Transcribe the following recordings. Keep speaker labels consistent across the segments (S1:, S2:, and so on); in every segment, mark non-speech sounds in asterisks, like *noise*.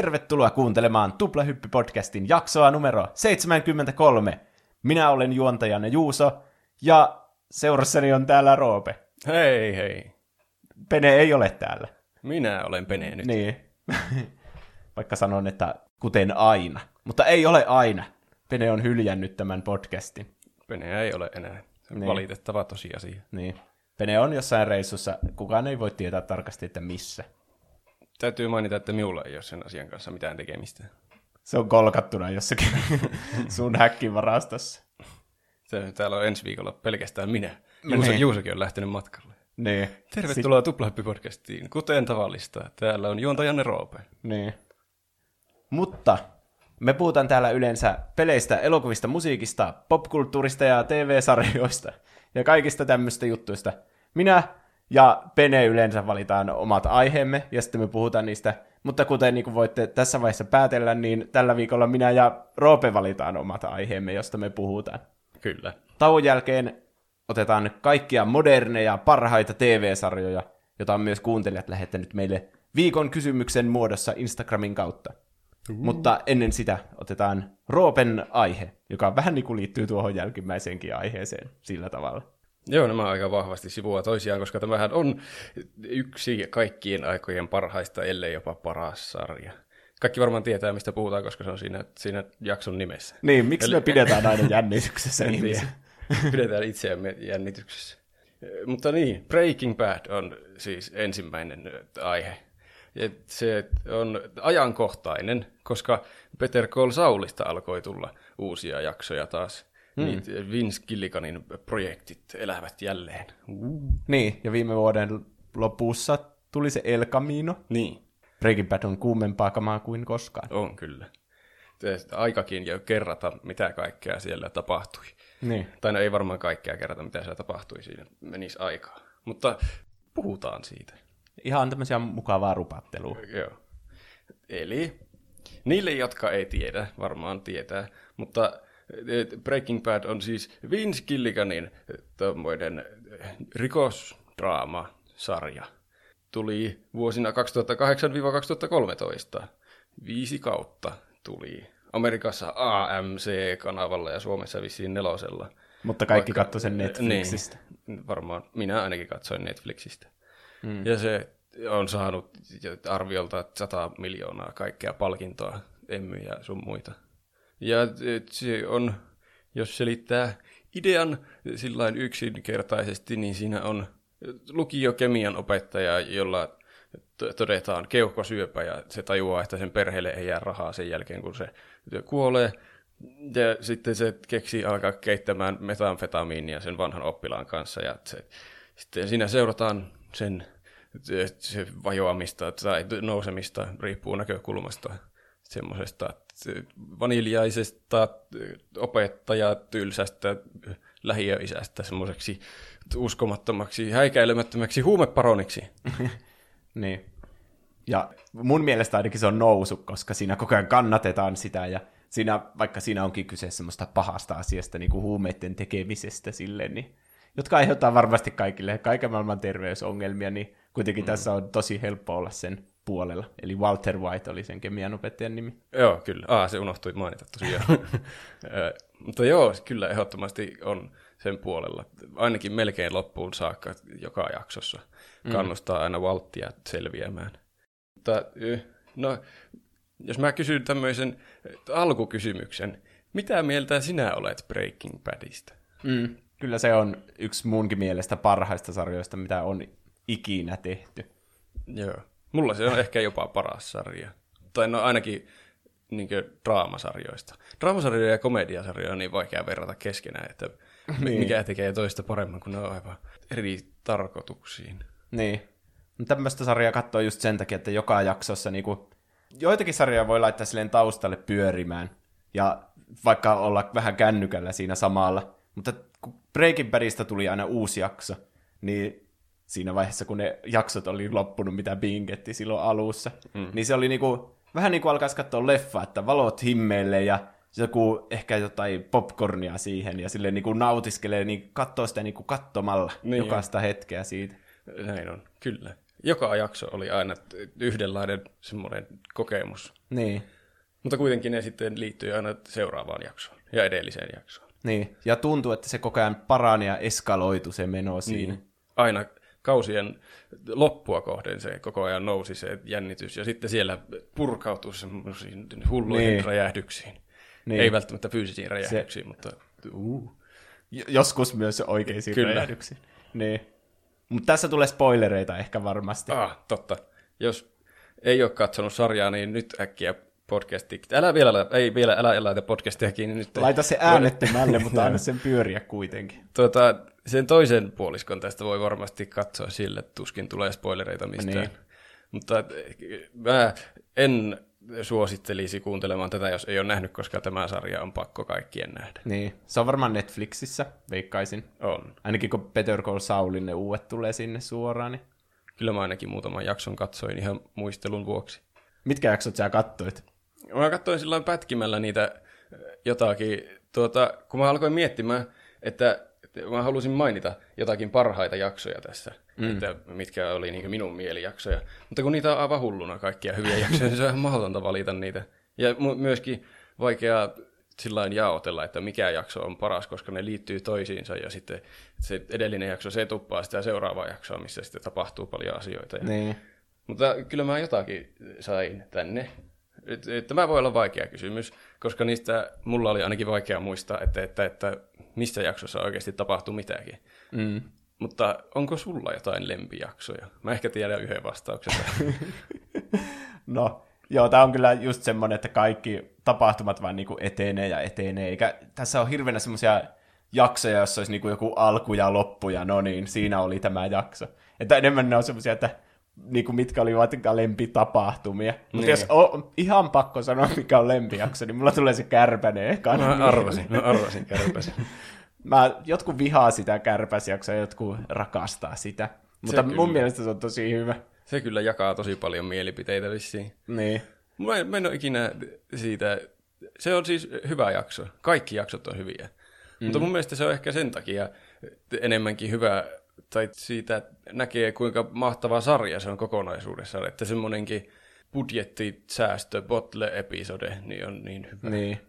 S1: tervetuloa kuuntelemaan Tuplahyppy-podcastin jaksoa numero 73. Minä olen juontajanne Juuso, ja seurassani on täällä Roope.
S2: Hei hei.
S1: Pene ei ole täällä.
S2: Minä olen Pene nyt.
S1: Niin. *laughs* Vaikka sanon, että kuten aina. Mutta ei ole aina. Pene on hyljännyt tämän podcastin.
S2: Pene ei ole enää. Se on
S1: Niin.
S2: valitettava tosiasia.
S1: Niin. Pene on jossain reissussa, kukaan ei voi tietää tarkasti, että missä.
S2: Täytyy mainita, että minulla ei ole sen asian kanssa mitään tekemistä.
S1: Se on kolkattuna jossakin *laughs* sun häkkivarastossa.
S2: Se, täällä on ensi viikolla pelkästään minä.
S1: No
S2: Juuso,
S1: niin.
S2: Juusokin on lähtenyt matkalle.
S1: Niin.
S2: Tervetuloa Tuplahyppy-podcastiin. Kuten tavallista, täällä on juontajanne Roope.
S1: Niin. Mutta me puhutaan täällä yleensä peleistä, elokuvista, musiikista, popkulttuurista ja TV-sarjoista ja kaikista tämmöistä juttuista. Minä ja Pene yleensä valitaan omat aiheemme ja sitten me puhutaan niistä. Mutta kuten niin kuin voitte tässä vaiheessa päätellä, niin tällä viikolla minä ja Roope valitaan omat aiheemme, josta me puhutaan.
S2: Kyllä.
S1: Tauon jälkeen otetaan kaikkia moderneja, parhaita TV-sarjoja, jota on myös kuuntelijat lähettänyt meille viikon kysymyksen muodossa Instagramin kautta. Mutta ennen sitä otetaan Roopen aihe, joka vähän niin kuin liittyy tuohon jälkimmäiseenkin aiheeseen sillä tavalla.
S2: Joo, nämä aika vahvasti sivua toisiaan, koska tämähän on yksi kaikkien aikojen parhaista, ellei jopa paras sarja. Kaikki varmaan tietää, mistä puhutaan, koska se on siinä, siinä jakson nimessä.
S1: Niin, miksi
S2: Eli-
S1: me pidetään aina *laughs* jännityksessä ihmisiä?
S2: tiedä. *laughs* Pidetään itseämme jännityksessä. Mutta niin, Breaking Bad on siis ensimmäinen ö, aihe. Ja se on ajankohtainen, koska Peter Call Saulista alkoi tulla uusia jaksoja taas. Hmm. Niin Vince Gilliganin projektit elävät jälleen. Uh.
S1: Niin, ja viime vuoden lopussa tuli se El Camino.
S2: Niin,
S1: Breaking Bad on kuumempaa kamaa kuin koskaan.
S2: on kyllä. Aikakin jo kerrata, mitä kaikkea siellä tapahtui.
S1: Niin.
S2: Tai no ei varmaan kaikkea kerrata, mitä siellä tapahtui. Siinä menisi aikaa. Mutta puhutaan siitä.
S1: Ihan tämmöisiä mukavaa rupattelua.
S2: Joo. Eli niille, jotka ei tiedä, varmaan tietää, mutta eh, Breaking Bad on siis Vince Gilliganin eh, tommoinen eh, rikosdraama-sarja. Tuli vuosina 2008-2013. Viisi kautta tuli. Amerikassa AMC-kanavalla ja Suomessa vissiin nelosella.
S1: Mutta kaikki
S2: Vaikka-
S1: katsoi sen Netflixistä.
S2: Niin, varmaan. Minä ainakin katsoin Netflixistä. Mm. Ja se on saanut arviolta 100 miljoonaa kaikkea palkintoa, emmyjä sun muita. Ja se on, jos selittää idean sillain yksinkertaisesti, niin siinä on lukiokemian opettaja, jolla todetaan keuhkosyöpä ja se tajuaa, että sen perheelle ei jää rahaa sen jälkeen, kun se kuolee. Ja sitten se keksii alkaa keittämään metamfetamiinia sen vanhan oppilaan kanssa ja se, sitten siinä seurataan sen se, se vajoamista tai nousemista, riippuu näkökulmasta semmoisesta vaniljaisesta opettajatylsästä lähiöisästä semmoiseksi uskomattomaksi, häikäilemättömäksi huumeparoniksi. *laughs*
S1: Niin. Ja mun mielestä ainakin se on nousu, koska siinä koko ajan kannatetaan sitä, ja siinä, vaikka siinä onkin kyse semmoista pahasta asiasta, niin kuin huumeiden tekemisestä silleen, niin, jotka aiheuttaa varmasti kaikille kaiken maailman terveysongelmia, niin kuitenkin mm. tässä on tosi helppo olla sen puolella. Eli Walter White oli sen kemian opettajan nimi.
S2: Joo, kyllä. Ah, se unohtui mainita tosiaan. *laughs* Mutta joo, kyllä ehdottomasti on sen puolella. Ainakin melkein loppuun saakka joka jaksossa kannustaa aina Walttia selviämään. Mutta no, jos mä kysyn tämmöisen alkukysymyksen, mitä mieltä sinä olet Breaking Badista?
S1: Mm. Kyllä se on yksi munkin mielestä parhaista sarjoista, mitä on ikinä tehty.
S2: Joo. Mulla se on ehkä jopa paras sarja. Tai no ainakin niin draamasarjoista. Draamasarjoja ja komediasarjoja on niin vaikea verrata keskenään, että
S1: Niin.
S2: mikä tekee toista paremmin, kun ne on aivan eri tarkoituksiin.
S1: Niin. Tämmöistä sarjaa katsoo just sen takia, että joka jaksossa niinku, joitakin sarjoja voi laittaa silleen taustalle pyörimään. Ja vaikka olla vähän kännykällä siinä samalla. Mutta kun Breaking Badista tuli aina uusi jakso, niin siinä vaiheessa, kun ne jaksot oli loppunut, mitä bingetti silloin alussa, mm. niin se oli niinku, vähän niin kuin alkaisi katsoa leffa, että valot himmeille ja joku ehkä jotain popcornia siihen ja silleen niin kuin nautiskelee, niin katsoo sitä niin kuin katsomalla
S2: Niin
S1: jokaista hetkeä siitä.
S2: Näin on, kyllä. joka jakso oli aina yhdenlainen semmoinen kokemus.
S1: Niin.
S2: Mutta kuitenkin ne sitten liittyy aina seuraavaan jaksoon ja edelliseen jaksoon.
S1: Niin, ja tuntuu, että se koko ajan parani ja eskaloitu se meno siinä. Niin.
S2: Aina kausien loppua kohden se koko ajan nousi se jännitys, ja sitten siellä purkautui semmoisiin hulluihin niin. räjähdyksiin. Niin. Ei välttämättä fyysisiin räjähdyksiin, se... mutta... Uh.
S1: Joskus myös oikeisiin Kyllä. räjähdyksiin. Niin. Mutta tässä tulee spoilereita ehkä varmasti.
S2: Ah, totta. Jos ei ole katsonut sarjaa, niin nyt äkkiä podcasti. Älä vielä, ei vielä, älä laita podcastia kiinni nyt.
S1: Laita se äänettömälle, mutta aina sen pyöriä kuitenkin.
S2: Tuota, sen toisen puoliskon tästä voi varmasti katsoa sille, tuskin tulee spoilereita mistään. Niin. Mutta mä en suosittelisi kuuntelemaan tätä, jos ei ole nähnyt, koska tämä sarja on pakko kaikkien nähdä.
S1: Niin, se on varmaan Netflixissä, veikkaisin.
S2: On.
S1: Ainakin kun Better Call Saulin ne uudet tulee sinne suoraan. Niin...
S2: Kyllä mä ainakin muutaman jakson katsoin ihan muistelun vuoksi.
S1: Mitkä jaksot sä kattoit?
S2: Mä katsoin silloin pätkimällä niitä jotakin, tuota, kun mä alkoin miettimään, että mä halusin mainita jotakin parhaita jaksoja tässä, mm. että mitkä oli niin minun mielijaksoja. Mutta kun niitä on aivan hulluna kaikkia hyviä jaksoja, niin se on ihan mahdotonta valita niitä. Ja myöskin vaikea sillä jaotella, että mikä jakso on paras, koska ne liittyy toisiinsa ja sitten se edellinen jakso se tuppaa sitä seuraavaa jaksoa, missä sitten tapahtuu paljon asioita. Ja...
S1: Niin.
S2: Mutta kyllä mä jotakin sain tänne. Tämä voi olla vaikea kysymys, koska niistä mulla oli ainakin vaikea muistaa, että, että, että missä jaksossa oikeasti tapahtuu mitäkin.
S1: Mm.
S2: Mutta onko sulla jotain lempijaksoja? Mä ehkä tiedän yhden vastauksen. *laughs*
S1: no, joo, tämä on kyllä just semmoinen, että kaikki tapahtumat vaan niinku etenee ja etenee. Eikä tässä on hirveänä semmoisia jaksoja, jossa olisi niinku joku alku ja loppu ja no niin, siinä oli tämä jakso. Että enemmän ne on semmoisia, että niin kuin mitkä oli vaikka lempitapahtumia. Niin. Mutta jos on ihan pakko sanoa, mikä on lempijakso, niin mulla tulee se kärpänen eka.
S2: Mä arvasin, mä arvasin kärpäsen. *laughs*
S1: mä, jotkut vihaa sitä kärpäsjaksoa, jotkut rakastaa sitä. Mutta se mun kyllä. mielestä se on tosi hyvä.
S2: Se kyllä jakaa tosi paljon mielipiteitä vissiin.
S1: Niin.
S2: Mä en, mä en ole ikinä siitä... Se on siis hyvä jakso. Kaikki jaksot on hyviä. Mm. Mutta mun mielestä se on ehkä sen takia enemmänkin hyvä tai siitä näkee, kuinka mahtava sarja se on kokonaisuudessaan, että semmoinenkin budjettisäästö, botle-episode, niin on niin hyvä.
S1: Niin.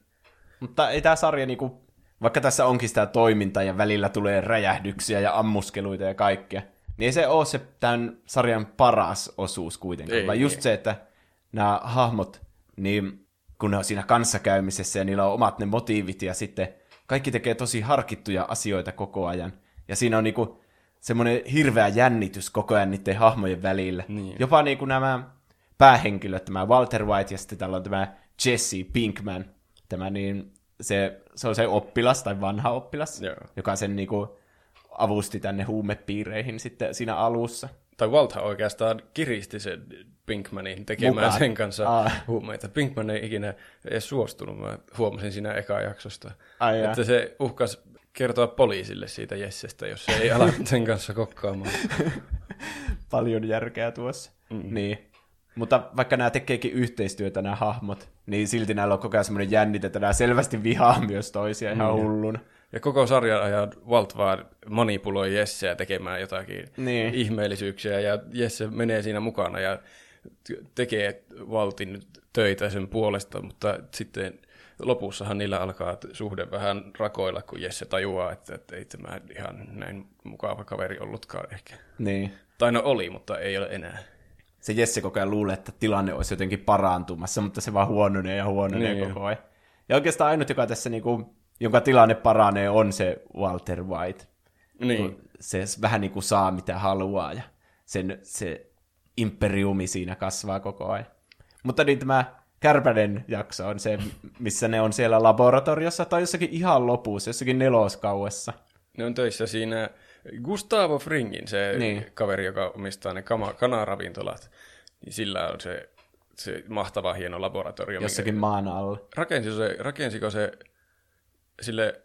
S1: Mutta ei tämä sarja niinku, vaikka tässä onkin sitä toimintaa ja välillä tulee räjähdyksiä ja ammuskeluita ja kaikkea, niin ei se ole se tämän sarjan paras osuus kuitenkaan, ei, vaan just ei. se, että nämä hahmot, niin kun ne on siinä kanssakäymisessä ja niillä on omat ne motiivit ja sitten kaikki tekee tosi harkittuja asioita koko ajan. Ja siinä on niinku semmoinen hirveä jännitys koko ajan niiden hahmojen välillä. Niin. Jopa niin kuin nämä päähenkilöt, tämä Walter White ja sitten täällä on tämä Jesse Pinkman, tämä niin, se, se on se oppilas tai vanha oppilas,
S2: Joo.
S1: joka sen niin kuin avusti tänne huumepiireihin sitten siinä alussa.
S2: Tai Walter oikeastaan kiristi sen Pinkmanin tekemään Mukaan. sen kanssa Aa. huumeita. Pinkman ei ikinä edes suostunut, mä huomasin siinä eka jaksosta.
S1: Ai
S2: että se uhkas kertoa poliisille siitä Jessestä, jos ei ala *laughs* sen kanssa kokkaamaan. *laughs*
S1: Paljon järkeä tuossa. Mm. Niin. Mutta vaikka nämä tekeekin yhteistyötä, nämä hahmot, niin silti näillä on koko ajan semmoinen jännite, että nämä selvästi vihaa myös toisia ihan mm. hulluna.
S2: Ja koko sarjan ajan Walt vaan manipuloi Jesseä tekemään jotakin
S1: niin.
S2: ihmeellisyyksiä, ja Jesse menee siinä mukana ja tekee Waltin töitä sen puolesta, mutta sitten lopussahan niillä alkaa suhde vähän rakoilla, kun Jesse tajuaa, että, että ei tämä ihan näin mukava kaveri ollutkaan ehkä.
S1: Niin.
S2: Tai no oli, mutta ei ole enää.
S1: Se Jesse koko ajan luulee, että tilanne olisi jotenkin parantumassa, mutta se vaan huononee ja huononee niin. koko ajan. Ja oikeastaan ainut, joka tässä, niin kuin, jonka tilanne paranee, on se Walter White.
S2: Niin.
S1: Se vähän niin kuin saa mitä haluaa ja sen, se imperiumi siinä kasvaa koko ajan. Mutta niin tämä Kärpänen jakso on se, missä ne on siellä laboratoriossa tai jossakin ihan lopussa, jossakin neloskauessa.
S2: Ne on töissä siinä Gustavo Fringin, se niin. kaveri, joka omistaa ne kama- kanaravintolat. Niin sillä on se, se mahtava hieno laboratorio.
S1: Jossakin minkä... maan alla.
S2: Rakensiko se, rakensiko se sille,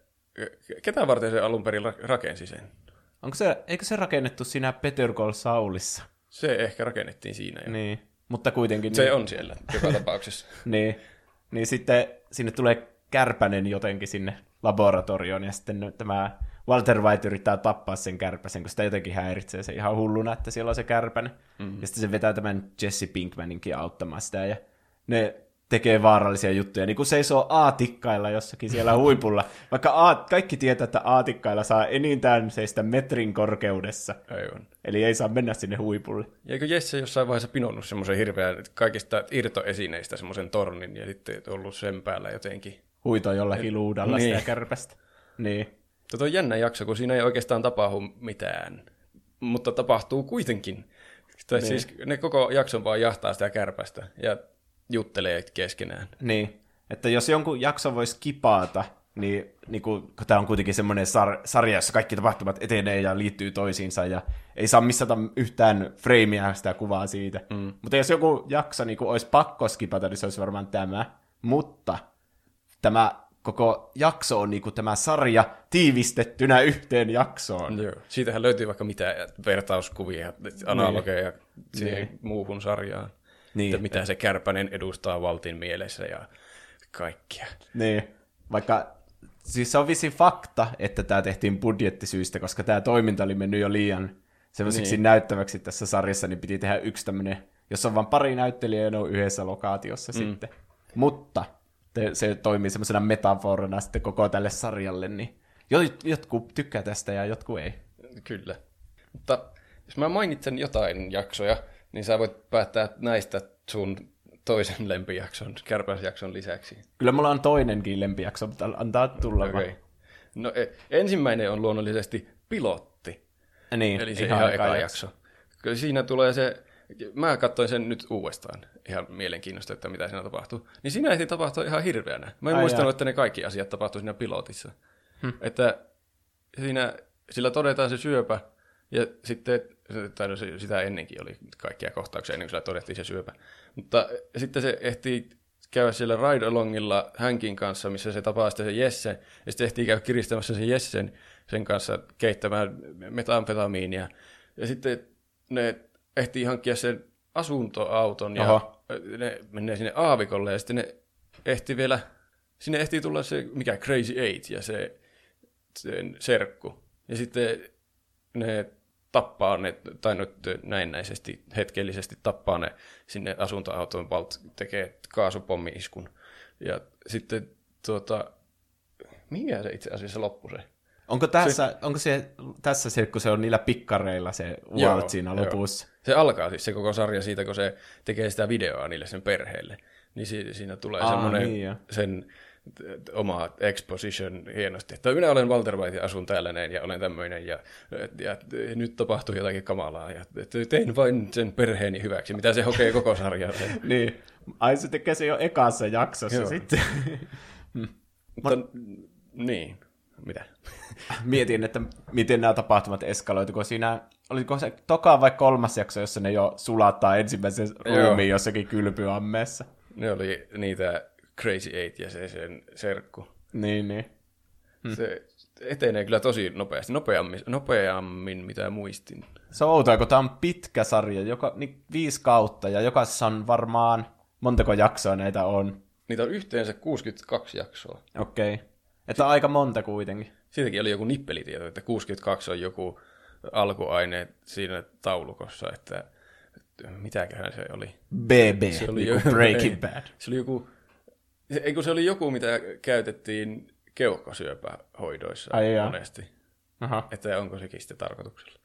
S2: ketä varten se alun perin rakensi sen?
S1: Onko se, eikö se rakennettu siinä Peter Call Saulissa?
S2: Se ehkä rakennettiin siinä jo.
S1: Niin. Mutta kuitenkin...
S2: Se
S1: niin,
S2: on siellä, joka *laughs* tapauksessa.
S1: niin, niin sitten sinne tulee kärpänen jotenkin sinne laboratorioon, ja sitten tämä Walter White yrittää tappaa sen kärpäsen, kun sitä jotenkin häiritsee se ihan hulluna, että siellä on se kärpänen. Mm-hmm. Ja sitten se vetää tämän Jesse Pinkmaninkin auttamaan sitä, ja ne tekee vaarallisia juttuja, niin kuin seisoo aatikkailla jossakin siellä *laughs* huipulla, vaikka aat, kaikki tietää, että aatikkailla saa enintään seistä metrin korkeudessa.
S2: Aivan.
S1: Eli ei saa mennä sinne huipulle.
S2: Ja eikö Jesse jossain vaiheessa pinonnut semmoisen hirveän kaikista irtoesineistä semmoisen tornin ja sitten ollut sen päällä jotenkin?
S1: Huito jollakin luudalla
S2: niin.
S1: sitä kärpästä. Niin.
S2: Tuo on jännä jakso, kun siinä ei oikeastaan tapahdu mitään, mutta tapahtuu kuitenkin. Tai
S1: Niin.
S2: siis ne koko jakson vaan jahtaa sitä kärpästä ja juttelee keskenään.
S1: Niin, että jos jonkun jakson voisi kipaata, niin, niin kun, kun tämä on kuitenkin semmoinen sar- sarja, jossa kaikki tapahtumat etenee ja liittyy toisiinsa ja ei saa missata yhtään freimiä sitä kuvaa siitä. Mm. Mutta jos joku jakso niin kun olisi pakko skipata, niin se olisi varmaan tämä. Mutta tämä koko jakso on niin kuin tämä sarja tiivistettynä yhteen jaksoon.
S2: Joo. Siitähän löytyy vaikka mitä vertauskuvia, analogeja siihen
S1: Niin.
S2: muuhun sarjaan.
S1: Niin.
S2: Että mitä se kärpänen edustaa valtin mielessä ja kaikkia.
S1: Niin, vaikka siis se on visi fakta, että tämä tehtiin budjettisyistä, koska tämä toiminta oli mennyt jo liian semmoiseksi niin. näyttäväksi tässä sarjassa, niin piti tehdä yksi tämmöinen, jos on vain pari näyttelijää ja ne on yhdessä lokaatiossa mm. sitten. Mutta te, se toimii semmoisena metaforana sitten koko tälle sarjalle, niin jot- jotkut tykkää tästä ja jotkut ei.
S2: Kyllä. Mutta jos mä mainitsen jotain jaksoja, niin sä voit päättää näistä sun toisen *laughs* lempijakson, kärpäsjakson lisäksi.
S1: Kyllä mulla on toinenkin lempijakso, mutta antaa tulla okay.
S2: No e- ensimmäinen on luonnollisesti pilotti,
S1: Niin,
S2: eli se ihan, eka jakso. Kyllä Siinä tulee se, mä katsoin sen nyt uudestaan, ihan mielenkiinnosta, että mitä siinä tapahtuu. Niin siinä ehti tapahtua ihan hirveänä. Mä en
S1: Ai
S2: muistanut,
S1: jaa.
S2: että ne kaikki asiat tapahtuu siinä pilotissa. Hm. Että siinä, sillä todetaan se syöpä, ja sitten, tai no se- sitä ennenkin oli kaikkia kohtauksia ennen kuin sillä todettiin se syöpä. Mutta sitten se ehtii käydä siellä ride-alongilla Hänkin kanssa, missä se tapaa sitten sen Jesse, ja sitten ehtii käydä kiristämässä sen Jessen sen kanssa keittämään metamfetamiinia. Ja sitten ne ehtii hankkia sen asuntoauton, ja
S1: Oho.
S2: ne menee sinne aavikolle, ja sitten ne ehti vielä, sinne ehtii tulla se, mikä Crazy Eight, ja se sen serkku. Ja sitten ne tappaa ne, tai nyt näennäisesti, hetkellisesti tappaa ne sinne asuntoautoon, Walt tekee kaasupommi-iskun. Ja sitten tuota, mikä se itse asiassa loppu se?
S1: Onko tässä se, onko se, tässä se, kun se on niillä pikkareilla se Walt
S2: Joo,
S1: siinä
S2: joo.
S1: lopussa?
S2: Se alkaa siis se koko sarja siitä, kun se tekee sitä videoa niille sen perheelle. Niin si- siinä tulee
S1: Aa,
S2: semmoinen
S1: niin jo.
S2: sen t- oma exposition hienosti, että minä olen Walter White ja asun täällä näin ja olen tämmöinen ja, ja, ja nyt tapahtuu jotakin kamalaa ja tein vain sen perheeni hyväksi, mitä se hokee koko sarjan. *laughs*
S1: Niin. Ai se tekee se jo ekassa jaksossa
S2: Joo.
S1: sitten. *laughs*
S2: Mutta niin, mitä? *laughs*
S1: Mietin, että miten nämä tapahtumat eskaloitu, kun siinä, oliko se toka vai kolmas jakso, jossa ne jo sulattaa ensimmäisen ruumiin jossakin kylpyammeessa.
S2: Ne oli niitä Crazy Eight ja se sen serkku.
S1: Niin, niin.
S2: Se etenee kyllä tosi nopeasti, nopeammin, nopeammin mitä muistin.
S1: Se on outoa, kun tämä on pitkä sarja, joka, niin viisi kautta, ja jokaisessa on varmaan, montako jaksoa näitä on.
S2: Niitä on yhteensä 62 jaksoa.
S1: Okei. Okay. Että aika monta kuitenkin.
S2: Siitäkin oli joku nippelitieto, että 62 on joku alkuaine siinä taulukossa, että mitäköhän se oli.
S1: BB,
S2: Se oli
S1: niin
S2: jo-
S1: kuin Breaking. *laughs* Bad.
S2: Se oli joku, eikö se oli joku, mitä käytettiin keuhkosyöpähoidoissa
S1: Ai jaa.
S2: monesti.
S1: Aha.
S2: Että onko sekin sitten tarkoituksella.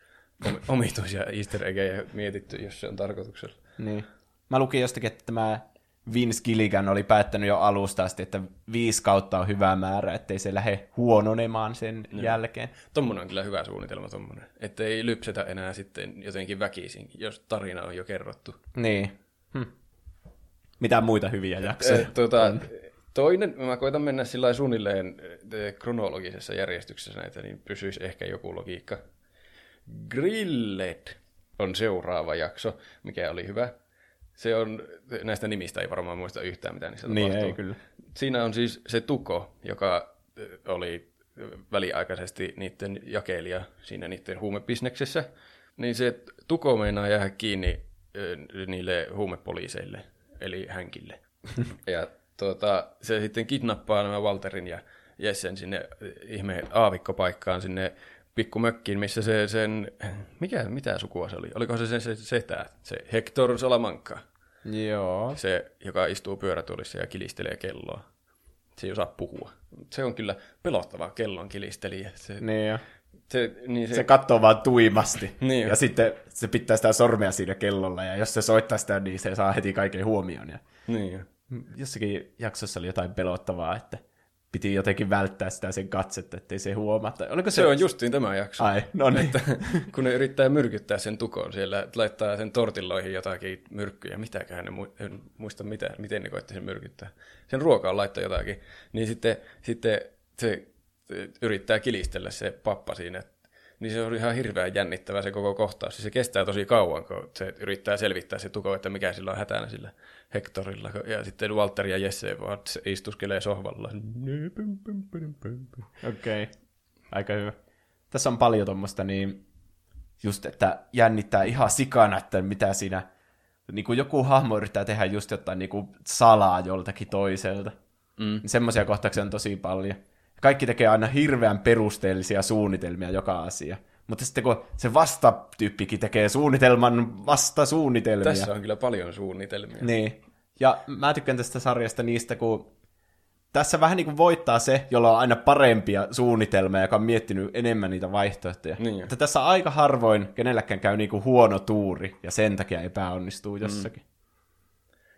S2: Om- *laughs* Omituisia easter eggejä mietitty, jos se on tarkoituksella.
S1: Niin. Mä lukin jostakin, että tämä Vince Gilligan oli päättänyt jo alusta asti, että viisi kautta on hyvä määrä, ettei se lähde huononemaan sen jälkeen.
S2: Tommonen on kyllä hyvä suunnitelma tommonen. Että ei lypsetä enää sitten jotenkin väkisin, jos tarina on jo kerrottu.
S1: Niin. Hm. Mitä muita hyviä jaksoja?
S2: Tuota, toinen, mä koitan mennä sillä suunnilleen eh, kronologisessa järjestyksessä näitä, niin pysyisi ehkä joku logiikka. Grilled on seuraava jakso, mikä oli hyvä. Se on, näistä nimistä ei varmaan muista yhtään, mitä niissä
S1: Niin,
S2: tapahtuu.
S1: ei kyllä.
S2: Siinä on siis se Tuko, joka eh, oli väliaikaisesti niiden jakelija siinä niiden huumebisneksessä. Niin se Tuko meinaa jäädä kiinni niille huumepoliiseille, eli hänkille. *laughs* ja tuota, se sitten kidnappaa nämä Walterin ja Jessen sinne ihme aavikkopaikkaan sinne pikkumökkiin, missä se sen, mikä, mitä sukua se oli? Oliko se se, se setä, se Hector Salamanca?
S1: Joo.
S2: Se, joka istuu pyörätuolissa ja kilistelee kelloa. Se ei osaa puhua. Se on kyllä pelottava kellon kilistelijä. Se,
S1: Niin jo.
S2: Se, niin se,
S1: Se katsoo vaan tuimasti. *laughs*
S2: Niin.
S1: ja sitten se pitää sitä sormea siinä kellolla. Ja jos se soittaa sitä, niin se saa heti kaiken huomioon. Ja
S2: niin.
S1: jossakin jaksossa oli jotain pelottavaa, että piti jotenkin välttää sitä sen katsetta, ettei se huomaa. Tai Oliko se,
S2: Se on justiin tämä jakso.
S1: Ai, no niin.
S2: Että, *laughs* kun ne yrittää myrkyttää sen tukon siellä, laittaa sen tortilloihin jotakin myrkkyjä, mitäköhän ne, mu- en muista mitä, miten ne koitti sen myrkyttää. Sen ruokaan laittaa jotakin, niin sitten, sitten se yrittää kilistellä se pappa siinä, niin se on ihan hirveän jännittävä se koko kohtaus. Se kestää tosi kauan, kun se yrittää selvittää se tuko, että mikä sillä on hätänä sillä Hectorilla. Ja sitten Walter ja Jesse vaan se istuskelee sohvalla.
S1: Okei, okay. aika hyvä. Tässä on paljon tuommoista niin just, että jännittää ihan sikana, että mitä siinä, niin kuin joku hahmo yrittää tehdä just jotain niin kuin salaa joltakin toiselta. Mm. Semmoisia kohtauksia on tosi paljon. Kaikki tekee aina hirveän perusteellisia suunnitelmia joka asia. Mutta sitten kun se vastatyyppikin tekee suunnitelman vastasuunnitelmia.
S2: Tässä on kyllä paljon suunnitelmia.
S1: Niin. Ja mä tykkään tästä sarjasta niistä, kun tässä vähän niin kuin voittaa se, jolla on aina parempia suunnitelmia, joka on miettinyt enemmän niitä vaihtoehtoja.
S2: Niin.
S1: Että tässä aika harvoin kenelläkään käy niin kuin huono tuuri, ja sen takia epäonnistuu jossakin.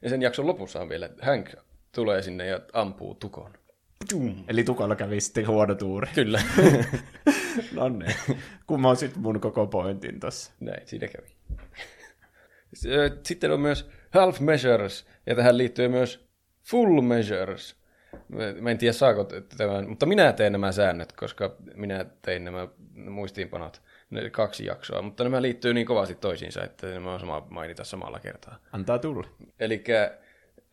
S2: Ja sen jakson lopussa on vielä, että Hank tulee sinne ja ampuu tukon.
S1: Eli tukolla kävi sitten huono tuuri.
S2: Kyllä. *laughs*
S1: no niin. Kumosit mun koko pointin tossa.
S2: Näin, siinä kävi. Sitten on myös half measures, ja tähän liittyy myös full measures. Mä en tiedä saako tämän, mutta minä teen nämä säännöt, koska minä tein nämä muistiinpanot, ne kaksi jaksoa, mutta nämä liittyy niin kovasti toisiinsa, että nämä on sama mainita samalla kertaa.
S1: Antaa tulla.
S2: Eli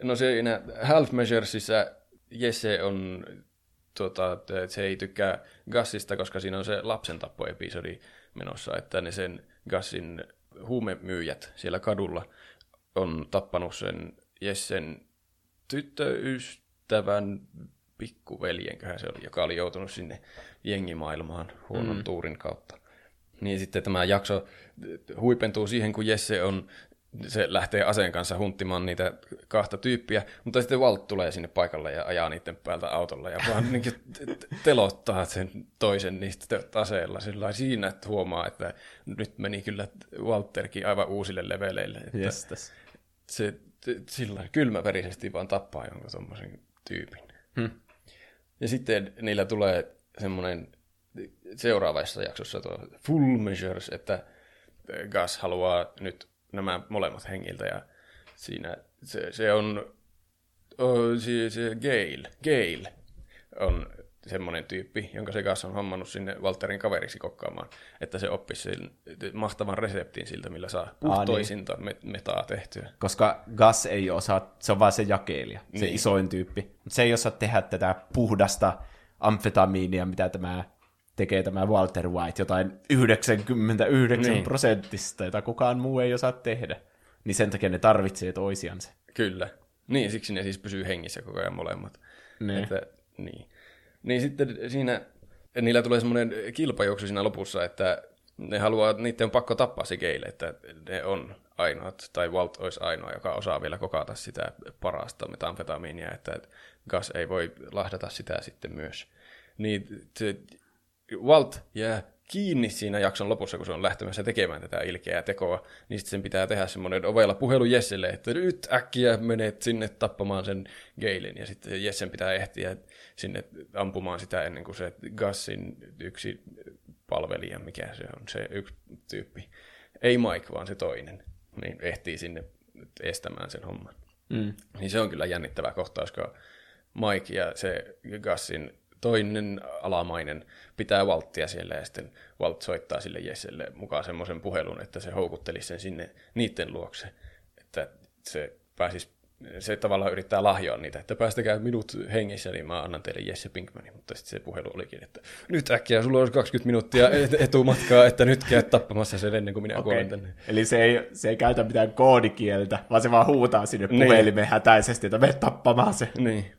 S2: no siinä Half Measuresissa Jesse on, tota, että se ei tykkää Gassista, koska siinä on se lapsen tappoepisodi menossa, että ne sen Gassin huumemyyjät siellä kadulla on tappanut sen Jessen tyttöystävän pikkuveljenköhän se oli, joka oli joutunut sinne jengimaailmaan huonon mm. tuurin kautta. Niin sitten tämä jakso huipentuu siihen, kun Jesse on, se lähtee aseen kanssa hunttimaan niitä kahta tyyppiä, mutta sitten Walt tulee sinne paikalle ja ajaa niiden päältä autolla ja vaan niin telottaa sen toisen niistä aseella sillä siinä, että huomaa, että nyt meni kyllä Walterkin aivan uusille leveleille. Että
S1: Jestas.
S2: se sillä kylmäverisesti vaan tappaa jonkun tommosen tyypin.
S1: Hmm.
S2: Ja sitten niillä tulee semmoinen seuraavassa jaksossa tuo full measures, että Gus haluaa nyt nämä molemmat hengiltä ja siinä se, se on oh, se, se Gail, Gail on semmoinen tyyppi, jonka se Gus on hommannut sinne Walterin kaveriksi kokkaamaan, että se oppisi sen mahtavan reseptin siltä, millä saa puhtoisinta niin. metaa tehtyä.
S1: Koska Gus ei osaa, se on vaan se jakelija, se
S2: Niin.
S1: isoin tyyppi. Mutta se ei osaa tehdä tätä puhdasta amfetamiinia, mitä tämä tekee tämä Walter White, jotain 99
S2: Niin.
S1: prosenttista, jota kukaan muu ei osaa tehdä. Niin sen takia ne tarvitsee toisiansa.
S2: Kyllä. Niin, siksi ne siis pysyy hengissä koko ajan molemmat.
S1: Niin.
S2: Että, niin. niin sitten siinä, niillä tulee semmoinen kilpajuoksu siinä lopussa, että ne haluaa, niiden on pakko tappaa se Geile, että ne on ainoat, tai Walt olisi ainoa, joka osaa vielä kokata sitä parasta metamfetamiinia, että Gus ei voi lahdata sitä sitten myös. Niin se, Walt jää kiinni siinä jakson lopussa, kun se on lähtemässä tekemään tätä ilkeää tekoa, niin sitten sen pitää tehdä semmoinen ovella puhelu Jesselle, että nyt äkkiä menet sinne tappamaan sen Gailin, ja sitten Jessen pitää ehtiä sinne ampumaan sitä ennen kuin se Gassin yksi palvelija, mikä se on, se yksi tyyppi, ei Mike, vaan se toinen, niin ehtii sinne estämään sen homman.
S1: Mm.
S2: Niin se on kyllä jännittävä kohtaus, kun Mike ja se Gassin toinen alamainen pitää Walttia siellä ja sitten Walt soittaa sille Jesselle mukaan semmoisen puhelun, että se houkuttelisi sen sinne niiden luokse, että se pääsisi se tavallaan yrittää lahjoa niitä, että päästäkää minut hengissä, niin mä annan teille Jesse Pinkmanin, mutta sitten se puhelu olikin, että nyt äkkiä, sulla on 20 minuuttia et- etumatkaa, että nyt käyt tappamassa sen ennen kuin minä okay. kuolen tänne.
S1: Eli se ei, se ei käytä mitään koodikieltä, vaan se vaan huutaa sinne
S2: Niin.
S1: puhelimeen hätäisesti, että mene tappamaan se.
S2: Niin,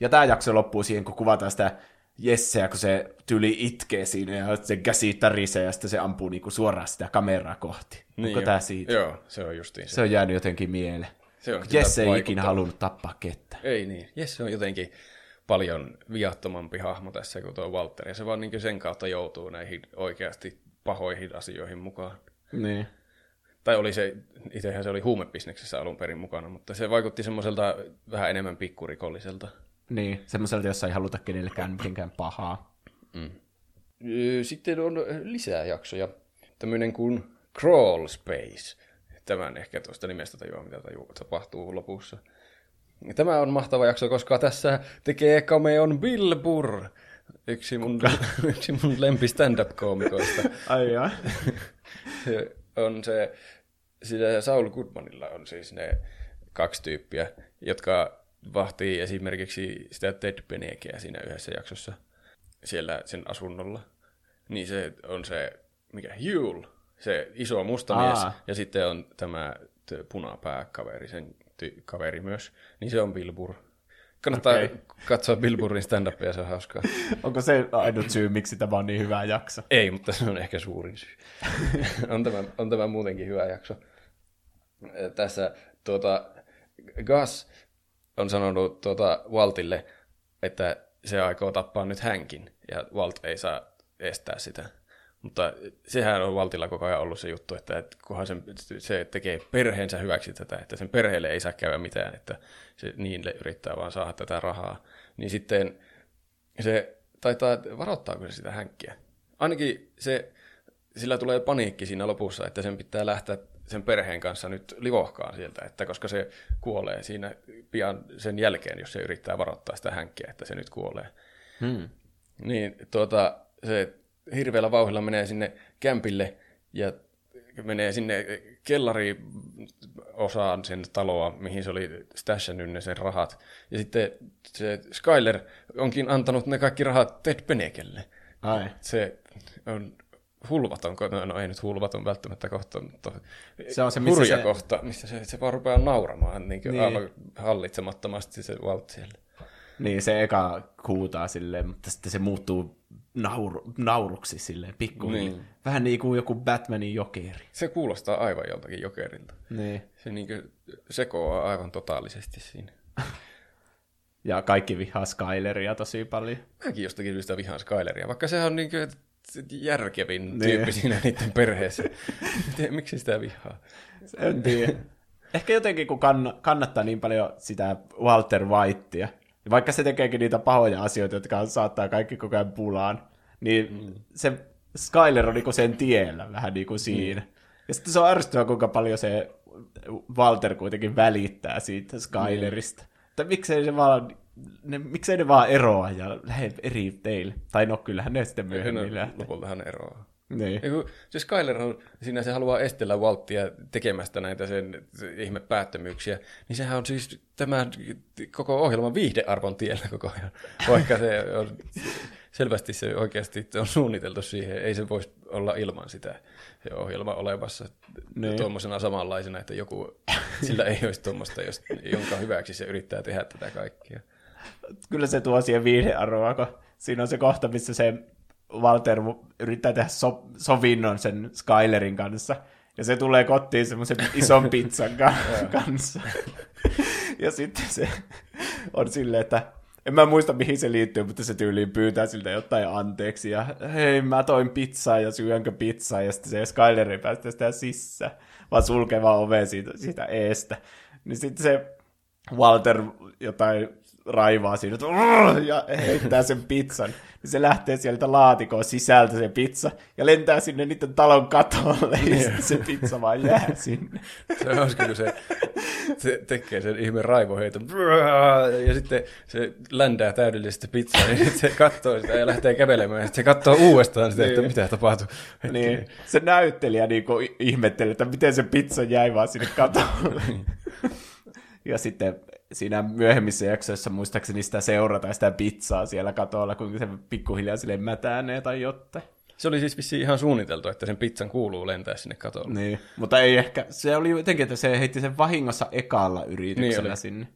S1: Ja tämä jakso loppuu siihen, kun kuvataan sitä Jesseä, kun se tyli itkee siinä ja se käsi tärisee ja sitten se ampuu niinku suoraan sitä kameraa kohti. Niin Onko
S2: jo.
S1: tää siitä?
S2: Joo, se on justiin se.
S1: Se on jäänyt jotenkin mieleen.
S2: Se on
S1: Jesse ei ikinä halunnut tappaa kettä.
S2: Ei niin. Jesse on jotenkin paljon viattomampi hahmo tässä kuin tuo Walter, ja se vaan niin sen kautta joutuu näihin oikeasti pahoihin asioihin mukaan.
S1: Niin.
S2: Tai oli se, itsehän se oli huumebisneksessä alun perin mukana, mutta se vaikutti semmoiselta vähän enemmän pikkurikolliselta.
S1: Niin, semmoiselta, jossa ei haluta kenellekään mitenkään pahaa.
S2: Öö, Sitten on lisää jaksoja. Tämmöinen kuin Crawl Space. Tämän ehkä tuosta nimestä tajuaa, mitä tajuu, tapahtuu lopussa. Tämä on mahtava jakso, koska tässä tekee cameon Bill Burr. Yksi mun, *laughs* yksi mun lempi stand-up-koomikoista. *laughs*
S1: Ai jaa. *laughs*
S2: On se, sillä Saul Goodmanilla on siis ne kaksi tyyppiä, jotka vahtii esimerkiksi sitä Ted Benekeä siinä yhdessä jaksossa siellä sen asunnolla. Niin se on se, mikä, Hule, se iso musta
S1: Aa.
S2: mies, ja sitten on tämä punapääkaveri, sen ty- kaveri myös, niin se on Bill Burr. Kannattaa okay. katsoa Bill Burrin stand-upia, se on hauskaa. *laughs*
S1: Onko se ainut syy, miksi tämä on niin hyvä jakso?
S2: Ei, mutta se on ehkä suurin syy. *laughs* on, tämä, on tämä muutenkin hyvä jakso. Tässä tuota, Gus on sanonut tuota Waltille, että se aikoo tappaa nyt hänkin, ja Walt ei saa estää sitä. Mutta sehän on Waltilla koko ajan ollut se juttu, että, että kunhan sen, se tekee perheensä hyväksi tätä, että sen perheelle ei saa käydä mitään, että se niille yrittää vaan saada tätä rahaa. Niin sitten se taitaa, varoittaako se sitä hänkkiä? Ainakin se, sillä tulee paniikki siinä lopussa, että sen pitää lähteä sen perheen kanssa nyt livohkaan sieltä, että koska se kuolee siinä pian sen jälkeen, jos se yrittää varoittaa sitä hänkkiä, että se nyt kuolee.
S1: Hmm.
S2: Niin tuota, se hirveällä vauhdilla menee sinne kämpille ja menee sinne kellari osaan sen taloa, mihin se oli stashannut ne sen rahat. Ja sitten se Skyler onkin antanut ne kaikki rahat Ted Penekelle.
S1: Ai.
S2: Se on hulvaton, ko- no ei nyt hulvaton välttämättä kohta, mutta
S1: Se on se, missä
S2: hurja
S1: se-
S2: kohta, missä se, se vaan rupeaa nauramaan niin
S1: Niin.
S2: niin. aivan hallitsemattomasti se Walt siellä.
S1: Niin, se eka huutaa silleen, mutta sitten se muuttuu nauru, nauruksi silleen pikkuhiljaa.
S2: Niin.
S1: Vähän niin kuin joku Batmanin jokeri.
S2: Se kuulostaa aivan joltakin jokerilta.
S1: Niin.
S2: Se niin sekoaa aivan totaalisesti siinä. *laughs*
S1: Ja kaikki vihaa Skyleria tosi paljon.
S2: Mäkin jostakin syystä vihaan Skyleria, vaikka sehän on niin kuin järkevin
S1: Niin.
S2: tyyppi siinä niiden perheessä. Miten- Miksi sitä vihaa?
S1: En tiedä. Ehkä jotenkin, kun kann- kannattaa niin paljon sitä Walter Whitea, ja vaikka se tekeekin niitä pahoja asioita, jotka saattaa kaikki koko ajan pulaan, niin mm. se Skyler on niinku sen tiellä vähän niin kuin siinä. Mm. Ja sitten se on ärsyttävää, kuinka paljon se Walter kuitenkin välittää siitä Skylerista. Mm. Että miksei se vaan, ne, miksei ne vaan eroa ja lähde eri teille. Tai no, kyllähän ne sitten myöhemmin
S2: No,
S1: lähtee.
S2: lopulta hän eroaa.
S1: Niin.
S2: Kun se Skyler on, siinä se haluaa estellä Walttia tekemästä näitä sen se ihme päättömyyksiä, niin sehän on siis tämän koko ohjelman viihdearvon tiellä koko ajan. Vaikka se on selvästi se oikeasti on suunniteltu siihen, ei se voisi olla ilman sitä se ohjelma olevassa
S1: Niin.
S2: tuommoisena samanlaisena, että joku, sillä ei olisi tuommoista, jos, jonka hyväksi se yrittää tehdä tätä kaikkia.
S1: Kyllä se tuo siihen viihdearvoa, kun siinä on se kohta, missä se Walter yrittää tehdä so- sovinnon sen Skylerin kanssa, ja se tulee kotiin semmoisen ison *laughs* pizzan ka- kanssa. *laughs* ja sitten se on silleen, että en mä muista mihin se liittyy, mutta se tyyliin pyytää siltä jotain anteeksi, ja hei mä toin pizzaa ja syönkö pizzaa, ja sitten se Skyler ei päästä sitä sisään, vaan sulkee vaan oveen siitä, siitä eestä. Niin sitten se Walter jotain raivaa siinä, että ja heittää sen pizzan. Niin se lähtee sieltä laatikon sisältä se pizza ja lentää sinne niiden talon katolle ja sitten se pizza vaan jää *laughs* sinne.
S2: Se on kun se, se tekee sen ihme raivoheiton. Ja sitten se ländää täydellisesti pizzaa, ja sitten se katsoo sitä ja lähtee kävelemään. Ja sitten se katsoo uudestaan sitä, että
S1: Niin.
S2: mitä tapahtuu.
S1: Niin, se näyttelijä niin ihmettelee, että miten se pizza jäi vaan sinne katolle. ja sitten siinä myöhemmissä jaksoissa muistaakseni sitä seurataan sitä pizzaa siellä katolla, kuinka se pikkuhiljaa sille mätänee tai jotain.
S2: Se oli siis vissiin ihan suunniteltu, että sen pizzan kuuluu lentää sinne katolle.
S1: Niin, mutta ei ehkä, se oli jotenkin, että se heitti sen vahingossa ekalla yrityksellä
S2: Niin oli.
S1: sinne.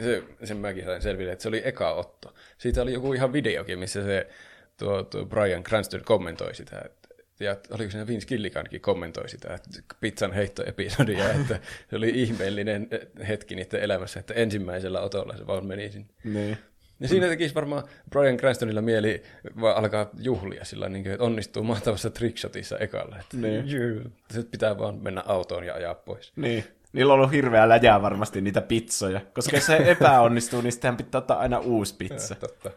S2: se, sen mäkin sain selville, että se oli eka otto. Siitä oli joku ihan videokin, missä se tuo, tuo Brian Cranston kommentoi sitä, että ja oliko siinä Vince Gilligankin kommentoi sitä, että pizzan heittoepisodia, *laughs* että se oli ihmeellinen hetki niiden elämässä, että ensimmäisellä otolla se vaan meni sinne.
S1: Niin.
S2: Ja siinä tekisi varmaan Brian Cranstonilla mieli vaan alkaa juhlia sillä niin että onnistuu mahtavassa trickshotissa ekalla. Että
S1: Niin.
S2: se pitää vaan mennä autoon ja ajaa pois.
S1: Niin. Niillä on ollut hirveä läjää varmasti niitä pizzoja, koska jos se *laughs* epäonnistuu, niin sittenhän pitää ottaa aina uusi pizza.
S2: Totta.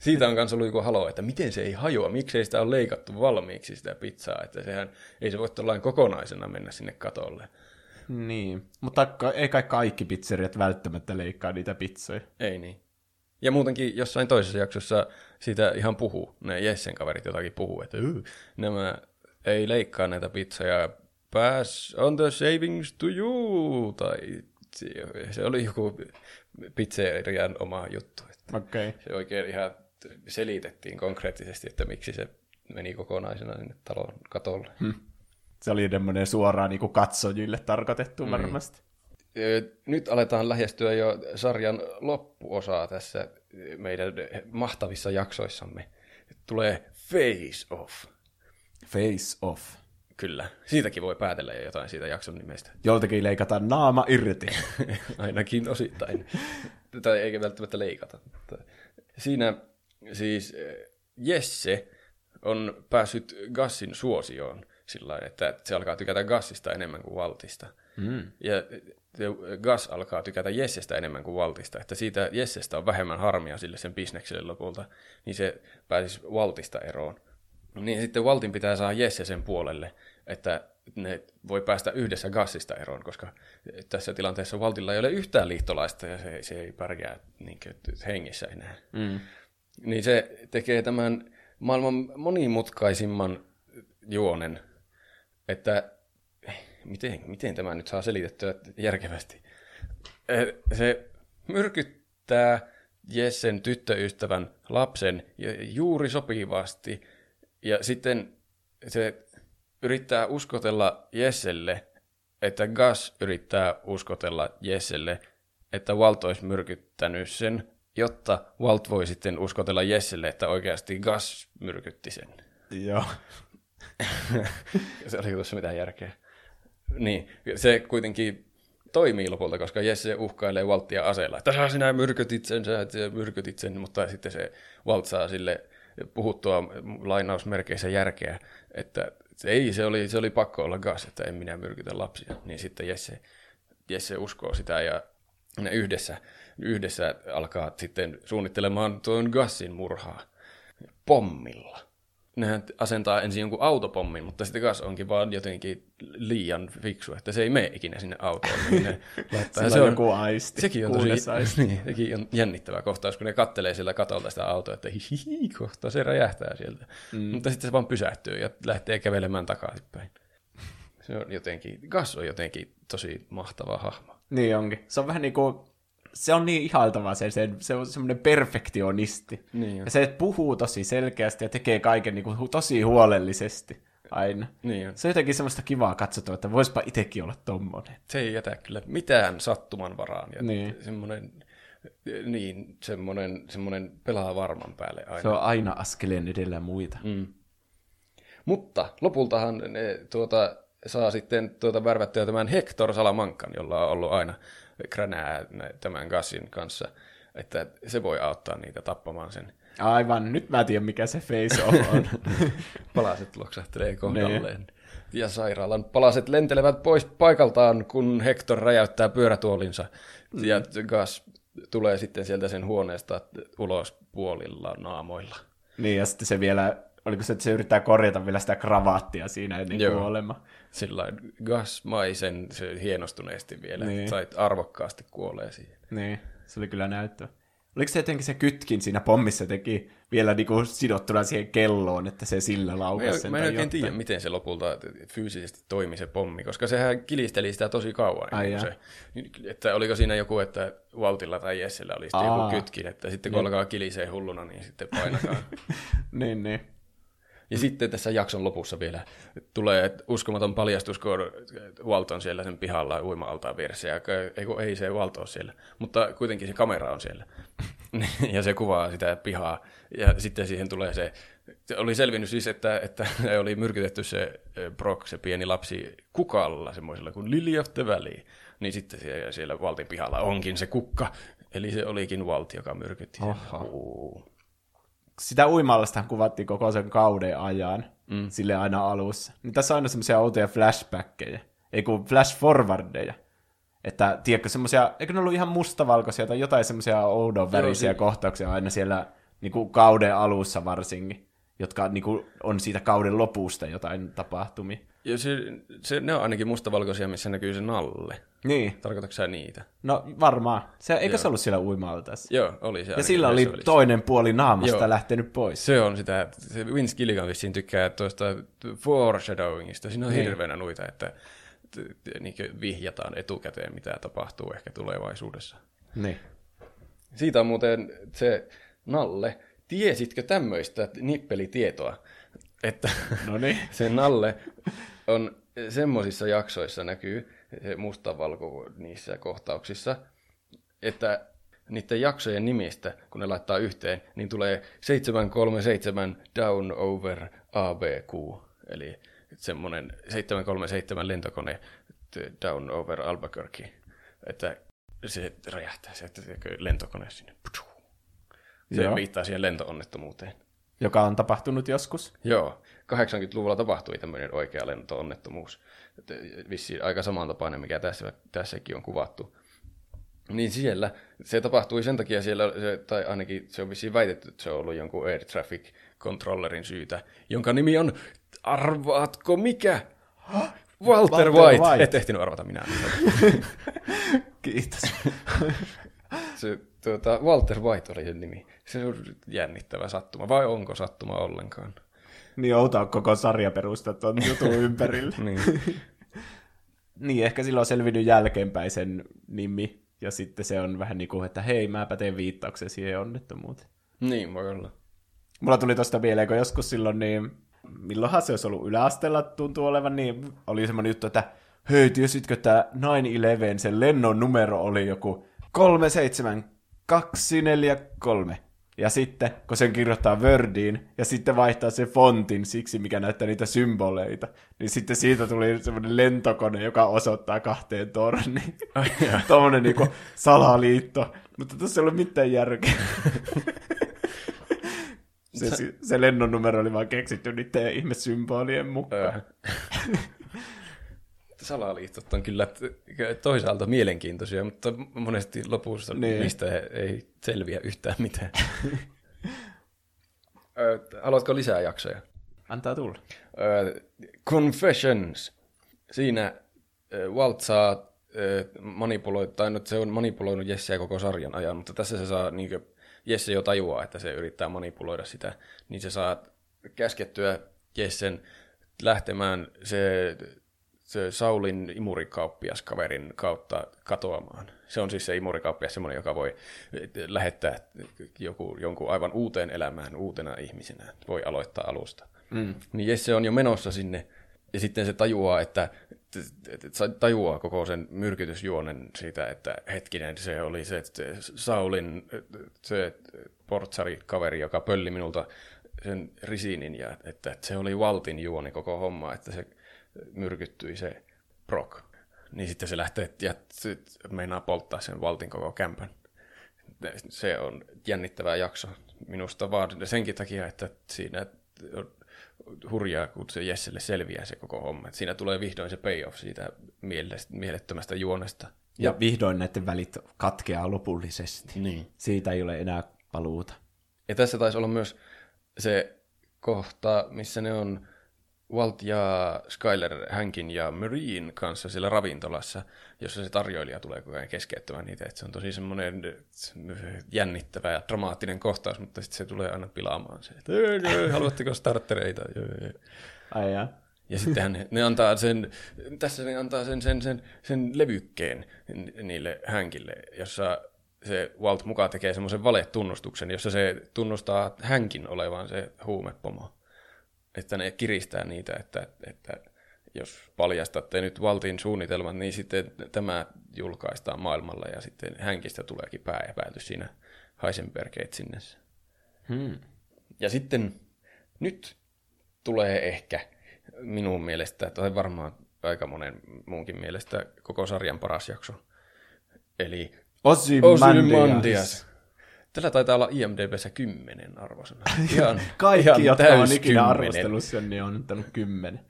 S2: Siitä on kanssa ollut joku halo, että miten se ei hajoa, miksei sitä ole leikattu valmiiksi sitä pizzaa, että sehän ei se voi tuollain kokonaisena mennä sinne katolle.
S1: Niin, mutta ei kai kaikki pizzeriat välttämättä leikkaa niitä pizzoja.
S2: Ei niin. Ja muutenkin jossain toisessa jaksossa siitä ihan puhuu, ne Jessen kaverit jotakin puhuu, että "Yy, nämä ei leikkaa näitä pizzoja, pass on the savings to you, tai se- oli joku pizzerian oma juttu. Että
S1: Okei. Okay.
S2: se oikein ihan selitettiin konkreettisesti, että miksi se meni kokonaisena sinne talon katolle. Hmm.
S1: Se oli tämmöinen suoraan niin kuin katsojille tarkoitettu mm. varmasti.
S2: Nyt aletaan lähestyä jo sarjan loppuosaa tässä meidän mahtavissa jaksoissamme. Tulee Face Off.
S1: Face off.
S2: Kyllä, siitäkin voi päätellä jo jotain siitä jakson nimestä.
S1: Joltakin leikataan naama irti. *laughs*
S2: Ainakin osittain. tai eikä välttämättä leikata. Siinä siis eh, Jesse on päässyt Gassin suosioon sillä että se alkaa tykätä Gassista enemmän kuin Valtista.
S1: Mm.
S2: Ja Gas alkaa tykätä Jessestä enemmän kuin Valtista, että siitä Jessestä on vähemmän harmia sille sen bisnekselle lopulta, niin se pääsisi Valtista eroon. Niin sitten Valtin pitää saada Jesse sen puolelle, että ne voi päästä yhdessä Gassista eroon, koska tässä tilanteessa Valtilla ei ole yhtään liittolaista ja se, se ei pärjää niin hengissä enää.
S1: Mm.
S2: Niin se tekee tämän maailman monimutkaisimman juonen, että miten, miten tämä nyt saa selitettyä järkevästi. Eh, Se myrkyttää Jessen tyttöystävän lapsen juuri sopivasti ja sitten se yrittää uskotella Jesselle, että Gas yrittää uskotella Jesselle, että Walt olisi myrkyttänyt sen, jotta Walt voi sitten uskotella Jesselle, että oikeasti Gas myrkytti sen.
S1: Joo.
S2: se oli tuossa mitään järkeä. Niin, se kuitenkin toimii lopulta, koska Jesse uhkailee Waltia aseella, että sä sinä myrkytit sen, sä myrkytit sen, mutta sitten se Walt saa sille puhuttua lainausmerkeissä järkeä, että ei, se oli, se oli pakko olla gas, että en minä myrkytä lapsia. Niin sitten Jesse, Jesse uskoo sitä ja ne yhdessä, yhdessä alkaa sitten suunnittelemaan tuon Gassin murhaa pommilla nehän asentaa ensin jonkun autopommin, mutta sitten Gas onkin vaan jotenkin liian fiksu, että se ei mene ikinä sinne autoon. Niin ne *laughs* laittaa. Se
S1: on joku aisti.
S2: sekin on, tosi,
S1: aisti. *laughs*
S2: niin, sekin on jännittävä kohtaus, kun ne kattelee sillä katolta sitä autoa, että hihi, kohta se räjähtää sieltä. Mm. Mutta sitten se vaan pysähtyy ja lähtee kävelemään takaisinpäin. Se on jotenkin, Gas on jotenkin tosi mahtava hahmo.
S1: Niin onkin. Se on vähän niin kuin, se on niin ihailtavaa se, se, se on semmoinen perfektionisti.
S2: Niin
S1: ja se puhuu tosi selkeästi ja tekee kaiken niin kuin, tosi huolellisesti aina.
S2: Niin.
S1: Se on jotenkin semmoista kivaa katsotua, että voispa itsekin olla tommonen.
S2: Se ei jätä kyllä mitään sattuman varaan. Ja
S1: Niin.
S2: semmoinen, niin, semmoinen, semmoinen pelaa varman päälle aina.
S1: Se on aina askeleen edellä muita.
S2: Mm. Mutta lopultahan ne tuota, saa sitten tuota värvättyä tämän Hector Salamankan, jolla on ollut aina kränää nä- tämän Gassin kanssa, että se voi auttaa niitä tappamaan sen.
S1: Aivan, nyt mä tiedän mikä se face on. *laughs*
S2: Palaset loksahtelee kohdalleen. Ja sairaalan palaset lentelevät pois paikaltaan, kun Hector räjäyttää pyörätuolinsa. Ja Gas tulee sitten sieltä sen huoneesta ulos puolilla naamoilla.
S1: niin, ja sitten se vielä, oliko se, että se yrittää korjata vielä sitä kravaattia siinä ennen
S2: Joo.
S1: kuolema.
S2: Sillä gasmaisen se hienostuneesti vielä,
S1: Niin.
S2: niin. sait arvokkaasti kuolee siihen.
S1: Niin, se oli kyllä näyttävä. Oliko se jotenkin se kytkin siinä pommissa teki vielä niinku sidottuna siihen kelloon, että se sillä laukasi
S2: en-
S1: sen
S2: mä en oikein
S1: jotain?
S2: tiedä, miten se lopulta fyysisesti toimi se pommi, koska sehän kilisteli sitä tosi kauan.
S1: Ai
S2: kuin
S1: jaa.
S2: se, että oliko siinä joku, että Valtilla tai Jessellä oli sitten joku kytkin, että sitten kun alkaa kilisee hulluna, niin sitten painakaa. *laughs*
S1: niin, niin.
S2: Ja sitten tässä jakson lopussa vielä tulee uskomaton paljastus, kun Walt on siellä sen pihalla uima-altaan vieressä. Ja ei, kun ei se Walt ole siellä, mutta kuitenkin se kamera on siellä. *laughs* ja se kuvaa sitä pihaa. Ja sitten siihen tulee se, se oli selvinnyt siis, että, että oli myrkytetty se Brock, se pieni lapsi, kukalla, semmoisella kuin Lily of the Valley. Niin sitten siellä, siellä Waltin pihalla onkin se kukka. Eli se olikin Walt, joka myrkytti sen.
S1: Oho sitä uimallasta kuvattiin koko sen kauden ajan, mm. sille aina alussa. Niin tässä on aina semmoisia outoja flashbackkejä, ei kun flash forwardeja. Että, tiedätkö, semmoisia, eikö ne ollut ihan mustavalkoisia tai jotain semmoisia oudon värisiä kohtauksia aina siellä niin kuin kauden alussa varsinkin, jotka niin kuin, on siitä kauden lopusta jotain tapahtumia.
S2: Ja se, se, ne on ainakin mustavalkoisia, missä näkyy se nalle.
S1: Niin.
S2: Tarkoitatko sä niitä?
S1: No varmaan. Se, eikö Joo. se ollut siellä uimalla tässä?
S2: Joo, oli se.
S1: Ja sillä oli, oli toinen puoli naamasta Joo. lähtenyt pois.
S2: Se on sitä, se Vince Gilligan vissiin tykkää tuosta foreshadowingista. Siinä on niin. hirveänä noita, että niin vihjataan etukäteen, mitä tapahtuu ehkä tulevaisuudessa.
S1: Niin.
S2: Siitä on muuten se Nalle. Tiesitkö tämmöistä nippelitietoa? Että
S1: no niin. *laughs*
S2: se Nalle on semmoisissa jaksoissa näkyy, mustavalko niissä kohtauksissa, että niiden jaksojen nimistä, kun ne laittaa yhteen, niin tulee 737 Down Over ABQ, eli semmoinen 737 lentokone Down Over Albuquerque, että se räjähtää se lentokone sinne. Se Joo. viittaa siihen lentoonnettomuuteen.
S1: Joka on tapahtunut joskus?
S2: Joo. 80-luvulla tapahtui tämmöinen oikea lentoonnettomuus. Vissiin aika samantapainen, mikä tässä, tässäkin on kuvattu. Niin siellä se tapahtui sen takia siellä, tai ainakin se on vissiin väitetty, että se on ollut jonkun air traffic controllerin syytä, jonka nimi on, arvaatko mikä? Walter, Walter White. White. Et ehtinyt arvata minä. *laughs*
S1: Kiitos.
S2: se, tuota, Walter White oli sen nimi. Se on jännittävä sattuma, vai onko sattuma ollenkaan?
S1: Niin outoa koko sarja perustaa tuon jutun *laughs* ympärille.
S2: niin. *laughs*
S1: niin, ehkä silloin on selvinnyt jälkeenpäin sen nimi, ja sitten se on vähän niin kuin, että hei, mäpä teen viittauksen siihen onnettomuuteen.
S2: Niin, voi olla.
S1: Mulla tuli tuosta mieleen, kun joskus silloin, niin milloinhan se olisi ollut yläasteella tuntuu olevan, niin oli semmoinen juttu, että hei, tiesitkö, että 9-11, sen lennon numero oli joku 37243. Ja sitten, kun sen kirjoittaa Wordiin, ja sitten vaihtaa se fontin siksi, mikä näyttää niitä symboleita, niin sitten siitä tuli semmoinen lentokone, joka osoittaa kahteen torniin. *laughs* Tuommoinen niinku salaliitto. Mutta tässä ei ole mitään järkeä. *laughs* se, se lennon numero oli vaan keksitty niiden ihmesymbolien mukaan *laughs*
S2: salaliitot on kyllä toisaalta mielenkiintoisia, mutta monesti lopussa niin. niistä ei selviä yhtään mitään. Haluatko lisää jaksoja?
S1: Antaa tulla.
S2: Confessions. Siinä Walt saa manipuloida, tai nyt se on manipuloinut Jesseä koko sarjan ajan, mutta tässä se saa, niin kuin, Jesse jo tajuaa, että se yrittää manipuloida sitä, niin se saa käskettyä Jessen lähtemään se se Saulin imurikauppias kaverin kautta katoamaan. Se on siis se imurikauppias semmoinen, joka voi lähettää joku, jonkun aivan uuteen elämään uutena ihmisenä. Voi aloittaa alusta. Mm. Niin Jesse on jo menossa sinne, ja sitten se tajuaa, että tajuaa koko sen myrkytysjuonen siitä, että hetkinen, se oli se Saulin se portsari kaveri, joka pölli minulta sen risinin, ja että se oli Valtin juoni koko homma, että se myrkyttyi se Brock. Niin sitten se lähtee ja meinaa polttaa sen valtin koko kämpän. Se on jännittävä jakso minusta vaan senkin takia, että siinä on hurjaa, kun se Jesselle selviää se koko homma. Että siinä tulee vihdoin se payoff siitä mielettömästä juonesta.
S1: Ja, ja vihdoin näiden välit katkeaa lopullisesti.
S2: Niin.
S1: Siitä ei ole enää paluuta.
S2: Ja tässä taisi olla myös se kohta, missä ne on Walt ja Skyler Hankin ja Marine kanssa siellä ravintolassa, jossa se tarjoilija tulee koko ajan keskeyttämään niitä. Että se on tosi semmoinen jännittävä ja dramaattinen kohtaus, mutta sitten se tulee aina pilaamaan se, että haluatteko startereita?
S1: Ai ja.
S2: Ja sitten ne antaa sen, tässä ne antaa sen, sen, sen, sen levykkeen niille Hankille, jossa se Walt mukaan tekee semmoisen valetunnustuksen, jossa se tunnustaa Hankin olevan se huumepomo. Että ne kiristää niitä, että, että jos paljastatte nyt Valtin suunnitelmat, niin sitten tämä julkaistaan maailmalla ja sitten hänkistä tuleekin pääepäilty siinä Heisenberg etsinnässä.
S1: Hmm.
S2: Ja sitten nyt tulee ehkä minun mielestä, tai varmaan aika monen muunkin mielestä, koko sarjan paras jakso. Eli
S1: Ozymandias.
S2: Tällä taitaa olla IMDBssä 10 arvosana. *laughs* Ihan,
S1: Kaikki,
S2: ihan
S1: jotka on ikinä
S2: kymmenen.
S1: arvostellut sen, niin on antanut kymmenen.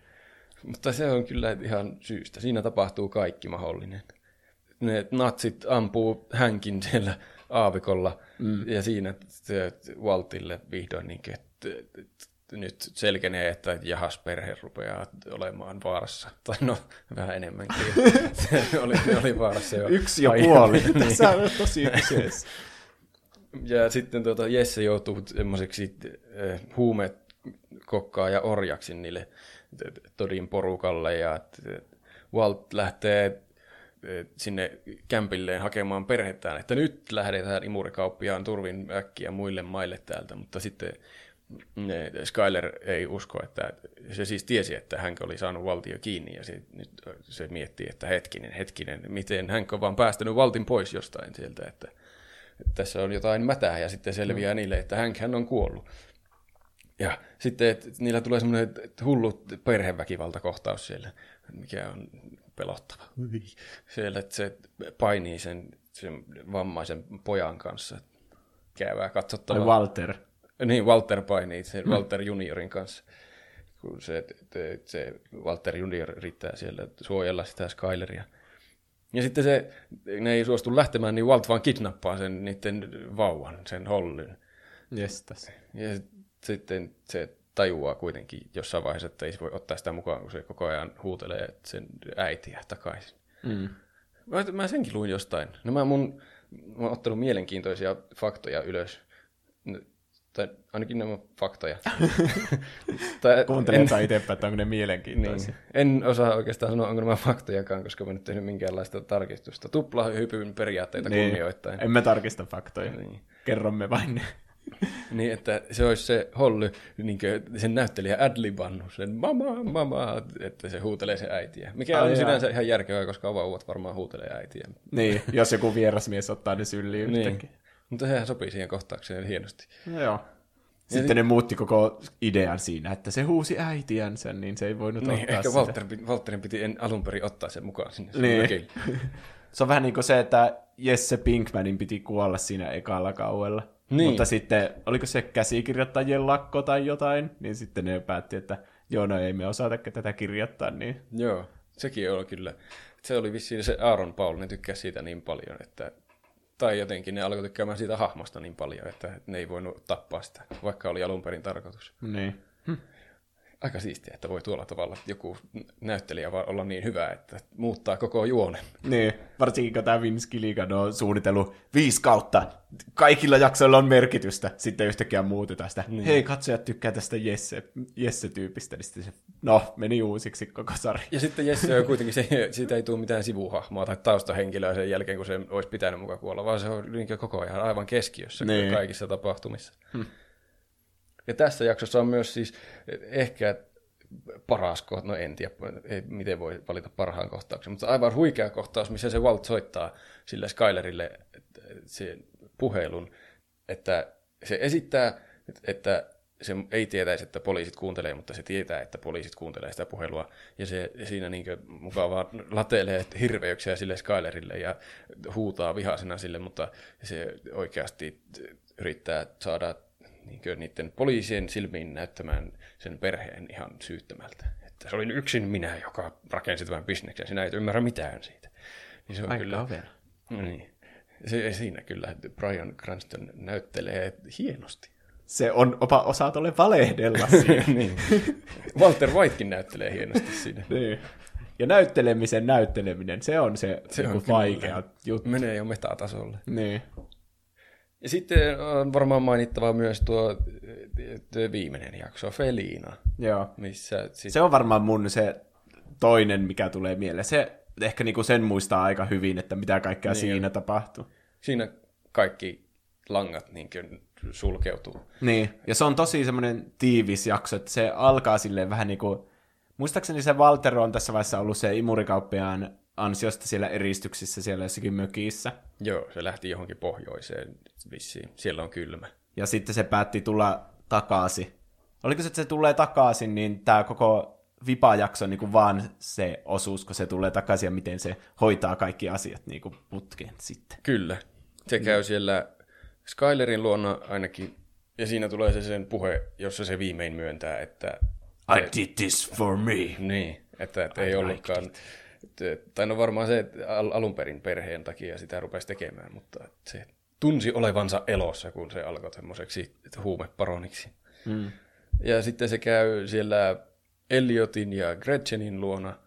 S2: Mutta se on kyllä ihan syystä. Siinä tapahtuu kaikki mahdollinen. Ne natsit ampuu hänkin siellä aavikolla mm. ja siinä se Waltille vihdoin niin, että, että nyt selkenee, että jahas perhe rupeaa olemaan vaarassa. Tai no, vähän enemmänkin. *laughs* se oli, oli vaarassa jo.
S1: Yksi ja puoli. *laughs* Tässä on tosi kyseessä.
S2: Ja sitten tuota, Jesse joutuu semmoiseksi huumeet kokkaa ja orjaksi niille t- Todin porukalle. Ja t- Walt lähtee äh, sinne kämpilleen hakemaan perhettään, että nyt lähdetään imurikauppiaan turvin äkkiä muille maille täältä, mutta sitten Skyler ei usko, että se siis tiesi, että hän oli saanut valtio kiinni ja se, nyt se miettii, että hetkinen, hetkinen, miten hän on vaan päästänyt valtin pois jostain sieltä, että tässä on jotain mätää ja sitten selviää niille, että hän on kuollut. Ja sitten että niillä tulee semmoinen hullu perheväkivaltakohtaus siellä, mikä on pelottava. Siellä, että se painii sen, sen vammaisen pojan kanssa. Käyvää katsottavaa.
S1: Walter.
S2: Niin, Walter painii sen Walter Juniorin kanssa. Kun se, se, Walter Junior yrittää siellä suojella sitä Skyleria. Ja sitten se, ne ei suostu lähtemään, niin Walt vaan kidnappaa sen niiden vauvan, sen hollyn.
S1: Jestas.
S2: Ja sitten se tajuaa kuitenkin jossain vaiheessa, että ei se voi ottaa sitä mukaan, kun se koko ajan huutelee sen äitiä takaisin.
S1: Mm.
S2: Mä, mä senkin luin jostain. No mä, mun, mä oon ottanut mielenkiintoisia faktoja ylös. Tai ainakin nämä faktoja. *laughs* tai,
S1: Kuuntelen en, itsepäin, että onko ne mielenkiintoisia.
S2: niin, en osaa oikeastaan sanoa, onko nämä faktojakaan, koska mä en nyt tehnyt minkäänlaista tarkistusta. Tuplahypyn periaatteita niin. kunnioittain.
S1: Emme tarkista faktoja.
S2: Niin.
S1: Kerromme vain ne. *laughs*
S2: Niin, että se olisi se Holly, niin sen näyttelijä adlibannut sen mama, mama, että se huutelee se äitiä. Mikä
S1: Ai
S2: on
S1: jaa.
S2: sinänsä ihan järkevää, koska vauvat varmaan huutelee äitiä.
S1: Niin, jos joku vierasmies ottaa ne syliin
S2: Niin.
S1: yhtäkkiä.
S2: Mutta sehän sopii siihen kohtaukseen hienosti.
S1: No joo. Sitten ne muutti koko idean siinä, että se huusi äitiänsä, niin se ei voinut
S2: Niin,
S1: ottaa
S2: ehkä
S1: sitä.
S2: Walter, Walterin piti en, alun perin ottaa sen mukaan sinne.
S1: Niin. *laughs* Se on vähän niin kuin se, että Jesse Pinkmanin piti kuolla siinä ekalla kauella.
S2: Niin.
S1: Mutta sitten, oliko se käsikirjoittajien lakko tai jotain, niin sitten ne päätti, että joo, no ei me osata tätä kirjoittaa, niin
S2: Joo, sekin on kyllä. Se oli vissiin se Aaron Paul, ne tykkäsi siitä niin paljon, että tai jotenkin ne alkoi tykkäämään siitä hahmosta niin paljon, että ne ei voinut tappaa sitä, vaikka oli alun perin tarkoitus.
S1: niin.
S2: Aika siistiä, että voi tuolla tavalla joku näyttelijä vaan olla niin hyvä, että muuttaa koko juonen.
S1: Niin, varsinkin kun tämä Vince Gilligan on suunnitellut viisi kautta. Kaikilla jaksoilla on merkitystä. Sitten yhtäkkiä muutetaan sitä. Niin. Hei, katsojat tykkää tästä Jesse, Jesse-tyypistä. Niin sitten se, no, meni uusiksi koko sarja.
S2: Ja sitten Jesse on kuitenkin, se, *laughs* siitä ei tule mitään sivuhahmoa tai taustahenkilöä sen jälkeen, kun se olisi pitänyt mukaan kuolla, vaan se on koko ajan aivan keskiössä
S1: Niin.
S2: kaikissa tapahtumissa. Hmm. Ja tässä jaksossa on myös siis ehkä paras kohta, no en tiedä, ei, miten voi valita parhaan kohtauksen, mutta aivan huikea kohtaus, missä se Walt soittaa sille Skylerille sen puhelun, että se esittää, että se ei tietäisi, että poliisit kuuntelee, mutta se tietää, että poliisit kuuntelee sitä puhelua. Ja se siinä niin mukavaa latelee hirveyksiä sille Skylerille ja huutaa vihaisena sille, mutta se oikeasti yrittää saada niin niiden poliisien silmiin näyttämään sen perheen ihan syyttömältä. Että se olin yksin minä, joka rakensi tämän bisneksen. Sinä et ymmärrä mitään siitä. Niin se on
S1: Aika
S2: kyllä...
S1: ovela.
S2: Niin. Se, siinä kyllä Brian Cranston näyttelee hienosti.
S1: Se on opa osaa tuolle valehdella *laughs* siinä.
S2: niin. Walter Whitekin näyttelee hienosti siinä.
S1: niin. Ja näyttelemisen näytteleminen, se on se,
S2: Se on kyllä.
S1: vaikea juttu.
S2: Menee jo metatasolle.
S1: Niin.
S2: Ja sitten on varmaan mainittava myös tuo, viimeinen jakso, Felina,
S1: Joo.
S2: missä sit,
S1: Se on varmaan mun se toinen, mikä tulee mieleen. Se ehkä niinku sen muistaa aika hyvin, että mitä kaikkea
S2: Niin
S1: siinä tapahtui.
S2: siinä kaikki langat niin sulkeutuu.
S1: Niin, ja se on tosi semmoinen tiivis jakso, että se alkaa silleen vähän niin kuin, muistaakseni se Walter on tässä vaiheessa ollut se imurikauppiaan ansiosta siellä eristyksissä siellä jossakin mökissä.
S2: Joo, se lähti johonkin pohjoiseen vissiin. Siellä on kylmä.
S1: Ja sitten se päätti tulla takaisin. Oliko se, että se tulee takaisin, niin tämä koko Vipa-jakso on niin kuin vaan se osuus, kun se tulee takaisin ja miten se hoitaa kaikki asiat niin kuin putkeen sitten.
S2: Kyllä. Se käy siellä Skylerin luona ainakin, ja siinä tulee se sen puhe, jossa se viimein myöntää, että...
S1: I did this for me.
S2: Niin, että, että ei ollutkaan... Tai no varmaan se että al- alun perin perheen takia sitä rupesi tekemään, mutta se tunsi olevansa elossa, kun se alkoi semmoiseksi huumeparoniksi. Mm. Ja sitten se käy siellä Elliotin ja Gretchenin luona,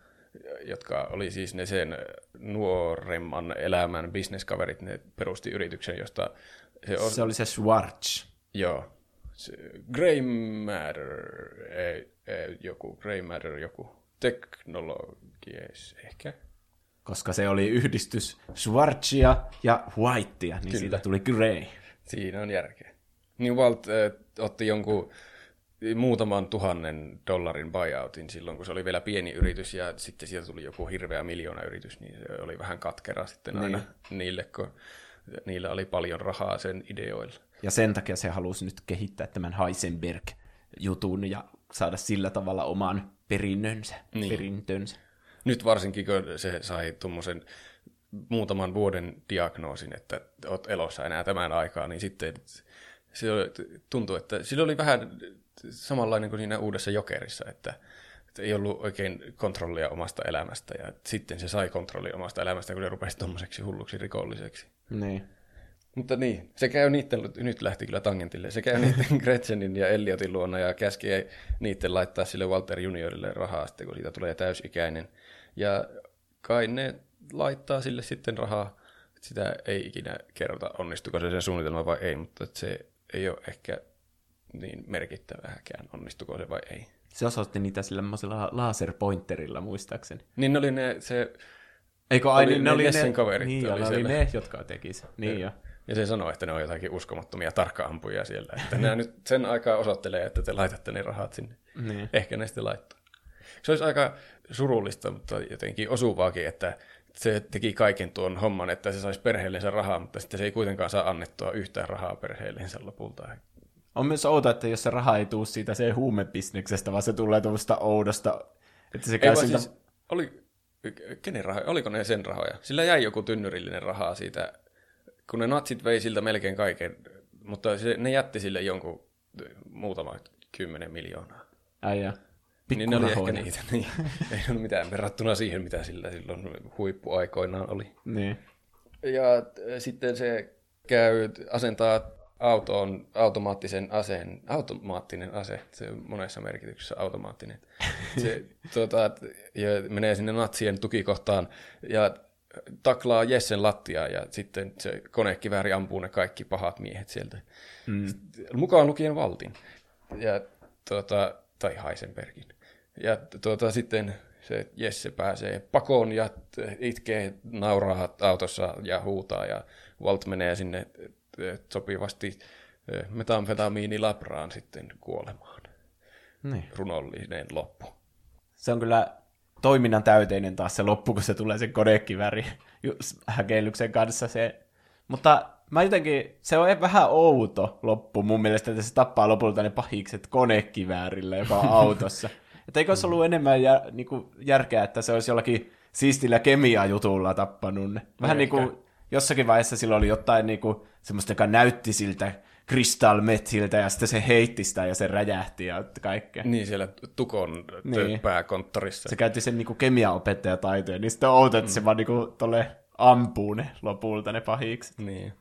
S2: jotka oli siis ne sen nuoremman elämän bisneskaverit, ne perusti yrityksen, josta
S1: se, on... se oli se Schwartz.
S2: Joo. Se, Grey Matter, ei, ei, joku, Grey Matter, joku. Teknologies ehkä.
S1: Koska se oli yhdistys Schwartzia ja Whitea, niin Kyllä. siitä tuli Grey.
S2: Siinä on järkeä. Niin Walt äh, otti jonkun muutaman tuhannen dollarin buyoutin silloin, kun se oli vielä pieni yritys ja sitten sieltä tuli joku hirveä miljoona yritys, niin se oli vähän katkera sitten aina niin. niille, kun niillä oli paljon rahaa sen ideoilla.
S1: Ja sen takia se halusi nyt kehittää tämän Heisenberg-jutun ja saada sillä tavalla oman perinnönsä, niin. perintönsä.
S2: Nyt varsinkin, kun se sai tuommoisen muutaman vuoden diagnoosin, että olet elossa enää tämän aikaa, niin sitten se tuntui, että sillä oli vähän samanlainen kuin siinä uudessa jokerissa, että, että ei ollut oikein kontrollia omasta elämästä, ja sitten se sai kontrollia omasta elämästä, kun se rupesi tuommoiseksi hulluksi rikolliseksi.
S1: Niin.
S2: Mutta niin, se käy niiden, nyt lähti kyllä tangentille, se käy niiden *laughs* Gretchenin ja Elliotin luona ja käski niiden laittaa sille Walter Juniorille rahaa sitten, kun siitä tulee täysikäinen. Ja kai ne laittaa sille sitten rahaa, sitä ei ikinä kerrota, onnistuko se sen suunnitelma vai ei, mutta se ei ole ehkä niin merkittävähäkään, onnistuko se vai ei.
S1: Se osoitti niitä sillä laserpointerilla, muistaakseni.
S2: Niin ne oli ne, se...
S1: Eikö
S2: ai, niin ne, ne oli ne, kaverit.
S1: Niin, oli, oli ne, jotka teki. Niin ja.
S2: Ja se sanoi, että ne on jotakin uskomattomia tarkkaampuja siellä. Että ne nyt sen aikaa osoittelee, että te laitatte ne rahat sinne. Niin. Ehkä ne sitten laittaa. Se olisi aika surullista, mutta jotenkin osuvaakin, että se teki kaiken tuon homman, että se saisi perheellensä rahaa, mutta sitten se ei kuitenkaan saa annettua yhtään rahaa perheellensä lopulta.
S1: On myös outo, että jos se raha ei tule siitä se huumebisneksestä, vaan se tulee tuosta oudosta, että se käy siltä... Siis,
S2: oli, kenen rahoja? Oliko ne sen rahoja? Sillä jäi joku tynnyrillinen rahaa siitä, kun ne natsit vei siltä melkein kaiken, mutta se, ne jätti sille jonkun muutama kymmenen miljoonaa.
S1: Äijä.
S2: Niin ne oli ehkä niitä. Niin. *laughs* ei ole mitään verrattuna siihen, mitä sillä silloin huippuaikoinaan oli.
S1: Niin.
S2: Ja äh, sitten se käy, asentaa autoon automaattisen aseen, automaattinen ase, se on monessa merkityksessä automaattinen. Se *laughs* tuota, ja menee sinne natsien tukikohtaan ja taklaa Jessen lattiaa ja sitten se konekivääri ampuu ne kaikki pahat miehet sieltä. Mm. Mukaan lukien Valtin. Ja, tuota, tai Heisenbergin. Ja tuota, sitten se Jesse pääsee pakoon ja itkee, nauraa autossa ja huutaa ja Walt menee sinne sopivasti metamfetamiinilabraan sitten kuolemaan.
S1: Niin.
S2: Runollinen loppu.
S1: Se on kyllä toiminnan täyteinen taas se loppu, kun se tulee sen kodekiväri häkeilyksen kanssa. Se. Mutta mä jotenkin, se on vähän outo loppu mun mielestä, että se tappaa lopulta ne pahikset konekiväärillä joka *laughs* autossa. että eikö olisi ollut enemmän jär, niin kuin järkeä, että se olisi jollakin siistillä kemiajutulla tappanut ne. Vähän niin kuin jossakin vaiheessa sillä oli jotain niin kuin, semmoista, joka näytti siltä Crystal Metiltä, ja sitten se heitti sitä, ja se räjähti, ja kaikkea.
S2: Niin, siellä Tukon niin. pääkonttorissa.
S1: Se käytti sen niin kemiaopettajataitoja, niin sitten on outo, että mm. se vaan niin kuin, tolle ampuu ne lopulta ne pahiksi.
S2: Niin.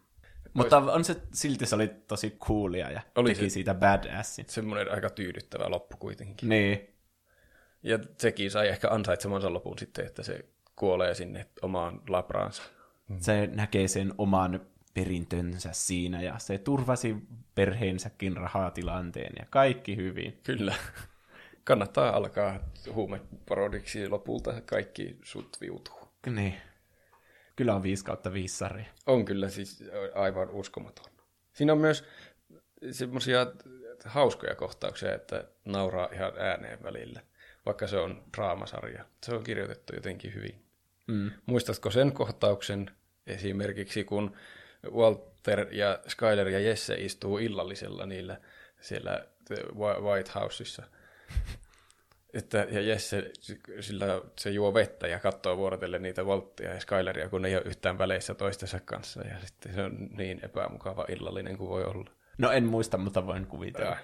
S1: Mutta on se, silti se oli tosi coolia ja oli teki se, siitä badassin.
S2: Semmoinen aika tyydyttävä loppu kuitenkin.
S1: Niin.
S2: Ja sekin sai ehkä ansaitsemansa lopun sitten, että se kuolee sinne omaan labraansa.
S1: Se näkee sen oman perintönsä siinä ja se turvasi perheensäkin rahatilanteen ja kaikki hyvin.
S2: Kyllä. Kannattaa alkaa huumeparodiksi lopulta kaikki sut viutuu.
S1: Niin. Kyllä on 5 kautta 5 sarja.
S2: On kyllä siis aivan uskomaton. Siinä on myös semmoisia hauskoja kohtauksia, että nauraa ihan ääneen välillä, vaikka se on draamasarja. Se on kirjoitettu jotenkin hyvin. Mm. Muistatko sen kohtauksen esimerkiksi, kun Walter ja Skyler ja Jesse istuu illallisella niillä siellä White Houseissa. *laughs* Että, ja Jesse, sillä se juo vettä ja katsoo vuorotellen niitä Waltia ja Skyleria, kun ne ei ole yhtään väleissä toistensa kanssa. Ja sitten se on niin epämukava illallinen kuin voi olla.
S1: No en muista, mutta voin kuvitella. Ja.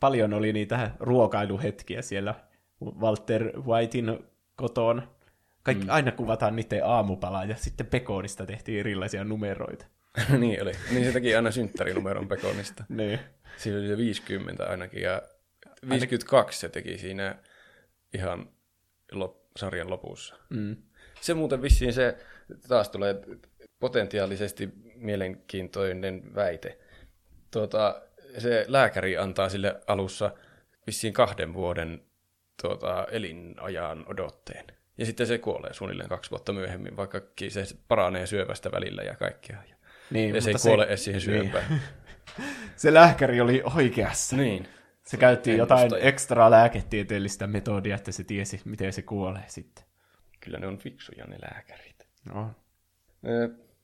S1: Paljon oli niitä ruokailuhetkiä siellä Walter Whitein kotona. Kaikki, mm. Aina kuvataan niiden aamupalaa ja sitten Pekonista tehtiin erilaisia numeroita. *laughs*
S2: niin oli. Niin se teki aina synttärinumeron Pekonista. *laughs*
S1: niin.
S2: Siinä oli 50 ainakin ja 52 se teki siinä ihan lop, sarjan lopussa. Mm. Se muuten vissiin se taas tulee potentiaalisesti mielenkiintoinen väite. Tuota, se lääkäri antaa sille alussa vissiin kahden vuoden tuota, elinajan odotteen. Ja sitten se kuolee suunnilleen kaksi vuotta myöhemmin, vaikkakin se paranee syövästä välillä ja kaikkea. Niin, ja se ei se, kuole edes siihen niin. syöpään. *laughs* Niin.
S1: se lääkäri oli oikeassa.
S2: Niin.
S1: Se käytti jotain ekstra lääketieteellistä metodia, että se tiesi, miten se kuolee sitten.
S2: Kyllä ne on fiksuja ne lääkärit.
S1: No.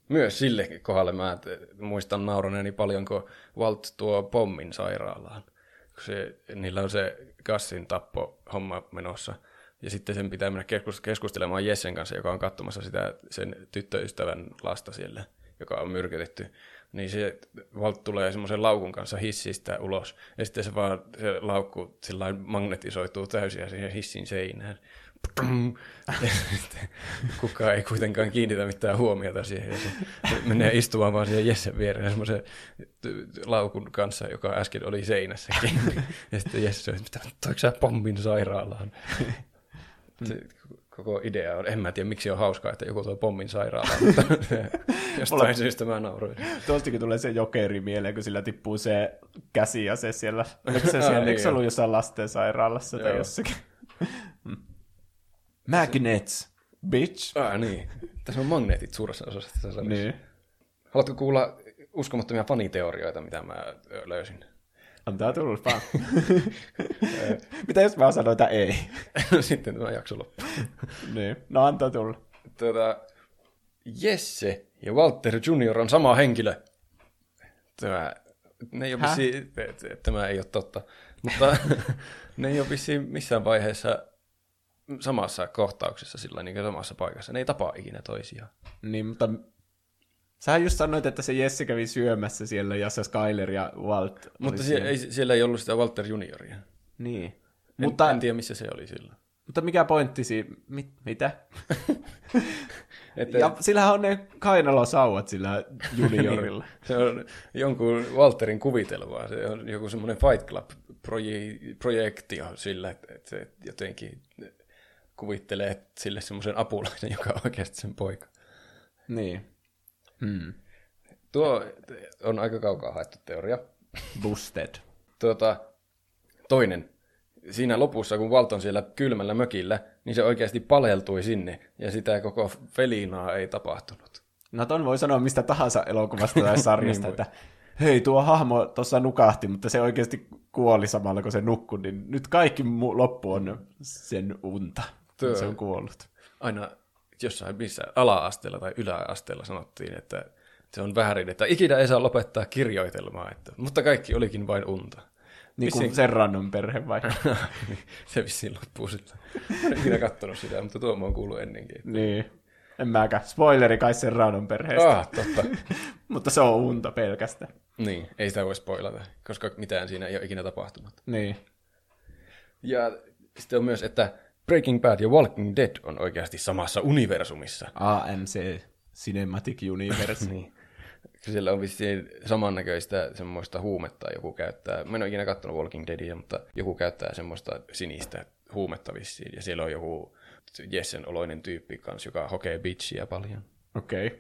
S2: Myös sille kohdalle mä muistan nauraneeni paljon, kun Walt tuo pommin sairaalaan. Se, niillä on se Gassin tappo homma menossa. Ja sitten sen pitää mennä keskustelemaan Jessen kanssa, joka on katsomassa sitä sen tyttöystävän lasta siellä, joka on myrkytetty niin se Walt tulee semmoisen laukun kanssa hissistä ulos, ja sitten se vaan se laukku sillä magnetisoituu täysin siihen hissin seinään. Ja kukaan ei kuitenkaan kiinnitä mitään huomiota siihen. Ja se menee istumaan vaan siihen Jessen viereen semmoisen laukun kanssa, joka äsken oli seinässäkin. Ja sitten Jesse on, sä pommin sairaalaan? Se, koko idea on. En mä tiedä, miksi on hauskaa, että joku tuo pommin sairaalaan, *laughs* mutta *laughs* jostain Mulla... syystä mä nauroin.
S1: Tuostakin tulee se jokeri mieleen, kun sillä tippuu se käsi ja se siellä, eikö se, *laughs* siellä, eikö se ollut jossain lastensairaalassa tai jossakin? Hmm. Magnets, bitch.
S2: Ah, niin. Tässä on magneetit suuressa osassa tässä Niin. Haluatko kuulla uskomattomia faniteorioita, mitä mä löysin?
S1: Antaa tulla vaan. *laughs* Mitä jos mä sanoin, että ei? *laughs*
S2: Sitten tämä jakso loppuu.
S1: niin, no antaa tulla.
S2: Tuota, Jesse ja Walter Junior on sama henkilö. Tämä, ne ei ole vissiin, tämä ei ole totta, mutta *laughs* ne ei ole vissiin missään vaiheessa samassa kohtauksessa sillä niin samassa paikassa. Ne ei tapaa ikinä toisiaan.
S1: Niin, mutta Sä just sanoit, että se Jesse kävi syömässä siellä, ja se Skyler ja Walt
S2: Mutta siellä. Ei, siellä ei ollut sitä Walter Junioria.
S1: Niin. En,
S2: mutta, en tiedä, missä se oli silloin.
S1: Mutta mikä pointti siinä? Mit, mitä? *laughs* että, ja sillähän on ne kainalosauvat sillä *laughs* juniorilla.
S2: niin, se on jonkun Walterin kuvitelmaa. Se on joku semmoinen Fight Club-projekti sillä, että se jotenkin kuvittelee sille semmoisen apulaisen, joka on oikeasti sen poika.
S1: Niin. Hmm.
S2: Tuo on aika kaukaa haettu teoria.
S1: Busted.
S2: Tuota, toinen. Siinä lopussa, kun Walt on siellä kylmällä mökillä, niin se oikeasti paleltui sinne, ja sitä koko felinaa ei tapahtunut.
S1: No ton voi sanoa mistä tahansa elokuvasta tai *laughs* sarjasta, niin että hei, tuo hahmo tuossa nukahti, mutta se oikeasti kuoli samalla, kun se nukkui, niin nyt kaikki mu- loppu on sen unta, Tuo. se on kuollut.
S2: Aina jossain missä ala-asteella tai yläasteella sanottiin, että se on väärin, että ikinä ei saa lopettaa kirjoitelmaa, että, mutta kaikki olikin vain unta.
S1: Niin kuin vissiin... Serrannon perhe vai? *laughs*
S2: se vissiin loppuu sitten. En ikinä katsonut sitä, mutta tuo on kuullut ennenkin. Että...
S1: Niin. En mäkään. Spoileri kai Serranon perheestä.
S2: Ah, totta. *laughs*
S1: mutta se on unta pelkästään.
S2: Niin, ei sitä voi spoilata, koska mitään siinä ei ole ikinä tapahtunut.
S1: Niin.
S2: Ja sitten on myös, että Breaking Bad ja Walking Dead on oikeasti samassa universumissa.
S1: AMC, Cinematic Universe. *laughs* niin.
S2: Siellä on vissiin samannäköistä semmoista huumetta joku käyttää. Mä en ole ikinä katsonut Walking Deadia, mutta joku käyttää semmoista sinistä huumetta vissiin. Ja siellä on joku Jessen oloinen tyyppi kanssa, joka hokee bitchiä paljon.
S1: Okei. Okay.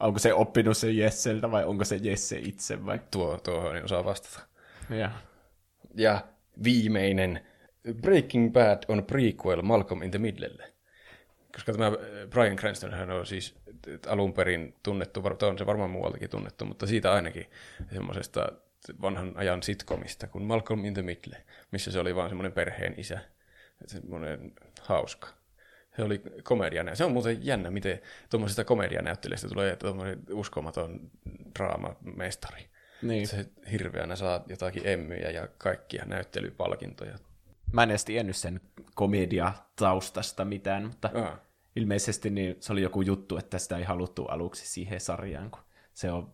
S1: Onko se oppinut sen Jesseltä vai onko se Jesse itse vai?
S2: Tuo, tuohon en osaa vastata.
S1: Ja,
S2: ja viimeinen Breaking Bad on prequel Malcolm in the Middlelle. Koska tämä äh, Brian Cranston hän on siis alun perin tunnettu, on se varmaan muualtakin tunnettu, mutta siitä ainakin semmoisesta vanhan ajan sitcomista kuin Malcolm in the Middle, missä se oli vaan semmoinen perheen isä. Semmoinen hauska. Se oli komediana. Se on muuten jännä, miten tuommoisesta komedianäyttelijästä tulee tuommoinen uskomaton draamamestari.
S1: Niin.
S2: Se hirveänä saa jotakin emmyjä ja kaikkia näyttelypalkintoja.
S1: Mä en edes tiennyt sen komediataustasta mitään, mutta
S2: Ah.
S1: ilmeisesti niin se oli joku juttu, että sitä ei haluttu aluksi siihen sarjaan, kun se on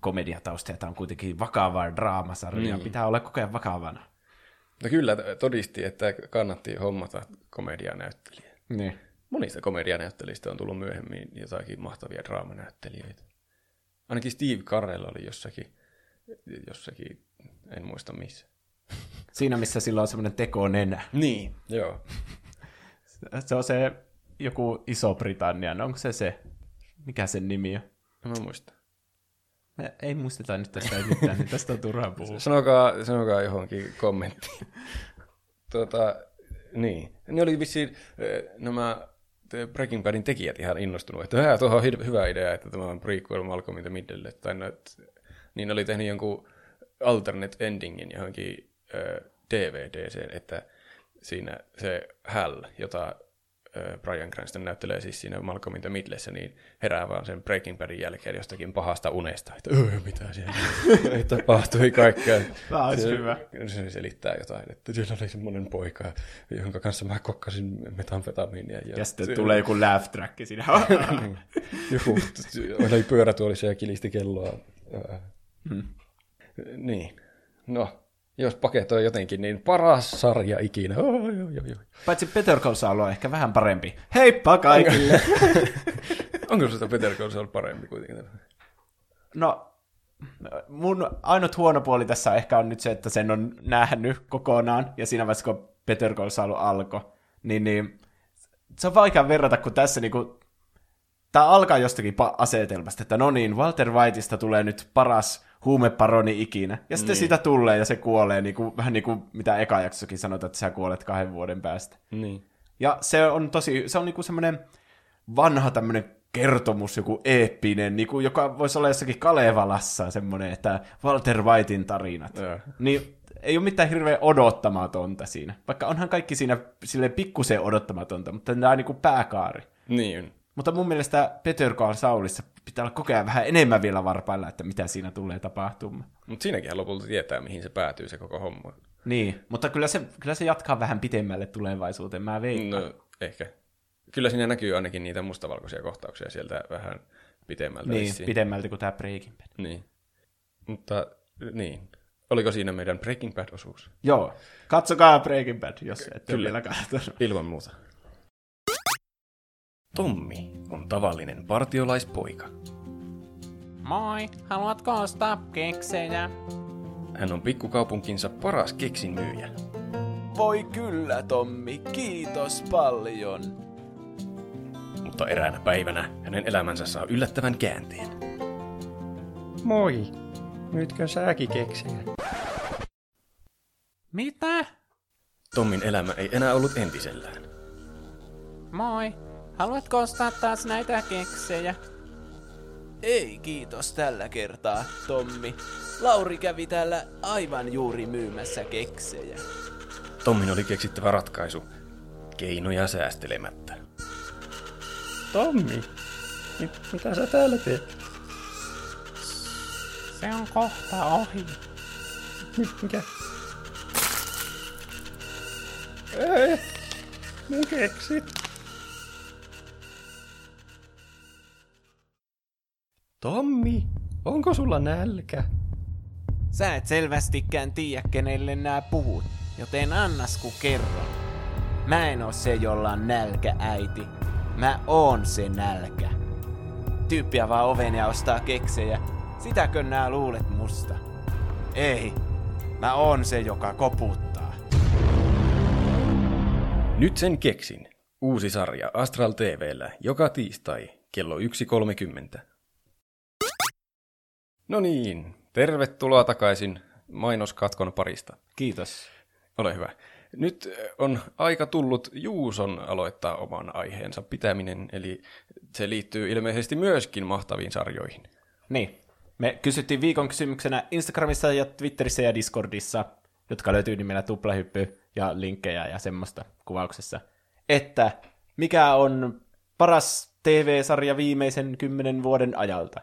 S1: komediatausta ja tämä on kuitenkin vakava draamasarja, niin. pitää olla koko ajan vakavana.
S2: No kyllä todisti, että kannatti hommata komedianäyttelijä.
S1: Niin.
S2: Monista komedianäyttelijistä on tullut myöhemmin jotakin mahtavia draamanäyttelijöitä. Ainakin Steve Carell oli jossakin, jossakin en muista missä.
S1: Siinä, missä sillä on semmoinen tekonenä.
S2: Niin, joo.
S1: Se on se joku Iso-Britannian, onko se se? Mikä sen nimi on?
S2: En mä muista.
S1: Me ei muisteta nyt tästä mitään, niin tästä on turhaa puhua.
S2: Sanokaa, sanokaa johonkin kommenttiin. tuota, niin. Ne oli vissiin eh, nämä Breaking Badin tekijät ihan innostunut, että tuohon on hyvä idea, että tämä on prequel Malcolm in the Middle. Tai no, et, niin oli tehnyt jonkun alternate endingin johonkin DVDseen, että siinä se Hal, jota Brian Cranston näyttelee siis siinä Malcolm in the Middlessä, niin herää vaan sen Breaking Badin jälkeen jostakin pahasta unesta, että öö, mitä siellä *laughs* ei tapahtui kaikkea.
S1: Tämä olisi
S2: se,
S1: hyvä.
S2: Se selittää jotain, että siellä oli semmoinen poika, jonka kanssa mä kokkasin metanfetamiinia. Ja,
S1: Ja sitten tulee joku laugh track siinä. *laughs*
S2: joku oli pyörätuolissa ja kilisti kelloa.
S1: Hmm.
S2: Niin. No, jos paketoi jotenkin, niin paras sarja ikinä. Oh, joo, joo, joo.
S1: Paitsi Better Call Saul on ehkä vähän parempi. Heippa kaikille! *laughs*
S2: Onko sitä Peter Call Saul parempi kuitenkin?
S1: No, mun ainut huono puoli tässä ehkä on nyt se, että sen on nähnyt kokonaan, ja siinä vaiheessa, kun Better Call Saul alkoi, niin, niin se on vaikea verrata, kun tässä niinku, tämä alkaa jostakin asetelmasta, että no niin, Walter Whiteista tulee nyt paras huumeparoni ikinä, ja sitten niin. sitä tulee ja se kuolee, niinku, vähän niin kuin mitä eka jaksokin sanotaan, että sä kuolet kahden vuoden päästä.
S2: Niin.
S1: Ja se on tosi, se on niinku semmoinen vanha tämmöinen kertomus, joku eeppinen, niinku, joka voisi olla jossakin Kalevalassa semmoinen, että Walter Whitein tarinat.
S2: Joo.
S1: Niin ei ole mitään hirveän odottamatonta siinä. Vaikka onhan kaikki siinä sille pikkusen odottamatonta, mutta tämä on niinku pääkaari.
S2: Niin.
S1: Mutta mun mielestä Peter Call Saulissa pitää olla koko ajan vähän enemmän vielä varpailla, että mitä siinä tulee tapahtumaan.
S2: Mutta siinäkin lopulta tietää, mihin se päätyy se koko homma.
S1: Niin, mutta kyllä se, kyllä se jatkaa vähän pitemmälle tulevaisuuteen, mä veikkaan.
S2: No, ehkä. Kyllä siinä näkyy ainakin niitä mustavalkoisia kohtauksia sieltä vähän pitemmältä.
S1: niin,
S2: vissiin.
S1: pidemmältä kuin tämä Breaking Bad.
S2: Niin. Mutta niin. Oliko siinä meidän Breaking Bad-osuus?
S1: Joo, katsokaa Breaking Bad, jos ette
S2: Kyllä.
S1: vielä katsonut.
S2: Ilman muuta. Tommi on tavallinen partiolaispoika.
S3: Moi, haluatko ostaa keksejä?
S2: Hän on pikkukaupunkinsa paras keksin myyjä.
S1: Voi kyllä, Tommi, kiitos paljon.
S2: Mutta eräänä päivänä hänen elämänsä saa yllättävän käänteen.
S4: Moi, nytkö säkin keksejä?
S3: Mitä?
S2: Tommin elämä ei enää ollut entisellään.
S3: Moi, haluatko ostaa taas näitä keksejä?
S1: Ei kiitos tällä kertaa, Tommi. Lauri kävi täällä aivan juuri myymässä keksejä.
S2: Tommin oli keksittävä ratkaisu. Keinoja säästelemättä.
S4: Tommi, mit, mitä sä täällä teet?
S3: Se on kohta ohi.
S4: Mi, mikä? Ei, mun keksit. Tommi, onko sulla nälkä?
S3: Sä et selvästikään tiedä, kenelle nää puhut, joten annas ku kerron. Mä en oo se, jolla on nälkä, äiti. Mä oon se nälkä. Tyyppi avaa oven ja ostaa keksejä. Sitäkö nää luulet musta? Ei. Mä oon se, joka koputtaa.
S2: Nyt sen keksin. Uusi sarja Astral TVllä joka tiistai kello 1.30. No niin, tervetuloa takaisin mainoskatkon parista.
S1: Kiitos.
S2: Ole hyvä. nyt on aika tullut Juuson aloittaa oman aiheensa pitäminen, eli se liittyy ilmeisesti myöskin mahtaviin sarjoihin.
S1: Niin. Me kysyttiin viikon kysymyksenä Instagramissa ja Twitterissä ja Discordissa, jotka löytyy nimellä tuplahyppy ja linkkejä ja semmoista kuvauksessa, että mikä on paras TV-sarja viimeisen kymmenen vuoden ajalta.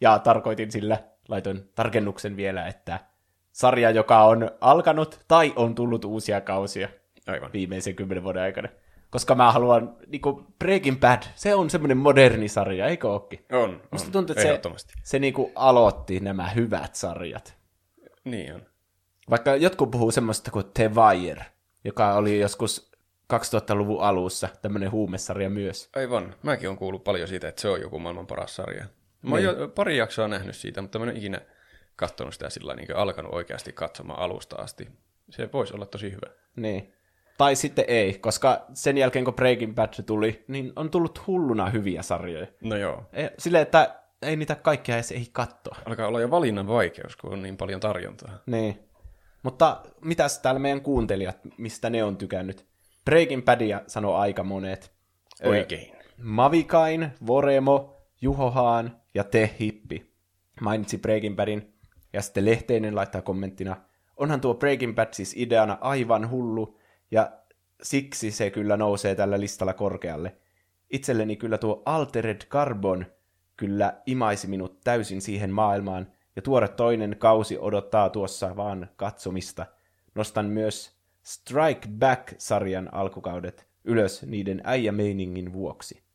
S1: Ja tarkoitin sillä, laitoin tarkennuksen vielä, että sarja, joka on alkanut tai on tullut uusia kausia
S2: Aivan.
S1: viimeisen kymmenen vuoden aikana. Koska mä haluan, niinku Breaking Bad, se on semmoinen moderni sarja, eikö ookin?
S2: On,
S1: Musta
S2: on.
S1: tuntuu, että se, se niinku aloitti nämä hyvät sarjat.
S2: Niin on.
S1: Vaikka jotkut puhuu semmoista kuin The Wire, joka oli joskus 2000-luvun alussa tämmöinen huumesarja myös.
S2: Aivan. Mäkin on kuullut paljon siitä, että se on joku maailman paras sarja. Mä oon
S1: Niin.
S2: jo pari jaksoa nähnyt siitä, mutta mä en ole ikinä katsonut sitä sillä niin alkanut oikeasti katsomaan alusta asti. Se voisi olla tosi hyvä.
S1: Niin. Tai sitten ei, koska sen jälkeen kun Breaking Bad tuli, niin on tullut hulluna hyviä sarjoja.
S2: No joo.
S1: Ei- Silleen, että ei niitä kaikkia edes ei katsoa.
S2: Alkaa olla jo valinnan vaikeus, kun on niin paljon tarjontaa.
S1: Niin. Mutta mitäs täällä meidän kuuntelijat, mistä ne on tykännyt? Breaking Badia sanoo aika monet. Ö,
S2: Oikein.
S1: Mavikain, Voremo, Juhohaan ja Te Hippi mainitsi Breaking Badin. Ja sitten Lehteinen laittaa kommenttina, onhan tuo Breaking Bad siis ideana aivan hullu, ja siksi se kyllä nousee tällä listalla korkealle. Itselleni kyllä tuo Altered Carbon kyllä imaisi minut täysin siihen maailmaan, ja tuore toinen kausi odottaa tuossa vaan katsomista. Nostan myös Strike Back-sarjan alkukaudet ylös niiden äijämeiningin vuoksi.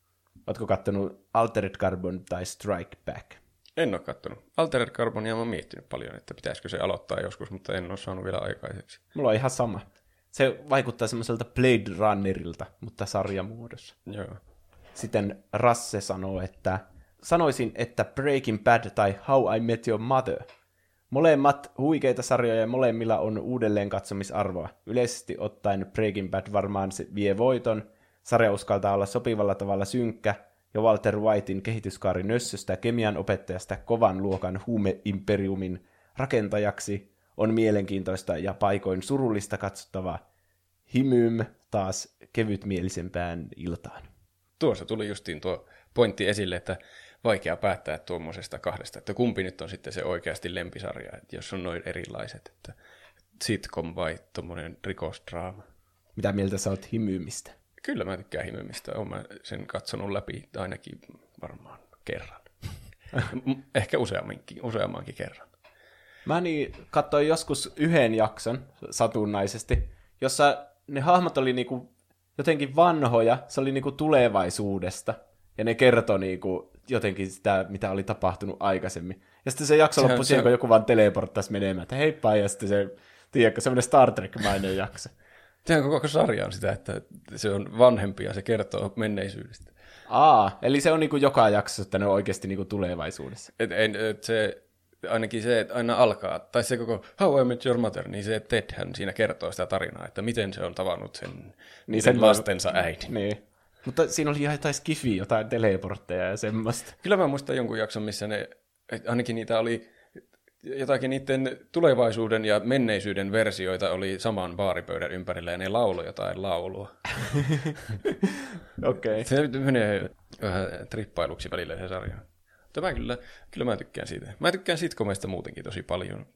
S1: Ootko kattonut Altered Carbon tai Strike Back?
S2: En ole kattonut. Altered Carbonia mä oon miettinyt paljon, että pitäisikö se aloittaa joskus, mutta en ole saanut vielä aikaiseksi.
S1: Mulla on ihan sama. Se vaikuttaa semmoiselta Blade Runnerilta, mutta sarjamuodossa.
S2: Joo.
S1: Sitten Rasse sanoo, että sanoisin, että Breaking Bad tai How I Met Your Mother. Molemmat huikeita sarjoja ja molemmilla on uudelleen katsomisarvoa. Yleisesti ottaen Breaking Bad varmaan se vie voiton. Sarja uskaltaa olla sopivalla tavalla synkkä, ja Walter Whitein kehityskaari nössöstä kemian opettajasta kovan luokan huumeimperiumin rakentajaksi on mielenkiintoista ja paikoin surullista katsottavaa. Himym taas kevytmielisempään iltaan.
S2: Tuossa tuli justiin tuo pointti esille, että vaikea päättää tuommoisesta kahdesta, että kumpi nyt on sitten se oikeasti lempisarja, että jos on noin erilaiset, että sitcom vai tuommoinen rikosdraama.
S1: Mitä mieltä sä oot himymistä?
S2: Kyllä mä tykkään himemistä, olen mä sen katsonut läpi ainakin varmaan kerran. *laughs* Ehkä useamminkin, useammankin kerran.
S1: Mä niin katsoin joskus yhden jakson satunnaisesti, jossa ne hahmot oli niinku jotenkin vanhoja, se oli niinku tulevaisuudesta, ja ne kertoi niinku jotenkin sitä, mitä oli tapahtunut aikaisemmin. Ja sitten se jakso loppui
S2: se-
S1: siihen, kun joku vaan teleporttasi menemään, että heippa, ja sitten se, tiedätkö, semmoinen Star Trek-mainen jakso.
S2: Sehän koko sarja on sitä, että se on vanhempi ja se kertoo menneisyydestä.
S1: Aa, eli se on niinku joka jaksossa, että ne on oikeasti niinku tulevaisuudessa.
S2: Et, en, et se, ainakin se, että aina alkaa, tai se koko How I Met Your Mother, niin se Tedhän siinä kertoo sitä tarinaa, että miten se on tavannut sen, niin sen lastensa äidin.
S1: Niin. Mutta siinä oli ihan jotain skifiä, jotain teleportteja ja semmoista.
S2: Kyllä mä muistan jonkun jakson, missä ne, ainakin niitä oli jotakin niiden tulevaisuuden ja menneisyyden versioita oli saman baaripöydän ympärillä ja ne lauloi jotain laulua. *laughs*
S1: Okei. Okay.
S2: Se menee vähän trippailuksi välillä se sarja. Mutta mä kyllä, kyllä mä tykkään siitä. Mä tykkään sitcomeista muutenkin tosi paljon.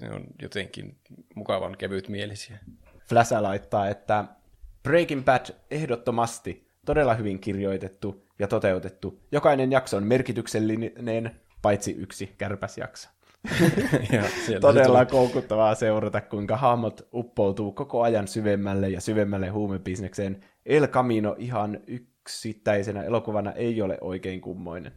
S2: Ne on jotenkin mukavan kevyt mielisiä.
S1: Flasha laittaa, että Breaking Bad ehdottomasti todella hyvin kirjoitettu ja toteutettu. Jokainen jakso on merkityksellinen, paitsi yksi kärpäsjakso. *laughs*
S2: ja
S1: Todella
S2: se
S1: koukuttavaa seurata, kuinka hahmot uppoutuu koko ajan syvemmälle ja syvemmälle huumebisnekseen. El Camino ihan yksittäisenä elokuvana ei ole oikein kummoinen.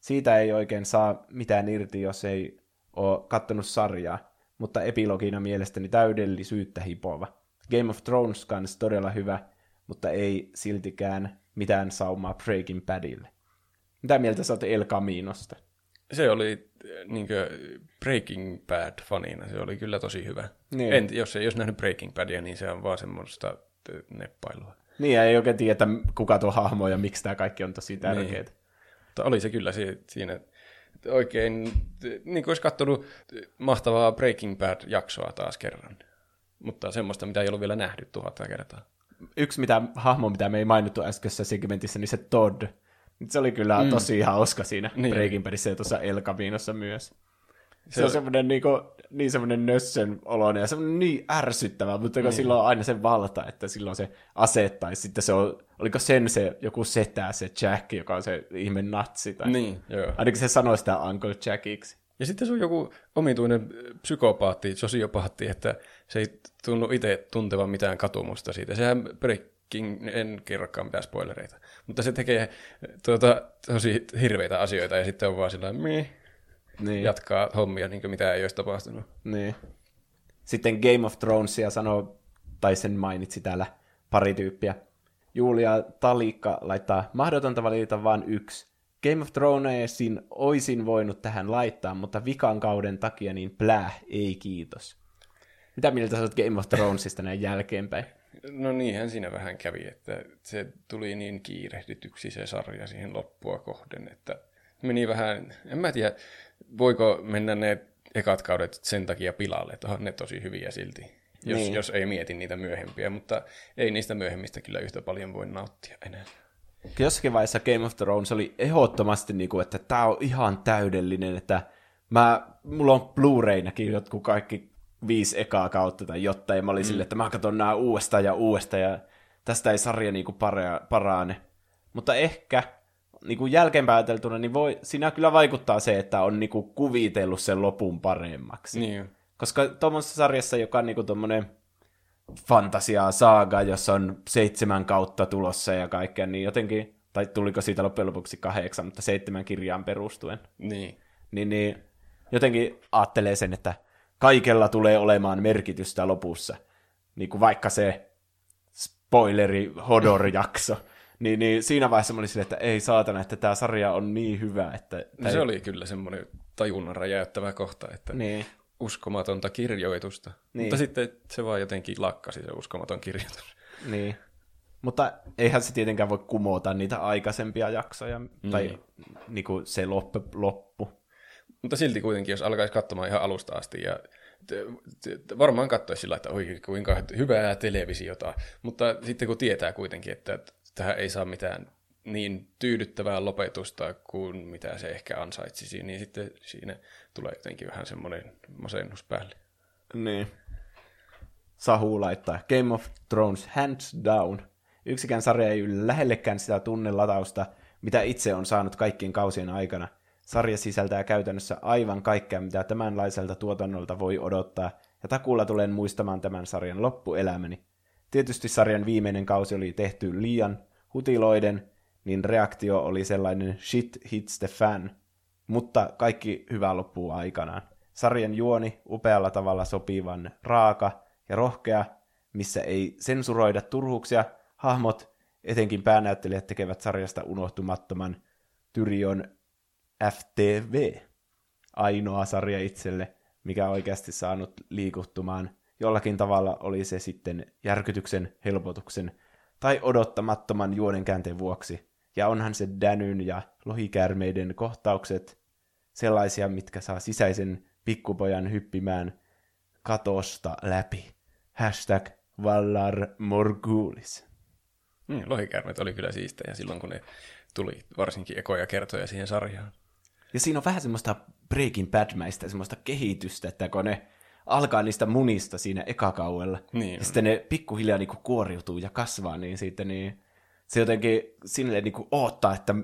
S1: Siitä ei oikein saa mitään irti, jos ei ole kattonut sarjaa, mutta epilogina mielestäni täydellisyyttä hipova. Game of Thrones kans todella hyvä, mutta ei siltikään mitään saumaa Breaking Badille. Mitä mieltä sä oot El Caminosta?
S2: Se oli niin Breaking Bad-fanina, se oli kyllä tosi hyvä.
S1: Niin.
S2: En, jos ei olisi nähnyt Breaking Badia, niin se on vaan semmoista neppailua.
S1: Niin, ja ei oikein tiedä, kuka tuo hahmo ja miksi tämä kaikki on tosi tärkeää. Niin.
S2: Mutta oli se kyllä si- siinä oikein, niin kuin olisi katsonut mahtavaa Breaking Bad-jaksoa taas kerran. Mutta semmoista, mitä ei ollut vielä nähty tuhatta kertaa.
S1: Yksi mitä, hahmo, mitä me ei mainittu äskeisessä segmentissä, niin se Todd. Se oli kyllä mm. tosi hauska siinä
S2: Niin.
S1: niin. Breaking Badissä ja tuossa El Caminossa myös. Se, se on semmoinen niinku, niin semmoinen nössön oloinen ja semmoinen niin ärsyttävä, mutta kun sillä on aina se valta, että silloin se ase, tai sitten se on, oliko sen se joku setä, se Jack, joka on se ihme natsi, tai
S2: Niin, joo.
S1: ainakin se sanoi sitä Uncle Jackiksi.
S2: Ja sitten se on joku omituinen psykopaatti, sosiopaatti, että se ei tunnu itse tuntevan mitään katumusta siitä. Sehän Breaking, en kerrokaan mitään spoilereita, mutta se tekee tuota, tosi hirveitä asioita ja sitten on vaan sillä
S1: Niin.
S2: jatkaa hommia niin mitään ei olisi tapahtunut.
S1: Niin. Sitten Game of Thronesia sanoo, tai sen mainitsi täällä pari tyyppiä. Julia Talikka laittaa, mahdotonta valita vain yksi. Game of Thronesin oisin voinut tähän laittaa, mutta vikan kauden takia niin pläh, ei kiitos. Mitä mieltä sä oot Game of Thronesista näin jälkeenpäin?
S2: No niinhän siinä vähän kävi, että se tuli niin kiirehdityksi se sarja siihen loppua kohden, että meni vähän, en mä tiedä, voiko mennä ne ekat kaudet sen takia pilalle, että onhan ne tosi hyviä silti, jos,
S1: Niin.
S2: jos ei mieti niitä myöhempiä, mutta ei niistä myöhemmistä kyllä yhtä paljon voi nauttia enää.
S1: Jossakin vaiheessa Game of Thrones oli ehdottomasti, niin kuin, että tämä on ihan täydellinen, että mä, mulla on Blu-raynakin jotkut kaikki viisi ekaa kautta tai jotain, ja mä olin mm. silleen, että mä katson nämä uudestaan ja uudestaan, ja tästä ei sarja niin kuin para, parane. Mutta ehkä niin kuin jälkeenpäin ajateltuna, niin voi, siinä kyllä vaikuttaa se, että on niin kuin kuvitellut sen lopun paremmaksi.
S2: Niin,
S1: Koska tuommoisessa sarjassa, joka on niinku tommonen fantasia saaga, jossa on seitsemän kautta tulossa ja kaikkea, niin jotenkin, tai tuliko siitä loppujen lopuksi kahdeksan, mutta seitsemän kirjaan perustuen,
S2: niin.
S1: niin, niin jotenkin ajattelee sen, että kaikella tulee olemaan merkitystä lopussa. Niin kuin vaikka se spoileri Hodor-jakso. *laughs* niin, niin siinä vaiheessa mä olin silleen, että ei saatana, että tämä sarja on niin hyvä, että...
S2: No se oli kyllä semmoinen tajunnan räjäyttävä kohta, että
S1: Niin.
S2: uskomatonta kirjoitusta.
S1: Niin.
S2: Mutta sitten se vaan jotenkin lakkasi se uskomaton kirjoitus.
S1: Niin. Mutta eihän se tietenkään voi kumota niitä aikaisempia jaksoja, tai niin kuin se loppu, loppu.
S2: Mutta silti kuitenkin, jos alkaisi katsomaan ihan alusta asti ja varmaan katsoisi sillä, että oi kuinka hyvää televisiota, mutta sitten kun tietää kuitenkin, että tähän ei saa mitään niin tyydyttävää lopetusta kuin mitä se ehkä ansaitsisi, niin sitten siinä tulee jotenkin vähän semmoinen masennus päälle.
S1: Niin. Sahu laittaa Game of Thrones hands down. Yksikään sarja ei lähellekään sitä tunnelatausta, mitä itse on saanut kaikkien kausien aikana. Sarja sisältää käytännössä aivan kaikkea, mitä tämänlaiselta tuotannolta voi odottaa, ja takuulla tulen muistamaan tämän sarjan loppuelämäni. Tietysti sarjan viimeinen kausi oli tehty liian hutiloiden, niin reaktio oli sellainen shit hits the fan, mutta kaikki hyvä loppuu aikanaan. Sarjan juoni upealla tavalla sopivan raaka ja rohkea, missä ei sensuroida turhuuksia, hahmot, etenkin päänäyttelijät tekevät sarjasta unohtumattoman Tyrion FTV. Ainoa sarja itselle, mikä oikeasti saanut liikuttumaan. Jollakin tavalla oli se sitten järkytyksen, helpotuksen tai odottamattoman juonenkäänteen vuoksi. Ja onhan se Danyn ja lohikäärmeiden kohtaukset sellaisia, mitkä saa sisäisen pikkupojan hyppimään katosta läpi. Hashtag Vallar Morgulis.
S2: Mm, lohikäärmeet oli kyllä siistejä silloin, kun ne tuli varsinkin ekoja kertoja siihen sarjaan.
S1: Ja siinä on vähän semmoista Breaking Bad-mäistä semmoista kehitystä, että kun ne alkaa niistä munista siinä ekakaudella,
S2: Niin
S1: ja sitten ne pikkuhiljaa niinku kuoriutuu ja kasvaa, niin sitten niin se jotenkin sinne niinku oottaa, että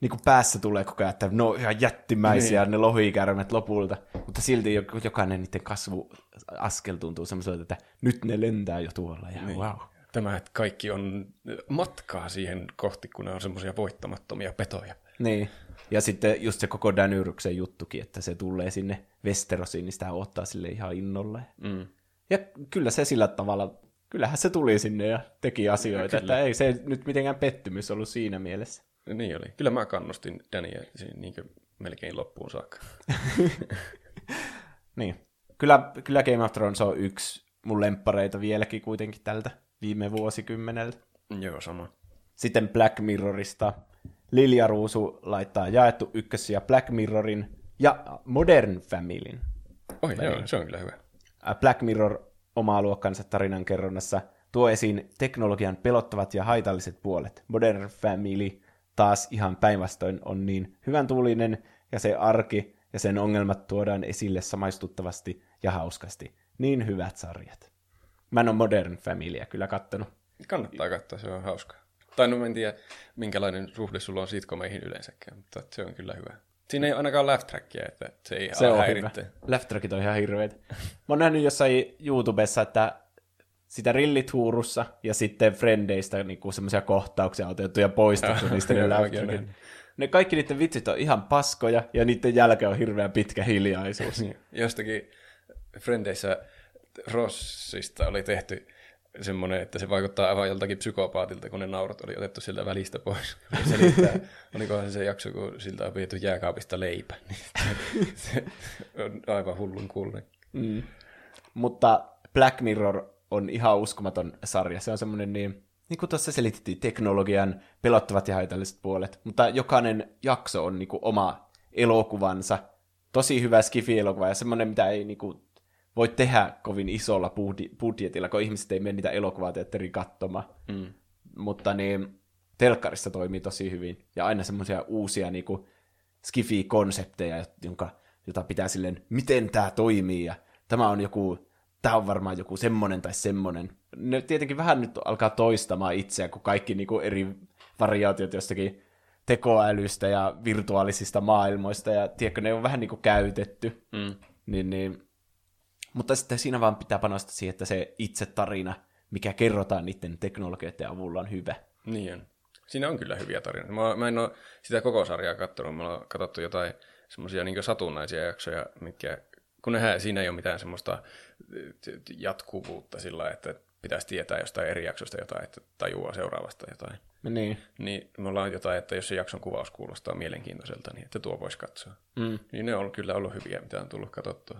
S1: niinku päässä tulee koko ajan, että ne on ihan jättimäisiä niin. ne lohikärmet lopulta, mutta silti jo- jokainen niiden kasvuaskel tuntuu semmoiselta, että nyt ne lentää jo tuolla, ja niin. wow.
S2: Tämä, että kaikki on matkaa siihen kohti, kun ne on semmoisia voittamattomia petoja.
S1: Niin. Ja sitten just se koko Danyryksen juttukin, että se tulee sinne Westerosiin, niin sitä ottaa sille ihan innolla.
S2: Mm.
S1: Ja kyllä se sillä tavalla, kyllähän se tuli sinne ja teki asioita, että ei se nyt mitenkään pettymys ollut siinä mielessä.
S2: Niin oli. Kyllä mä kannustin Dania siihen niin melkein loppuun saakka. *laughs*
S1: Niin. Kyllä, kyllä Game of Thrones on yksi mun lemppareita vieläkin kuitenkin tältä viime vuosikymmeneltä.
S2: Joo, sama.
S1: Sitten Black Mirrorista. Lilja Ruusu laittaa jaettu ykkös ja Black Mirrorin ja Modern Familyn.
S2: Oi, joo, se on kyllä hyvä.
S1: Black Mirror omaa luokkansa tarinankerronnassa tuo esiin teknologian pelottavat ja haitalliset puolet. Modern Family taas ihan päinvastoin on niin hyvän tuulinen ja se arki ja sen ongelmat tuodaan esille samaistuttavasti ja hauskasti. Niin hyvät sarjat. Mä en ole Modern Familya kyllä kattonut.
S2: Kannattaa katsoa, se on hauska. Tai no en tiedä, minkälainen suhde sulla on sitcomeihin yleensäkään, mutta se on kyllä hyvä. Siinä ei ole ainakaan laugh trackia, että se ei
S1: Se on
S2: häiritte.
S1: hyvä. Left trackit on ihan hirveet. Mä oon nähnyt jossain YouTubessa, että sitä rillituurussa ja sitten Frendeistä niinku semmoisia kohtauksia otettu ja poistettu niistä ne laugh. Ne kaikki niiden vitsit on ihan paskoja ja niiden jälkeen on hirveän pitkä hiljaisuus. *laughs*
S2: Jostakin Frendeissä Rossista oli tehty semmoinen, että se vaikuttaa aivan joltakin psykopaatilta, kun ne naurut oli otettu sieltä välistä pois. *laughs* Se Selittää, olikohan se se jakso, kun siltä on viety jääkaapista leipä. *laughs* Se, on aivan hullun kuulonen.
S1: Mm. Mutta Black Mirror on ihan uskomaton sarja. Se on semmoinen niin, niin kuin tuossa selitettiin, teknologian pelottavat ja haitalliset puolet. Mutta jokainen jakso on niin kuin oma elokuvansa. Tosi hyvä skifi-elokuva ja semmoinen, mitä ei niin kuin, voi tehdä kovin isolla budjetilla, kun ihmiset ei mene niitä elokuvateatteriin katsomaan.
S2: Mm.
S1: Mutta niin, telkkarissa toimii tosi hyvin. Ja aina semmoisia uusia niin kuin, skifi-konsepteja, jonka, jota pitää silleen, miten tämä toimii, ja tämä on joku, tämä on varmaan joku semmonen tai semmonen. Ne tietenkin vähän nyt alkaa toistamaan itseään, kun kaikki niin kuin eri variaatiot jostakin tekoälystä ja virtuaalisista maailmoista, ja tiedätkö, ne on vähän niin kuin käytetty.
S2: Mm.
S1: Niin, niin. Mutta sitten siinä vaan pitää panostaa siihen, että se itse tarina, mikä kerrotaan niiden teknologioiden avulla, on hyvä.
S2: Niin on. Siinä on kyllä hyviä tarinoita. Mä, mä en ole sitä koko sarjaa katsonut. Mä oon katsottu jotain semmoisia niin satunnaisia jaksoja, mitkä, kun nehän, siinä ei ole mitään semmoista eh, jatkuvuutta sillä että pitäisi tietää jostain eri jaksosta jotain, että tajuaa seuraavasta jotain.
S1: Niin.
S2: Niin me ollaan jotain, että jos se jakson kuvaus kuulostaa mielenkiintoiselta, niin että tuo voisi katsoa.
S1: Mm.
S2: Niin ne on kyllä ollut hyviä, mitä on tullut katsottua.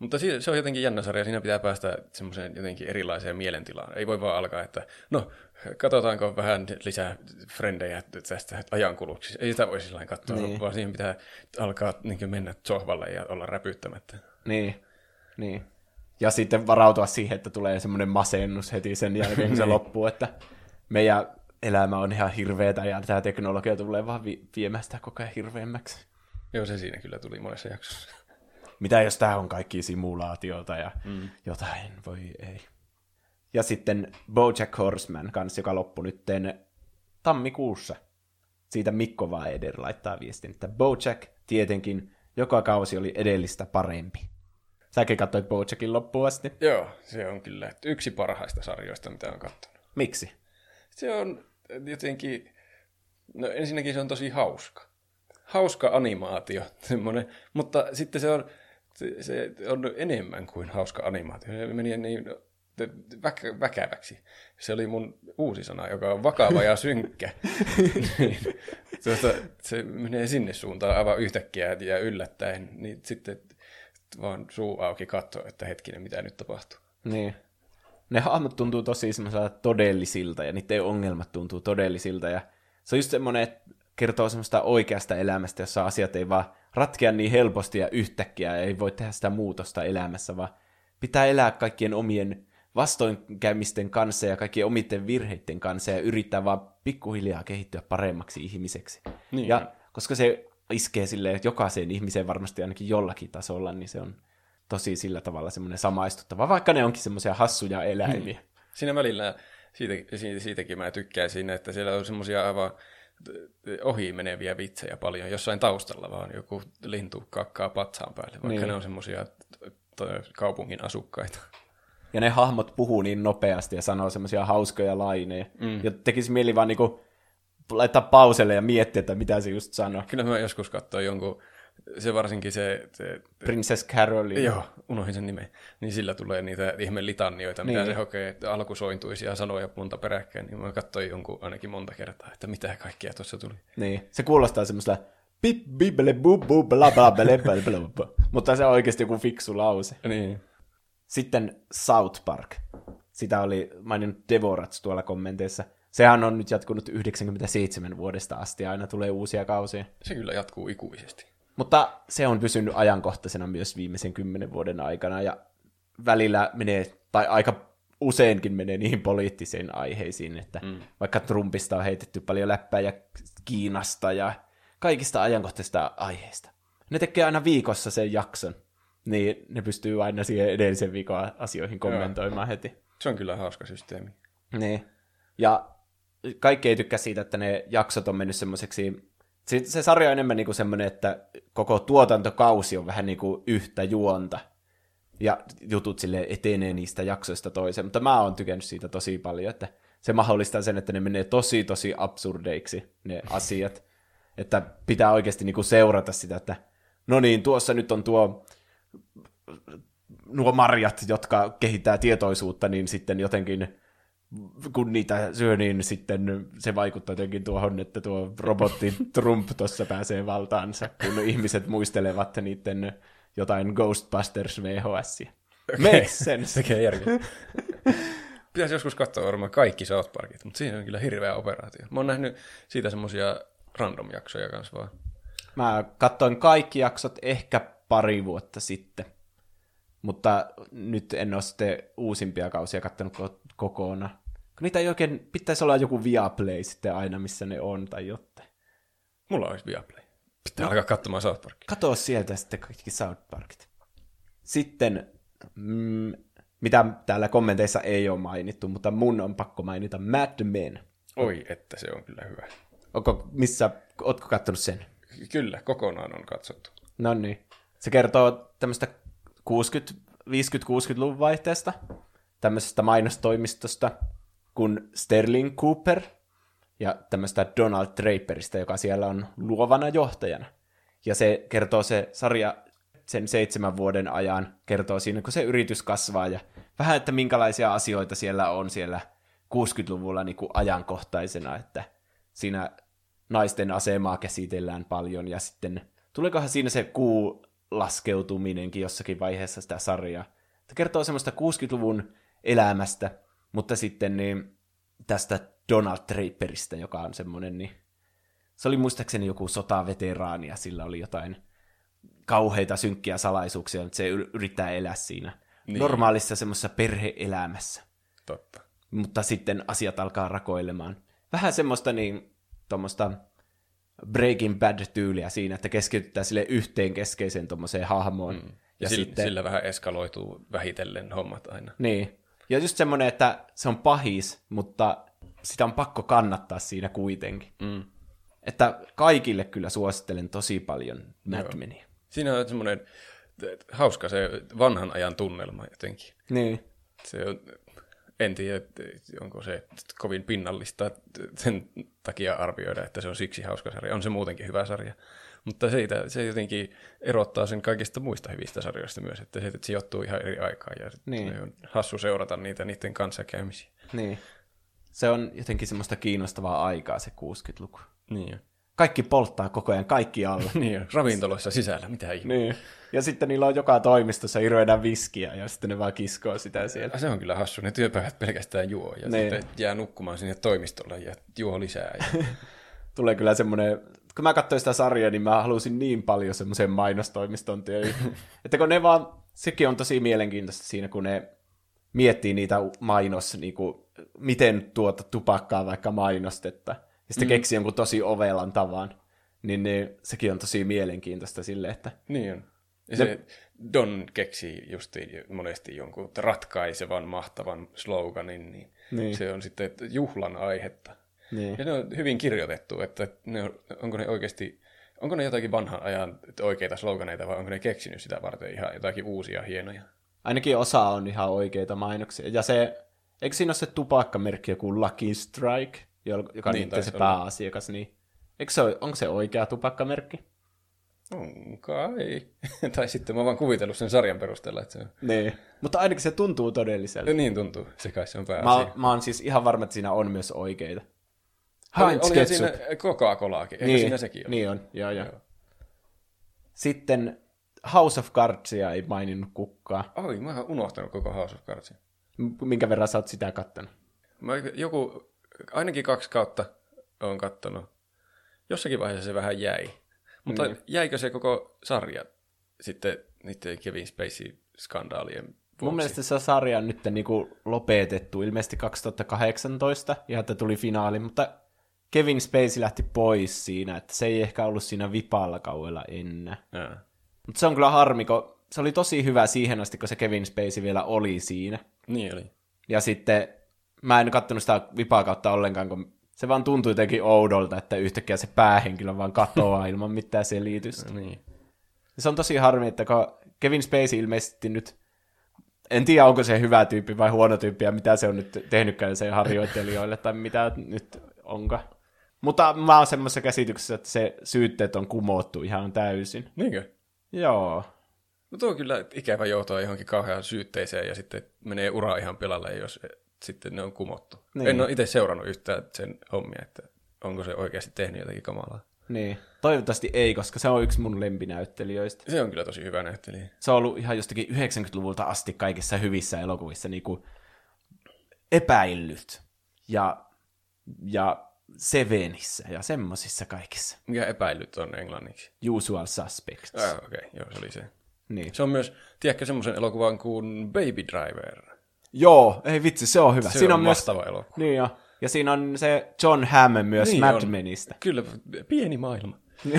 S2: Mutta se on jotenkin jännä sarja, siinä pitää päästä semmoiseen jotenkin erilaiseen mielentilaan. Ei voi vaan alkaa, että no, katsotaanko vähän lisää frendejä tästä ajankuluksi. Ei sitä voi sillä katsoa,
S1: Niin.
S2: niin. vaan siihen pitää alkaa niin mennä sohvalle ja olla räpyttämättä.
S1: Niin, niin. Ja sitten varautua siihen, että tulee semmoinen masennus heti sen jälkeen, kun se *laughs* loppuu, että meidän elämä on ihan hirveetä ja tämä teknologia tulee vaan vi- viemään sitä koko ajan hirveämmäksi.
S2: Joo, se siinä kyllä tuli monessa jaksossa.
S1: Mitä jos tämä on kaikki simulaatiota ja mm. jotain, voi ei. Ja sitten Bojack Horseman kanssa, joka loppui nytten tammikuussa. Siitä Mikko Vaeder laittaa viestin, että Bojack tietenkin joka kausi oli edellistä parempi. Säkin katsoit Bojackin loppuun asti.
S2: Joo, se on kyllä yksi parhaista sarjoista, mitä olen katsonut.
S1: Miksi?
S2: Se on jotenkin, no ensinnäkin se on tosi hauska. Hauska animaatio, *laughs* semmoinen, mutta sitten se on, se, se on enemmän kuin hauska animaatio. Se meni niin väkä, väkäväksi. Se oli mun uusi sana, joka on vakava ja synkkä. *laughs* niin, tuota, se menee sinne suuntaan aivan yhtäkkiä ja yllättäen, niin sitten vaan suu auki katsoo, että hetkinen, mitä nyt tapahtuu.
S1: Niin. Ne hahmot tuntuu tosi semmoisilta todellisilta ja niiden ongelmat tuntuu todellisilta ja se on just semmoinen, että kertoo semmoista oikeasta elämästä, jossa asiat ei vaan ratkea niin helposti ja yhtäkkiä ja ei voi tehdä sitä muutosta elämässä, vaan pitää elää kaikkien omien vastoinkäymisten kanssa ja kaikkien omien virheiden kanssa ja yrittää vaan pikkuhiljaa kehittyä paremmaksi ihmiseksi.
S2: Niin.
S1: Ja koska se iskee silleen, että jokaiseen ihmiseen varmasti ainakin jollakin tasolla, niin se on tosi sillä tavalla semmoinen samaistuttava, vaikka ne onkin semmoisia hassuja eläimiä.
S2: Siinä välillä, siitä, siitä, siitäkin mä tykkään siinä, että siellä on semmoisia aivan ohi meneviä vitsejä paljon. Jossain taustalla vaan joku lintu kakkaa patsaan päälle, vaikka
S1: Niin.
S2: ne on semmoisia kaupungin asukkaita.
S1: Ja ne hahmot puhuu niin nopeasti ja sanoo semmoisia hauskoja laineja. Mm. Ja tekisi mieli vaan niinku laittaa pauselle ja miettiä, että mitä se just sanoo.
S2: Kyllä mä joskus katsoin jonkun, se varsinkin se, se
S1: Princess Carolin.
S2: Joo, unohdin sen nimen. Niin sillä tulee niitä ihme litannioita, mitä
S1: Niin.
S2: se hokee, että alkusointuisia sanoja monta peräkkäin. Niin mä katsoin jonkun ainakin monta kertaa, että mitä kaikkia tuossa tuli.
S1: Niin. Se kuulostaa semmoista pip, bibele, bu, bu, bla, bla, bla, bla, bla, bla. Mutta se on oikeasti joku fiksu lause.
S2: Niin.
S1: Sitten South Park. Sitä oli maininnut Devorats tuolla kommenteissa. Sehän on nyt jatkunut 97 vuodesta asti ja aina tulee uusia kausia.
S2: Se kyllä jatkuu ikuisesti.
S1: Mutta se on pysynyt ajankohtaisena myös viimeisen kymmenen vuoden aikana, ja välillä menee, tai aika useinkin menee niihin poliittisiin aiheisiin, että mm. vaikka Trumpista on heitetty paljon läppää ja Kiinasta ja kaikista ajankohtaisista aiheista. Ne tekee aina viikossa sen jakson, niin ne pystyy aina siihen edellisen viikon asioihin kommentoimaan heti.
S2: Se on kyllä hauska systeemi.
S1: Niin. Ja kaikki ei tykkää siitä, että ne jaksot on mennyt semmoiseksi... Se, se sarja on enemmän niinku semmoinen, että koko tuotantokausi on vähän niinku yhtä juonta. Ja jutut sille etenee niistä jaksoista toiseen. Mutta mä oon tykännyt siitä tosi paljon, että se mahdollistaa sen, että ne menee tosi tosi absurdeiksi ne asiat. että pitää oikeasti niinku seurata sitä, että no niin, tuossa nyt on tuo nuo marjat, jotka kehittää tietoisuutta, niin sitten jotenkin kun niitä syö, niin sitten se vaikuttaa jotenkin tuohon, että tuo robotti Trump tuossa pääsee valtaansa, kun ihmiset muistelevat niiden jotain Ghostbusters VHS. Okay. Makes sense.
S2: Tekee järkeä. Pitäisi joskus katsoa varmaan kaikki South Parkit, mutta siinä on kyllä hirveä operaatio. Mä oon nähnyt siitä semmosia random-jaksoja kanssa vaan.
S1: Mä katsoin kaikki jaksot ehkä pari vuotta sitten, mutta nyt en ole sitten uusimpia kausia kattonut kokonaan. Niitä ei oikein, pitäisi olla joku Viaplay sitten aina, missä ne on tai jotain.
S2: Mulla olisi Viaplay. Pitää no. alkaa katsomaan South Parkia.
S1: Kato sieltä sitten kaikki South Parkit. Sitten, mm, mitä täällä kommenteissa ei ole mainittu, mutta mun on pakko mainita Mad Men.
S2: Oi, että se on kyllä hyvä.
S1: Onko, missä, ootko katsonut sen?
S2: Kyllä, kokonaan on katsottu.
S1: No niin. Se kertoo tämmöistä 50-60-luvun vaihteesta, tämmöisestä mainostoimistosta, kuin Sterling Cooper ja tämmöistä Donald Draperista, joka siellä on luovana johtajana. Ja se kertoo se sarja sen seitsemän vuoden ajan, kertoo siinä, kun se yritys kasvaa ja vähän, että minkälaisia asioita siellä on siellä 60-luvulla niin kuin ajankohtaisena, että siinä naisten asemaa käsitellään paljon ja sitten tuleekohan siinä se kuu laskeutuminenkin jossakin vaiheessa sitä sarjaa. Se kertoo semmoista 60-luvun elämästä, mutta sitten niin tästä Donald Draperista, joka on semmoinen, niin se oli muistaakseni joku sotaveteraani ja sillä oli jotain kauheita synkkiä salaisuuksia, että se yrittää elää siinä niin. normaalissa semmoisessa perheelämässä.
S2: Totta.
S1: Mutta sitten asiat alkaa rakoilemaan. Vähän semmoista niin, tuommoista Breaking Bad-tyyliä siinä, että keskitytään sille yhteen keskeiseen tuommoiseen hahmoon. Mm. Ja,
S2: ja sillä, sitten... sillä vähän eskaloituu vähitellen hommat aina.
S1: Niin. Ja just semmoinen, että se on pahis, mutta sitä on pakko kannattaa siinä kuitenkin. Mm. Että kaikille kyllä suosittelen tosi paljon Mad Menia.
S2: Siinä on semmoinen hauska se vanhan ajan tunnelma jotenkin.
S1: Niin.
S2: Se on, en tiedä, onko se kovin pinnallista sen takia arvioida, että se on siksi hauska sarja. On se muutenkin hyvä sarja. Mutta siitä, se jotenkin erottaa sen kaikista muista hyvistä sarjoista myös, että se sijoittuu ihan eri aikaan ja niin. on hassu seurata niitä niiden kanssakäymisiä.
S1: Niin. Se on jotenkin semmoista kiinnostavaa aikaa se 60-luku.
S2: Niin
S1: Kaikki polttaa koko ajan, kaikki alla. *laughs*
S2: niin ravintoloissa sisällä, mitä ihme.
S1: Niin. Ja sitten niillä on joka toimistossa hirveänä viskiä, ja sitten ne vaan kiskoo sitä siellä.
S2: Se on kyllä hassu, ne työpäivät pelkästään juo, ja niin. sitten jää nukkumaan sinne toimistolle ja juo lisää. Ja... *laughs*
S1: Tulee kyllä semmoinen kun mä katsoin sitä sarjaa, niin mä halusin niin paljon semmoisen mainostoimiston töihin. *laughs* että kun ne vaan, sekin on tosi mielenkiintoista siinä, kun ne miettii niitä mainos, niin kuin, miten tuota tupakkaa vaikka mainostetta. Ja sitten mm. keksii jonkun tosi ovelan tavan. Niin ne, sekin on tosi mielenkiintoista sille, että...
S2: Niin on. Ja se ne... Don keksii just monesti jonkun ratkaisevan, mahtavan sloganin, niin, niin. se on sitten juhlan aihetta. Niin. Ja ne on hyvin kirjoitettu, että ne on, onko ne oikeasti, onko ne jotakin vanhan ajan oikeita sloganeita vai onko ne keksinyt sitä varten ihan jotakin uusia hienoja?
S1: Ainakin osa on ihan oikeita mainoksia. Ja se, eikö siinä ole se tupakkamerkki joku Lucky Strike, joka niin, on se pääasiakas, niin eikö se onko se oikea tupakkamerkki?
S2: On kai. *laughs* tai sitten mä oon vaan kuvitellut sen sarjan perusteella, että se on.
S1: Niin. Mutta ainakin se tuntuu todelliselta.
S2: niin tuntuu. Se kai se on pääasia.
S1: Mä, mä oon siis ihan varma, että siinä on myös oikeita.
S2: Heinz oli, oli siinä Coca-Colaakin, eikö
S1: niin,
S2: siinä sekin ole?
S1: Niin on, joo, joo. joo. Sitten House of Cardsia ei maininnut kukkaa.
S2: Oi, mä oon unohtanut koko House of Cardsia.
S1: Minkä verran sä oot sitä kattanut?
S2: Mä joku, ainakin kaksi kautta oon kattonut. Jossakin vaiheessa se vähän jäi. Mutta mm. jäikö se koko sarja sitten niiden Kevin Spacey-skandaalien
S1: Mun mielestä se sarja on nyt niinku lopetettu ilmeisesti 2018, ja että tuli finaali, mutta Kevin Spacey lähti pois siinä, että se ei ehkä ollut siinä vipalla kauella ennen. Mutta se on kyllä harmi, kun se oli tosi hyvä siihen asti, kun se Kevin Spacey vielä oli siinä.
S2: Niin oli.
S1: Ja sitten mä en kattonut sitä vipaa kautta ollenkaan, kun se vaan tuntui jotenkin oudolta, että yhtäkkiä se päähenkilö vaan katoaa ilman mitään selitystä.
S2: Niin.
S1: Ja se on tosi harmi, että kun Kevin Spacey ilmeisesti nyt, en tiedä onko se hyvä tyyppi vai huono tyyppi ja mitä se on nyt tehnytkään sen harjoittelijoille tai mitä nyt onko. Mutta mä oon semmoisessa käsityksessä, että se syytteet on kumottu ihan täysin.
S2: Niinkö?
S1: Joo.
S2: No tuo on kyllä ikävä joutua johonkin kauhean syytteeseen ja sitten menee ura ihan pilalle, jos sitten ne on kumottu.
S1: Niin.
S2: En ole itse seurannut yhtään sen hommia, että onko se oikeasti tehnyt jotakin kamalaa.
S1: Niin. Toivottavasti ei, koska se on yksi mun lempinäyttelijöistä.
S2: Se on kyllä tosi hyvä näyttelijä.
S1: Se on ollut ihan jostakin 90-luvulta asti kaikissa hyvissä elokuvissa niin kuin epäillyt ja, ja Sevenissä ja semmosissa kaikissa.
S2: Mikä epäilyt on englanniksi?
S1: Usual Suspects.
S2: Ah, okei, okay. joo, se oli se.
S1: Niin.
S2: Se on myös, tiedätkö semmoisen elokuvan kuin Baby Driver?
S1: Joo, ei vitsi, se on hyvä.
S2: Se
S1: siinä
S2: on
S1: on myös,
S2: mahtava elokuva.
S1: niin jo. Ja siinä on se John Hamm myös
S2: Niin
S1: Mad
S2: on.
S1: Menistä.
S2: Kyllä, pieni maailma. *laughs*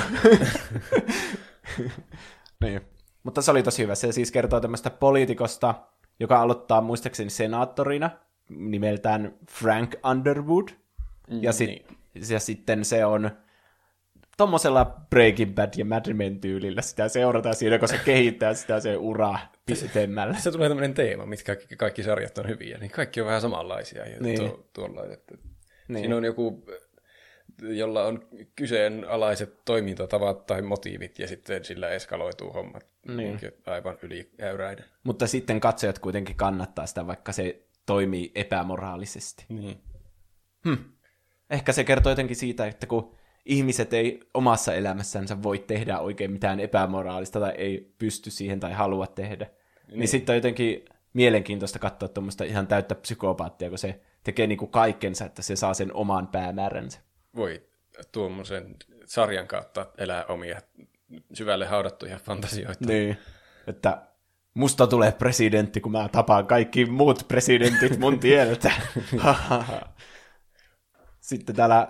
S1: Niin. Mutta se oli tosi hyvä. Se siis kertoo tämmöistä poliitikosta, joka aloittaa muistaakseni senaattorina nimeltään Frank Underwood. Ja, sit,
S2: niin.
S1: ja sitten se on tommosella Breaking Bad ja Mad Men tyylillä sitä seurataan siinä, kun se kehittää sitä se ura pitemmällä.
S2: Se tulee tämmöinen teema, mitkä kaikki, kaikki sarjat on hyviä, niin kaikki on vähän samanlaisia.
S1: Niin.
S2: tuo, tuolla, että
S1: Niin.
S2: Siinä on joku, jolla on kyseenalaiset toimintatavat tai motiivit, ja sitten sillä eskaloituu hommat
S1: Niin.
S2: aivan yli äyräiden.
S1: Mutta sitten katsojat kuitenkin kannattaa sitä, vaikka se toimii epämoraalisesti.
S2: Niin.
S1: Ehkä se kertoo jotenkin siitä, että kun ihmiset ei omassa elämässänsä voi tehdä oikein mitään epämoraalista tai ei pysty siihen tai halua tehdä, niin, niin sitten on jotenkin mielenkiintoista katsoa tuommoista ihan täyttä psykopaattia, kun se tekee niinku kaikkensa, että se saa sen oman päämääränsä.
S2: Voi tuommoisen sarjan kautta elää omia syvälle haudattuja fantasioita.
S1: Niin. Että musta tulee presidentti, kun mä tapaan kaikki muut presidentit mun tieltä. *laughs* Sitten täällä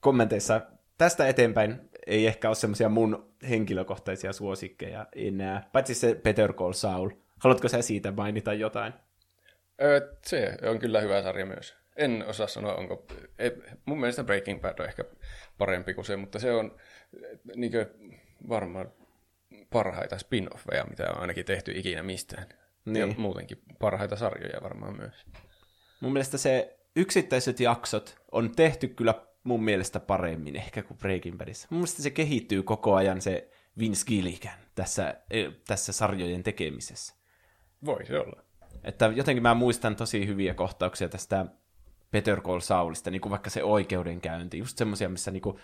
S1: kommenteissa tästä eteenpäin ei ehkä ole semmoisia mun henkilökohtaisia suosikkeja enää, paitsi se Better Call Saul. Haluatko sä siitä mainita jotain?
S2: Öö, se on kyllä hyvä sarja myös. En osaa sanoa, onko... Ei, mun mielestä Breaking Bad on ehkä parempi kuin se, mutta se on niin varmaan parhaita spin-offeja, mitä on ainakin tehty ikinä mistään.
S1: Niin.
S2: Ja muutenkin parhaita sarjoja varmaan myös.
S1: Mun mielestä se yksittäiset jaksot on tehty kyllä mun mielestä paremmin ehkä kuin Breaking Badissa. Mun mielestä se kehittyy koko ajan se Vince Gilligan tässä, eh, tässä sarjojen tekemisessä.
S2: Voi se olla.
S1: Että jotenkin mä muistan tosi hyviä kohtauksia tästä Better Call Saulista, niin kuin vaikka se oikeudenkäynti, just semmoisia, missä niinku,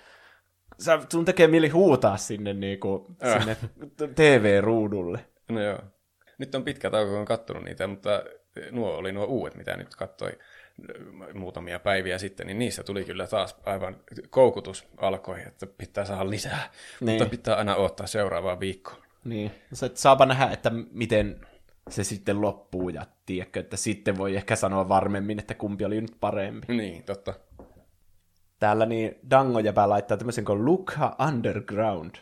S1: sä, sun tekee mieli huutaa sinne, niinku,
S2: Äh.
S1: sinne TV-ruudulle.
S2: No joo. Nyt on pitkä tauko, kun on kattonut niitä, mutta nuo oli nuo uudet, mitä nyt kattoi muutamia päiviä sitten, niin niissä tuli kyllä taas aivan koukutus alkoi, että pitää saada lisää,
S1: Niin.
S2: mutta pitää aina odottaa seuraavaa viikkoa.
S1: Niin. Se, että saapa nähdä, että miten se sitten loppuu, ja tiedätkö, että sitten voi ehkä sanoa varmemmin, että kumpi oli nyt parempi.
S2: Niin, totta.
S1: Täällä niin Dango jäpä laittaa tämmöisen kuin Lukha Underground.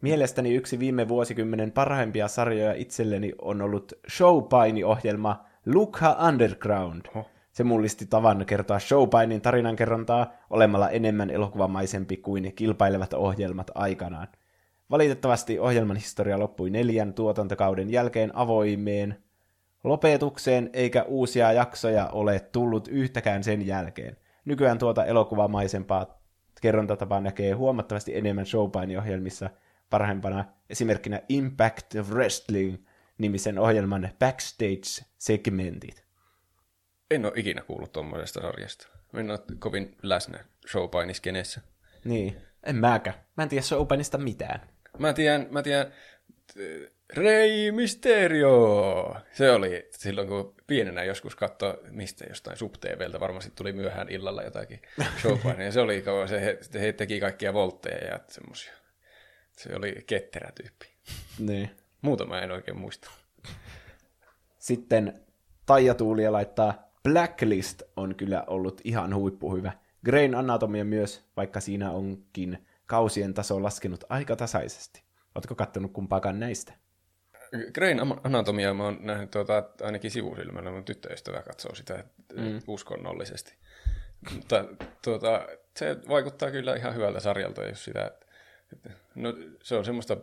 S1: Mielestäni yksi viime vuosikymmenen parhaimpia sarjoja itselleni on ollut showpaini-ohjelma Lukha Underground.
S2: Oho.
S1: Se mullisti tavan kertoa showpainin tarinankerrontaa olemalla enemmän elokuvamaisempi kuin kilpailevat ohjelmat aikanaan. Valitettavasti ohjelman historia loppui neljän tuotantokauden jälkeen avoimeen lopetukseen, eikä uusia jaksoja ole tullut yhtäkään sen jälkeen. Nykyään tuota elokuvamaisempaa kerrontatapaa näkee huomattavasti enemmän showpainiohjelmissa parhaimpana esimerkkinä Impact Wrestling nimisen ohjelman backstage-segmentit.
S2: En ole ikinä kuullut tuommoisesta sarjasta. En ole kovin läsnä showpainiskenessä.
S1: Niin, en mäkään. Mä en tiedä showpainista mitään.
S2: Mä tiedän, mä tiedän, Rey Mysterio! Se oli silloin, kun pienenä joskus katsoi mistä jostain sub-TVltä, varmasti tuli myöhään illalla jotakin showpainia. Se oli, kun se, he, he teki kaikkia voltteja ja semmosia. Se oli ketterä tyyppi.
S1: Niin.
S2: Muuta mä en oikein muista.
S1: Sitten Taija Tuulia laittaa Blacklist on kyllä ollut ihan huippuhyvä. Grain Anatomia myös, vaikka siinä onkin kausien taso laskenut aika tasaisesti. Oletko kattonut kumpaakaan näistä?
S2: Grain Anatomia mä oon nähnyt tuota, ainakin sivusilmällä, mun tyttöystävä katsoo sitä mm. uskonnollisesti. Mutta tuota, se vaikuttaa kyllä ihan hyvältä sarjalta, jos sitä... No, se on semmoista...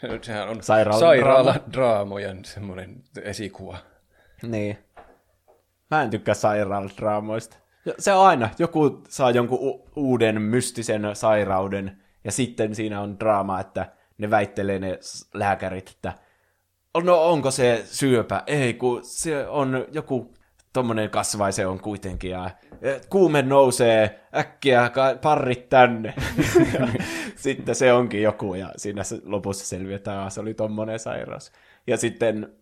S2: se- Sehän on
S1: Sairaala-
S2: sairaaladraamojen semmoinen esikuva.
S1: Niin. Mä en tykkää sairaaladraamoista. Ja Se on aina, joku saa jonkun u- uuden mystisen sairauden, ja sitten siinä on draama, että ne väittelee ne lääkärit, että no onko se syöpä? Ei, kun se on joku tommonen kasvai se on kuitenkin, ja kuume nousee, äkkiä parrit tänne. Ja *laughs* sitten se onkin joku, ja siinä lopussa selviää, että "Aa, se oli tommonen sairaus. Ja sitten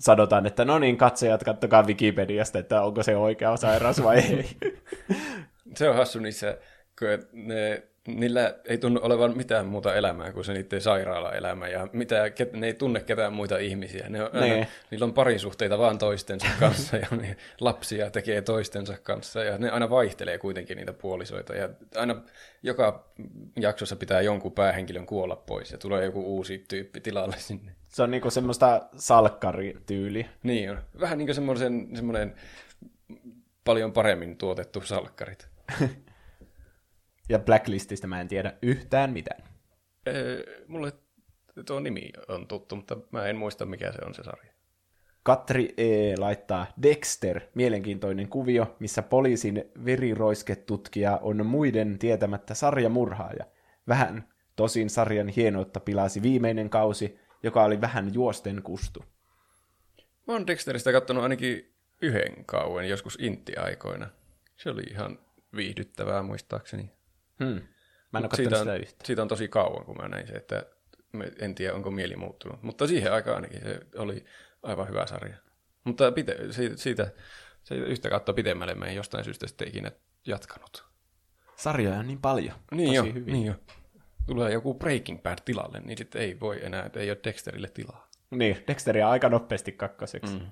S1: sanotaan, että no niin, katsojat, kattokaa Wikipediasta, että onko se oikea sairaus vai ei. *laughs*
S2: Se on hassu niissä, kun ne, niillä ei tunnu olevan mitään muuta elämää kuin se niiden sairaala-elämä, ja mitä, ne ei tunne ketään muita ihmisiä. Ne on, aina,
S1: Nee.
S2: niillä on parisuhteita vaan toistensa *laughs* kanssa, ja ne lapsia tekee toistensa kanssa, ja ne aina vaihtelee kuitenkin niitä puolisoita, ja aina joka jaksossa pitää jonkun päähenkilön kuolla pois, ja tulee joku uusi tyyppi tilalle sinne.
S1: Se on niinku semmoista salkkarityyliä.
S2: Niin on. Vähän niin semmoinen, semmoinen paljon paremmin tuotettu salkkarit. *laughs*
S1: Ja Blacklististä mä en tiedä yhtään mitään.
S2: Öö, mulle tuo nimi on tuttu, mutta mä en muista mikä se on se sarja.
S1: Katri E. laittaa Dexter, mielenkiintoinen kuvio, missä poliisin veriroisketutkija on muiden tietämättä sarjamurhaaja. Vähän tosin sarjan hienoutta pilasi viimeinen kausi, joka oli vähän juosten kustu.
S2: Mä oon Dexteristä kattonut ainakin yhden kauen, joskus intti-aikoina. Se oli ihan viihdyttävää muistaakseni.
S1: Hmm. Mä en ole
S2: siitä,
S1: sitä
S2: siitä on tosi kauan, kun mä näin se, että en tiedä, onko mieli muuttunut. Mutta siihen aikaan ainakin se oli aivan hyvä sarja. Mutta pite, siitä, siitä se yhtä kautta pitemmälle mä en jostain syystä sitten ikinä jatkanut.
S1: Sarjoja on niin paljon.
S2: Niin
S1: Tosi
S2: jo,
S1: hyvin.
S2: niin jo. Tulee joku Breaking Bad tilalle, niin sitten ei voi enää, ei ole Dexterille tilaa.
S1: Niin, Dexteria aika nopeasti kakkoseksi. Mm.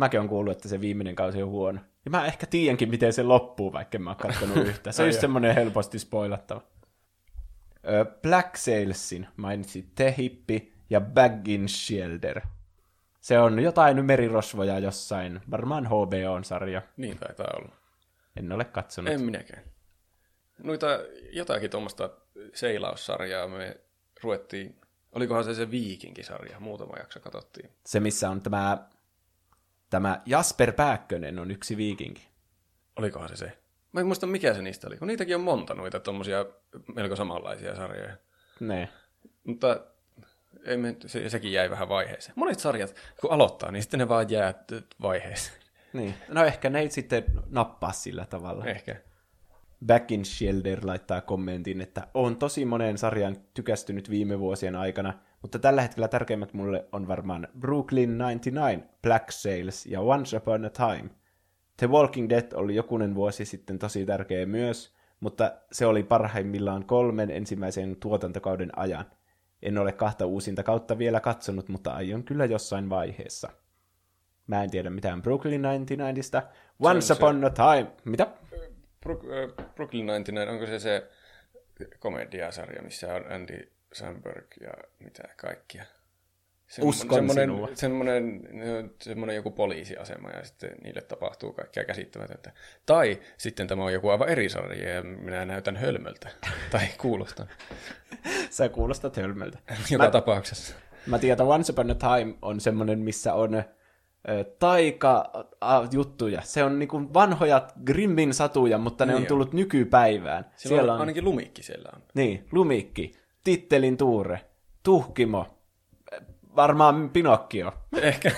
S1: Mäkin on kuullut, että se viimeinen kausi on huono. Ja mä ehkä tiedänkin, miten se loppuu, vaikka en mä oon katsonut *laughs* yhtä. Se on just semmoinen helposti spoilattava. Black Salesin mainitsit Tehippi ja Baggin Shielder. Se on jotain merirosvoja jossain, varmaan HBO-sarja.
S2: Niin taitaa olla.
S1: En ole katsonut.
S2: En minäkään. Noita jotakin tuommoista seilaussarjaa me ruvettiin, olikohan se se Viikinki-sarja, muutama jakso katsottiin.
S1: Se, missä on tämä, tämä Jasper Pääkkönen on yksi viikinki.
S2: Olikohan se se? Mä en muista mikä se niistä oli, kun niitäkin on monta noita tuommoisia melko samanlaisia sarjoja.
S1: Ne.
S2: Mutta ei me, se, sekin jäi vähän vaiheeseen. Monet sarjat, kun aloittaa, niin sitten ne vaan jää vaiheeseen.
S1: Niin. No ehkä ne ei sitten nappaa sillä tavalla.
S2: Ehkä.
S1: Back in Shelter laittaa kommentin, että on tosi moneen sarjan tykästynyt viime vuosien aikana, mutta tällä hetkellä tärkeimmät mulle on varmaan Brooklyn 99, Black Sails ja Once Upon a Time. The Walking Dead oli jokunen vuosi sitten tosi tärkeä myös, mutta se oli parhaimmillaan kolmen ensimmäisen tuotantokauden ajan. En ole kahta uusinta kautta vielä katsonut, mutta aion kyllä jossain vaiheessa. Mä en tiedä mitään Brooklyn 99ista. Once
S2: se-
S1: Upon a Time. Mitä?
S2: Äh, Brooklyn 99, onko se se komediasarja, missä on Andy Samberg ja mitä kaikkia? Semmo-
S1: Uskon
S2: semmoinen,
S1: sinua.
S2: semmoinen, semmoinen joku poliisiasema ja sitten niille tapahtuu kaikkea käsittämätöntä. Tai sitten tämä on joku aivan eri sarja ja minä näytän hölmöltä. *laughs* tai kuulostan.
S1: Sä kuulostat hölmöltä. *laughs*
S2: Joka
S1: Mä-
S2: tapauksessa.
S1: Mä tiedän, että Once Upon a Time on semmoinen, missä on taika-juttuja. Se on niinku vanhoja Grimmin satuja, mutta ne
S2: Niin
S1: on
S2: on.
S1: tullut nykypäivään.
S2: Siellä,
S1: Siellä
S2: on,
S1: on,
S2: ainakin lumikki siellä on.
S1: niin, Lumikki, Tittelin Tuure, Tuhkimo, varmaan Pinokkio.
S2: Ehkä.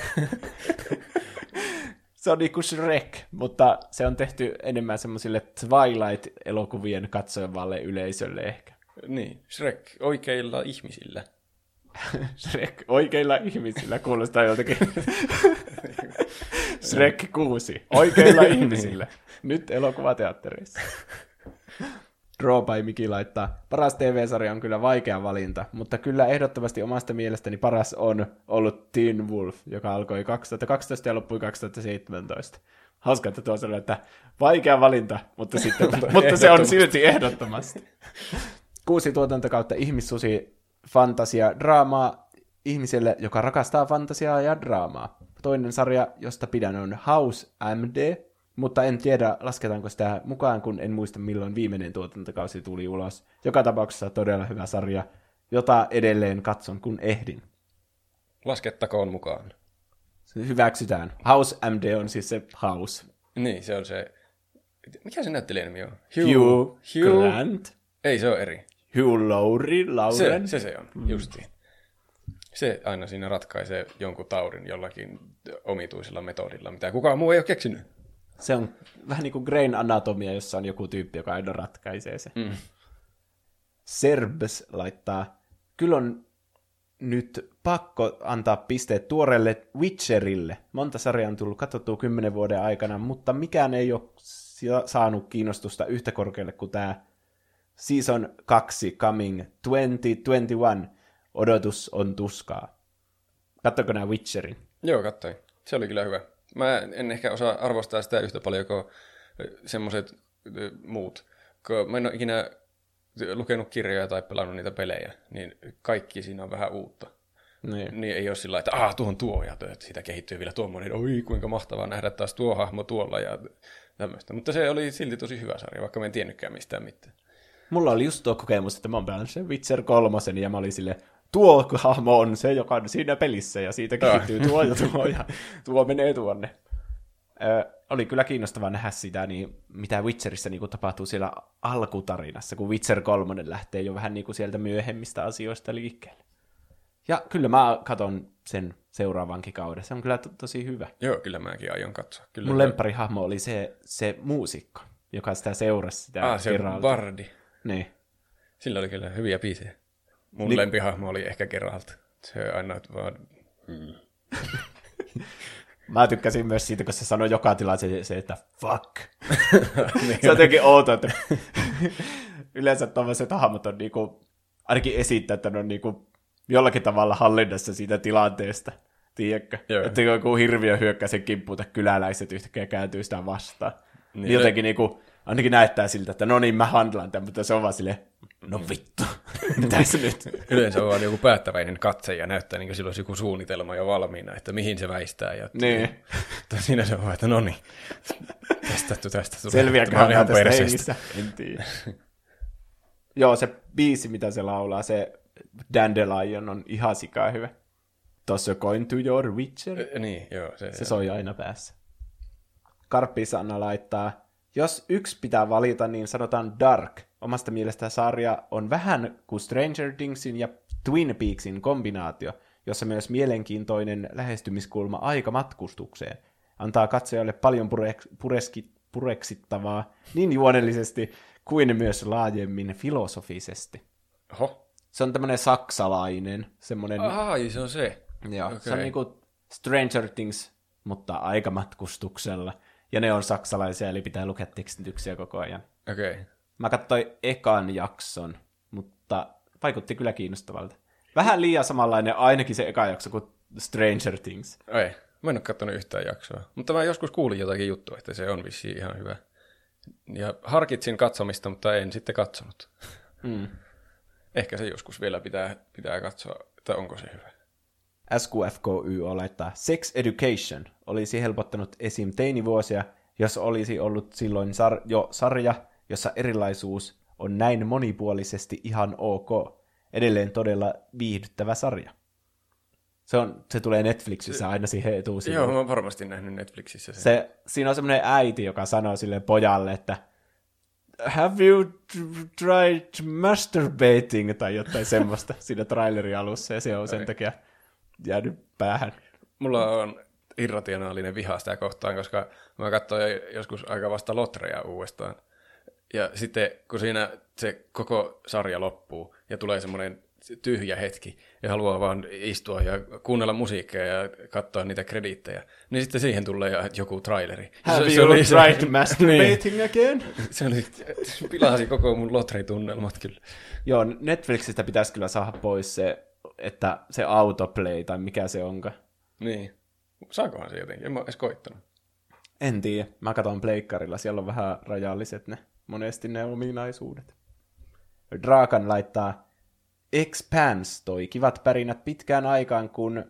S1: Se on niinku Shrek, mutta se on tehty enemmän semmoisille Twilight-elokuvien katsovalle yleisölle ehkä.
S2: niin, Shrek oikeilla ihmisillä. *laughs*
S1: Shrek oikeilla ihmisillä kuulostaa joltakin. *laughs* Shrek 6. Oikeilla ihmisillä. Nyt elokuvateattereissa. *laughs* Draw by Miki laittaa, paras TV-sarja on kyllä vaikea valinta, mutta kyllä ehdottomasti omasta mielestäni paras on ollut Teen Wolf, joka alkoi 2012 ja loppui 2017. Hauska, että tuo sanoi, että vaikea valinta, mutta, sitten, *laughs* mutta se on silti ehdottomasti. Kuusi tuotantokautta ihmissusi fantasia draamaa ihmiselle, joka rakastaa fantasiaa ja draamaa. Toinen sarja, josta pidän, on House MD, mutta en tiedä, lasketaanko sitä mukaan, kun en muista milloin viimeinen tuotantokausi tuli ulos. Joka tapauksessa todella hyvä sarja, jota edelleen katson, kun ehdin.
S2: Laskettakoon mukaan.
S1: Se hyväksytään. House MD on siis se House.
S2: Niin, se on se... Mikä se näyttelijän nimi on?
S1: Hugh,
S2: Hugh...
S1: Grant.
S2: Ei, se on eri.
S1: Hugh Laurie,
S2: Se,
S1: Lauren.
S2: se se on, mm. justiin. Se aina siinä ratkaisee jonkun taurin jollakin omituisella metodilla, mitä kukaan muu ei ole keksinyt.
S1: Se on vähän niin kuin Grain Anatomia, jossa on joku tyyppi, joka aina ratkaisee se. Mm. Serbs laittaa, kyllä on nyt pakko antaa pisteet tuoreelle Witcherille. Monta sarjaa on tullut katsottua kymmenen vuoden aikana, mutta mikään ei ole sa- saanut kiinnostusta yhtä korkealle kuin tämä Season 2 Coming 2021. Odotus on tuskaa. Katsoko nämä Witcherin?
S2: Joo, katsoin. Se oli kyllä hyvä. Mä en ehkä osaa arvostaa sitä yhtä paljon kuin semmoiset muut. Kun mä en ole ikinä lukenut kirjoja tai pelannut niitä pelejä, niin kaikki siinä on vähän uutta.
S1: Niin.
S2: Niin ei ole sillä että ah, tuohon tuo ja että siitä kehittyy vielä tuommoinen, oi kuinka mahtavaa nähdä taas tuo hahmo tuolla ja tämmöistä. Mutta se oli silti tosi hyvä sarja, vaikka mä en tiennytkään mistään mitään.
S1: Mulla oli just tuo kokemus, että mä oon pelannut sen Witcher kolmosen ja mä olin sille tuo hahmo on se, joka on siinä pelissä ja siitä kehittyy tuo ja tuo ja tuo menee tuonne. Ö, oli kyllä kiinnostavaa nähdä sitä, niin mitä Witcherissä niin tapahtuu siellä alkutarinassa, kun Witcher 3 lähtee jo vähän niin kuin sieltä myöhemmistä asioista liikkeelle. Ja kyllä mä katon sen seuraavankin kauden. Se on kyllä to- tosi hyvä.
S2: Joo, kyllä mäkin aion katsoa. Kyllä
S1: Mun lempparihahmo oli se, se muusikko, joka sitä seurasi sitä
S2: Ah, se. Bardi.
S1: Niin.
S2: Sillä oli kyllä hyviä biisejä. Mun
S1: Niin-
S2: niin... lempihahmo oli ehkä Geralt. Se aina vaan...
S1: Mä tykkäsin myös siitä, kun se sanoi joka tilanteessa se, että fuck. *laughs* se on jotenkin outo, että yleensä tuollaiset hahmot on niinku, ainakin esittää, että ne on niinku jollakin tavalla hallinnassa siitä tilanteesta. Tiedätkö?
S2: Joo.
S1: Että joku hirviö hyökkää sen kimppuun, että kyläläiset yhtäkkiä kääntyy sitä vastaan. Niin,
S2: Niin,
S1: jotenkin niinku, ainakin näyttää siltä, että no niin, mä handlaan tämän, mutta se on vaan silleen, no vittu, *laughs* mitä se nyt?
S2: Yleensä on vaan joku päättäväinen katse ja näyttää niin kuin sillä olisi joku suunnitelma jo valmiina, että mihin se väistää. Ja
S1: Niin. *laughs*
S2: Mutta siinä se on vaan, että no niin, testattu tästä tulee.
S1: Selviäkö
S2: Tämä on
S1: hän
S2: ihan
S1: tästä hengissä? En tiedä. Joo, se biisi, mitä se laulaa, se Dandelion on ihan sikaa hyvä. Tossa Going to your Witcher.
S2: Ö, Niin, joo. Se,
S1: Se soi aina päässä. Karppi-Sanna laittaa, jos yksi pitää valita, niin sanotaan Dark. Omasta mielestä sarja on vähän kuin Stranger Thingsin ja Twin Peaksin kombinaatio, jossa myös mielenkiintoinen lähestymiskulma aikamatkustukseen. Antaa katsojalle paljon purek- pureski- pureksittavaa niin juonellisesti kuin myös laajemmin filosofisesti.
S2: Oho.
S1: Se on tämmöinen saksalainen, semmoinen...
S2: Ai, se on se.
S1: Joo, okay. se on niinku Stranger Things, mutta aikamatkustuksella. Ja ne on saksalaisia, eli pitää lukea tekstityksiä koko ajan.
S2: Okei. Okay.
S1: Mä katsoin ekan jakson, mutta vaikutti kyllä kiinnostavalta. Vähän liian samanlainen ainakin se eka jakso kuin Stranger Things.
S2: Ei, mä en ole katsonut yhtään jaksoa. Mutta mä joskus kuulin jotakin juttua, että se on vissiin ihan hyvä. Ja harkitsin katsomista, mutta en sitten katsonut.
S1: Mm.
S2: Ehkä se joskus vielä pitää, pitää katsoa, että onko se hyvä.
S1: SQFKY olettaa, Sex Education olisi helpottanut esim. teinivuosia, jos olisi ollut silloin sar- jo sarja, jossa erilaisuus on näin monipuolisesti ihan ok. Edelleen todella viihdyttävä sarja. Se, on, se tulee Netflixissä aina siihen etusivuun.
S2: Joo, mä oon varmasti nähnyt Netflixissä sen.
S1: Se, siinä on semmoinen äiti, joka sanoo sille pojalle, että Have you tr- tried masturbating tai jotain semmoista *laughs* siinä trailerin alussa, ja se on sen takia jäänyt päähän.
S2: Mulla on irrationaalinen viha sitä kohtaan, koska mä katsoin joskus aika vasta Lotreja uudestaan. Ja sitten kun siinä se koko sarja loppuu ja tulee semmoinen tyhjä hetki ja haluaa vaan istua ja kuunnella musiikkia ja katsoa niitä krediittejä, niin sitten siihen tulee joku traileri.
S1: Have
S2: se,
S1: you
S2: oli se-
S1: tried *laughs* masturbating again?
S2: Se oli, pilasi koko mun lotritunnelmat kyllä.
S1: Joo, Netflixistä pitäisi kyllä saada pois se, että se autoplay tai mikä se onkaan.
S2: Niin. Saakohan se jotenkin? En mä edes koittanut.
S1: En tiedä. Mä katson pleikkarilla. Siellä on vähän rajalliset ne, monesti ne ominaisuudet. Drakan laittaa Expanse toi kivat pärinät pitkään aikaan, kun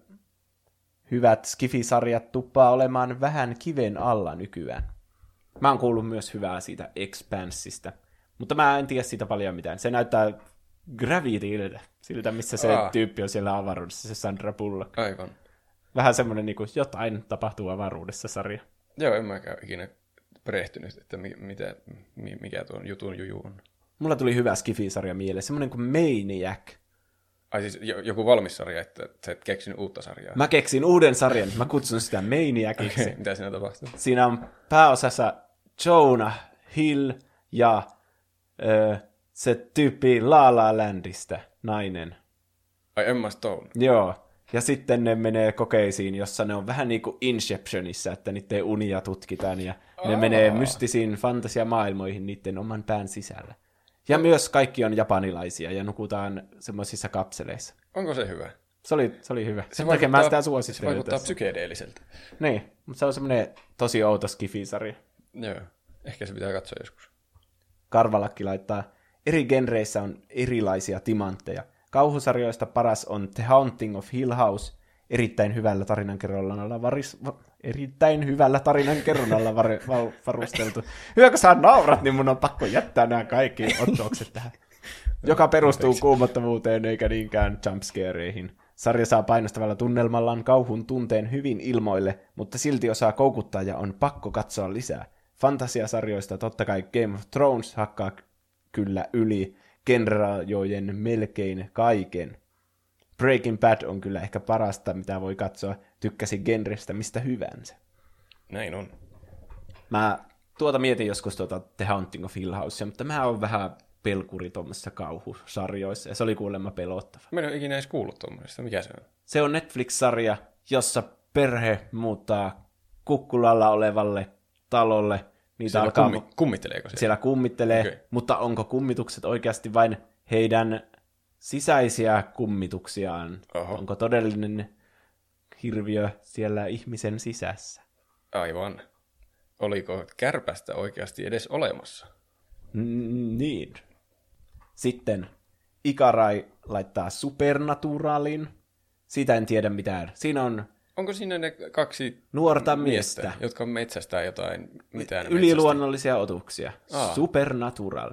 S1: hyvät skifisarjat tuppaa olemaan vähän kiven alla nykyään. Mä oon kuullut myös hyvää siitä Expansista, mutta mä en tiedä siitä paljon mitään. Se näyttää Gravityltä, siltä missä se
S2: Aa.
S1: tyyppi on siellä avaruudessa, se Sandra Bullock.
S2: Aivan.
S1: Vähän semmoinen niin kuin jotain tapahtuu avaruudessa sarja.
S2: Joo, en mäkään ikinä perehtynyt, että mi- mitä, mi- mikä tuon jutun juju on.
S1: Mulla tuli hyvä Skifi-sarja mieleen, semmoinen kuin Maniac.
S2: Ai siis jo- joku valmis sarja, että sä et keksinyt uutta sarjaa.
S1: Mä keksin uuden sarjan, mä kutsun sitä Maniaciksi.
S2: Okei, mitä siinä tapahtuu?
S1: Siinä on pääosassa Jonah Hill ja ö, se tyyppi La La Landista, nainen.
S2: Ai Emma Stone.
S1: Joo. Ja sitten ne menee kokeisiin, jossa ne on vähän niin kuin Inceptionissa, että niiden unia tutkitaan ja ne menee mystisiin fantasiamaailmoihin niiden oman pään sisällä. Ja myös kaikki on japanilaisia ja nukutaan semmoisissa kapseleissa.
S2: Onko se hyvä?
S1: Se oli, se oli hyvä. Sen takia mä sitä suosittelen
S2: Se vaikuttaa
S1: tässä.
S2: psykedeelliseltä.
S1: Niin, mutta se on semmoinen tosi outo skifisarja.
S2: Joo. Ehkä se pitää katsoa joskus.
S1: Karvalakki laittaa, eri genreissä on erilaisia timantteja. Kauhusarjoista paras on The Haunting of Hill House, erittäin hyvällä tarinankerronnalla varis, va, erittäin hyvällä tarinankerronnalla var, va, varusteltu. Hyvä, kun sä naurat, niin mun on pakko jättää nämä kaikki ottokset tähän. Joka perustuu kuumottavuuteen eikä niinkään jumpscareihin. Sarja saa painostavalla tunnelmallaan kauhun tunteen hyvin ilmoille, mutta silti osaa koukuttaa ja on pakko katsoa lisää. Fantasiasarjoista totta kai Game of Thrones hakkaa kyllä yli generajojen melkein kaiken. Breaking Bad on kyllä ehkä parasta, mitä voi katsoa. Tykkäsin genrestä mistä hyvänsä.
S2: Näin on.
S1: Mä tuota mietin joskus tuota The Haunting of Hill Housea, mutta mä oon vähän pelkuri tuommoisissa kauhusarjoissa, ja se oli kuulemma pelottava.
S2: Mä en ole ikinä edes kuullut tuommoisesta. Mikä se on?
S1: Se on Netflix-sarja, jossa perhe muuttaa kukkulalla olevalle talolle. Niitä
S2: Siellä
S1: alkaa,
S2: kummi, kummitteleeko se?
S1: siellä kummittelee, okay. mutta onko kummitukset oikeasti vain heidän sisäisiä kummituksiaan?
S2: Oho.
S1: Onko todellinen hirviö siellä ihmisen sisässä?
S2: Aivan. Oliko kärpästä oikeasti edes olemassa?
S1: Niin. Sitten Ikarai laittaa Supernaturalin. Siitä en tiedä mitään. Siinä on
S2: Onko siinä ne kaksi
S1: nuorta
S2: miestä,
S1: miestä.
S2: jotka metsästää jotain, mitään
S1: Yliluonnollisia otuksia.
S2: Aa.
S1: Supernatural.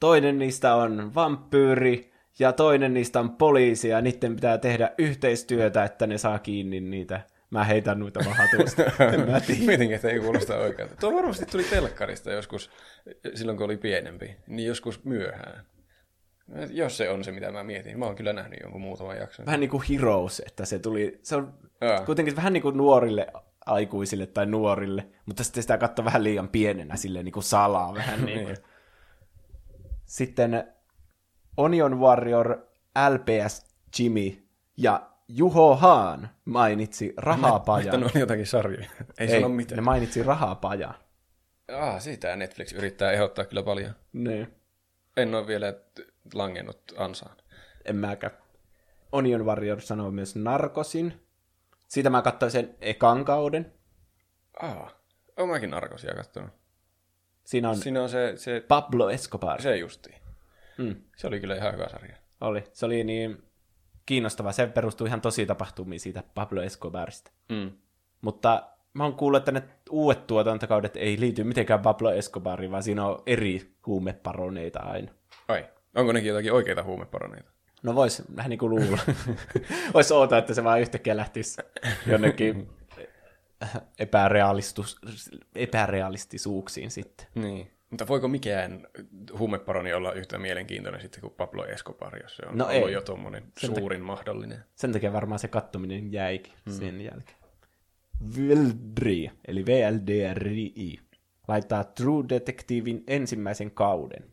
S1: Toinen niistä on vampyyri ja toinen niistä on poliisi ja niiden pitää tehdä yhteistyötä, että ne saa kiinni niitä. Mä heitän noita *laughs* mä tiedä.
S2: Mietin, että ei kuulosta oikealta. Tuo varmasti tuli telkkarista joskus, silloin kun oli pienempi, niin joskus myöhään. Jos se on se, mitä mä mietin. Mä oon kyllä nähnyt jonkun muutaman jakson.
S1: Vähän niin kuin Heroes, että se tuli, se on
S2: Aa.
S1: kuitenkin vähän niin kuin nuorille aikuisille tai nuorille, mutta sitten sitä katsoo vähän liian pienenä silleen niin kuin salaa vähän *laughs* niin kuin. Sitten Onion Warrior, LPS Jimmy ja Juho Haan mainitsi rahapajan.
S2: Että ne on jotakin sarjoja. Ei,
S1: Ei,
S2: sano mitään.
S1: ne mainitsi rahapajan.
S2: Ah, sitä Netflix yrittää ehdottaa kyllä paljon.
S1: Niin,
S2: En ole vielä langennut ansaan.
S1: en mäkään. Onion Warrior sanoo myös Narkosin. Siitä mä katsoin sen ekan kauden.
S2: Ah, oon mäkin narkosia kattonut.
S1: Siinä on
S2: Siinä on se, se,
S1: Pablo Escobar.
S2: se justi.
S1: Mm.
S2: Se oli kyllä ihan hyvä sarja.
S1: Oli. Se oli niin kiinnostava. Se perustuu ihan tosi tapahtumiin siitä Pablo Escobarista.
S2: Mm.
S1: Mutta mä oon kuullut, että ne uudet tuotantokaudet ei liity mitenkään Pablo Escobariin, vaan siinä on eri huumeparoneita aina.
S2: Ai, onko nekin jotakin oikeita huumeparoneita?
S1: No vois vähän niin kuin luulla. *laughs* vois oota, että se vaan yhtäkkiä lähtisi jonnekin *laughs* epärealistus, epärealistisuuksiin sitten.
S2: Niin. Mutta voiko mikään huumeparoni olla yhtä mielenkiintoinen sitten kuin Pablo Escobar, jos se on
S1: No
S2: ollut
S1: ei.
S2: jo tuommoinen suurin mahdollinen?
S1: Sen takia varmaan se kattominen jäikin hmm. sen jälkeen. Vildri, eli VLDRI, laittaa True Detectivein ensimmäisen kauden.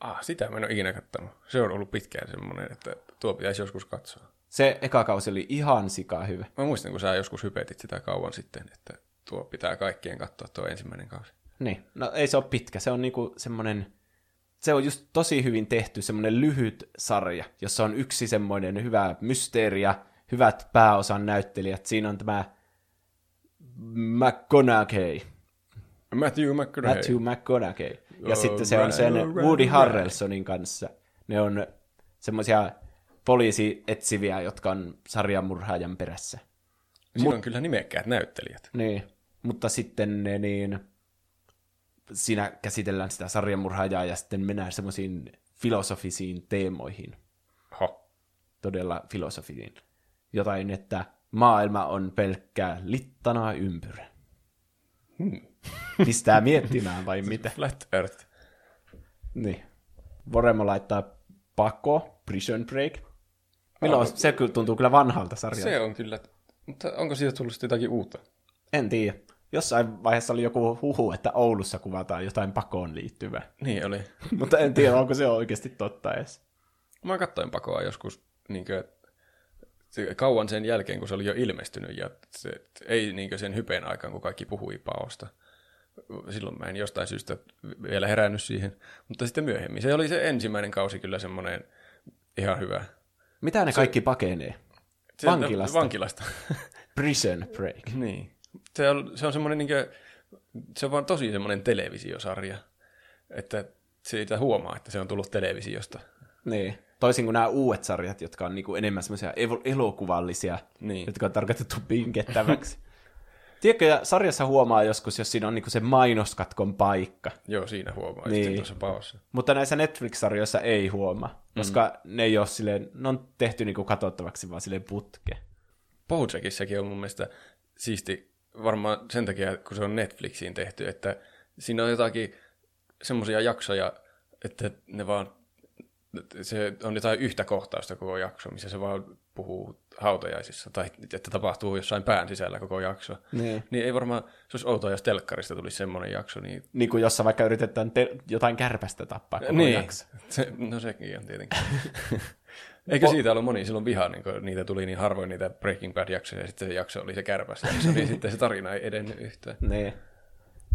S2: Ah, sitä mä en ole ikinä kattanut. Se on ollut pitkään semmoinen, että tuo pitäisi joskus katsoa.
S1: Se eka kausi oli ihan sika hyvä.
S2: Mä muistan, kun sä joskus hypetit sitä kauan sitten, että tuo pitää kaikkien katsoa tuo ensimmäinen kausi.
S1: Niin, no ei se ole pitkä, se on niinku semmoinen, se on just tosi hyvin tehty semmoinen lyhyt sarja, jossa on yksi semmoinen hyvä mysteeri ja hyvät pääosan näyttelijät. Siinä on tämä McConaughey,
S2: Matthew McConaughey.
S1: Matthew McConaughey. Ja
S2: Oh,
S1: sitten se on sen
S2: right,
S1: Woody
S2: right.
S1: Harrelsonin kanssa. Ne on semmoisia poliisietsiviä, jotka on sarjamurhaajan perässä.
S2: Siinä on kyllä nimekkäät näyttelijät.
S1: Niin, mutta sitten ne niin, siinä käsitellään sitä sarjamurhaajaa ja sitten mennään semmoisiin filosofisiin teemoihin,
S2: Ho.
S1: todella filosofisiin. Jotain, että maailma on pelkkää littanaa ympyrä.
S2: Hmm.
S1: Pistää miettimään vai *laughs* mitä?
S2: Flat Earth.
S1: Niin. Voremo laittaa Pako, Prison Break. Milloin,
S2: Ah,
S1: se kyllä tuntuu kyllä vanhalta sarjalta.
S2: Se on kyllä. Mutta onko siitä tullut jotakin uutta?
S1: En tiedä. Jossain vaiheessa oli joku huhu, että Oulussa kuvataan jotain pakoon liittyvää.
S2: Niin oli. *laughs*
S1: Mutta en tiedä, onko se oikeasti totta edes.
S2: Mä katsoin pakoa joskus niin kuin, se, kauan sen jälkeen, kun se oli jo ilmestynyt, ja se, ei niin sen hypeen aikaan, kun kaikki puhui paosta. Silloin mä en jostain syystä vielä herännyt siihen, mutta sitten myöhemmin. Se oli se ensimmäinen kausi kyllä semmoinen ihan hyvä.
S1: Mitä ne kaikki pakenee?
S2: Se,
S1: Vankilasta.
S2: Vankilasta.
S1: Prison Break. *laughs*
S2: niin. Se on, se on semmoinen niin kuin, se on vaan tosi semmoinen televisiosarja, että siitä huomaa, että se on tullut televisiosta.
S1: Niin. Toisin kuin nämä uudet sarjat, jotka on niinku enemmän semmoisia elokuvallisia,
S2: Niin.
S1: jotka on tarkoitettu pinkettäväksi. *laughs* Tiedätkö, ja sarjassa huomaa joskus, jos siinä on niinku se mainoskatkon paikka.
S2: Joo, siinä huomaa
S1: Niin.
S2: niin. tuossa paossa.
S1: Mutta näissä Netflix-sarjoissa ei huomaa, koska mm. ne ei ole silleen, ne on tehty niinku katsottavaksi vaan silleen putke.
S2: Bojackissakin on mun mielestä siisti varmaan sen takia, kun se on Netflixiin tehty, että siinä on jotakin semmoisia jaksoja, että ne vaan, se on jotain yhtä kohtausta koko jakso, missä se vaan puhuu hautajaisissa, tai että tapahtuu jossain pään sisällä koko jakso.
S1: Niin.
S2: Niin ei varmaan, se olisi outoa, jos telkkarista tulisi semmoinen jakso, niin...
S1: Niin kuin jossa vaikka yritetään te- jotain kärpästä tappaa koko
S2: niin,
S1: jakso. *laughs*
S2: se, no sekin on tietenkin. *laughs* Eikö siitä ollut moni silloin viha, niin kun niitä tuli niin harvoin niitä Breaking Bad-jaksoja, ja sitten se jakso oli se kärpäs jakso, niin *laughs* sitten se tarina ei edennyt yhtään.
S1: Niin.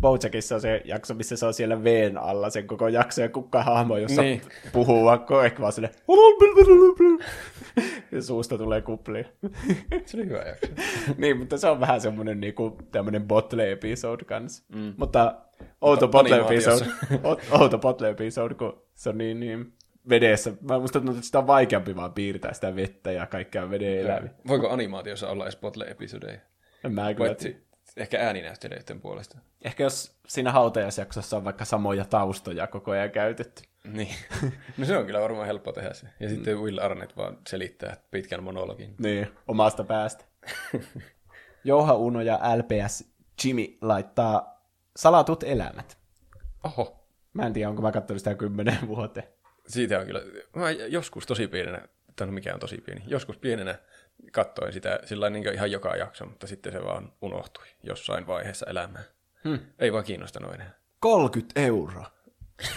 S1: Bojackissa on se jakso, missä se on siellä veen alla sen koko jakso ja kukka hahmo, jossa
S2: Niin.
S1: puhuu vaan ehkä vaan sille *laughs* ja suusta tulee kuplia. *laughs*
S2: Se oli hyvä jakso.
S1: niin, mutta se on vähän semmoinen niinku, tämmöinen botle-episode kanssa. Mm. Mutta outo botle-episode, outo botle-episode, kun se on niin, niin vedessä. Mä musta tuntuu, että sitä on vaikeampi vaan piirtää sitä vettä ja kaikkea veden eläviä.
S2: Voiko animaatiossa olla edes Botle-episodeja?
S1: En mä kyllä
S2: ehkä ääninäyttelijöiden puolesta.
S1: Ehkä jos siinä hautajaisjaksossa on vaikka samoja taustoja koko ajan käytetty.
S2: Niin. *laughs* no se on kyllä varmaan helppo tehdä se. Ja sitten Will Arnett vaan selittää pitkän monologin.
S1: Niin, omasta päästä. *laughs* Jouha Uno ja LPS Jimmy laittaa salatut elämät.
S2: Oho.
S1: Mä en tiedä, onko mä katsonut sitä kymmenen vuoteen.
S2: Siitä on kyllä, mä joskus tosi pienenä, tai no mikä on tosi pieni, joskus pienenä katsoin sitä sillä niin ihan joka jakso, mutta sitten se vaan unohtui jossain vaiheessa elämää. Hmm. Ei vaan kiinnostanut enää.
S1: 30 euroa. *laughs*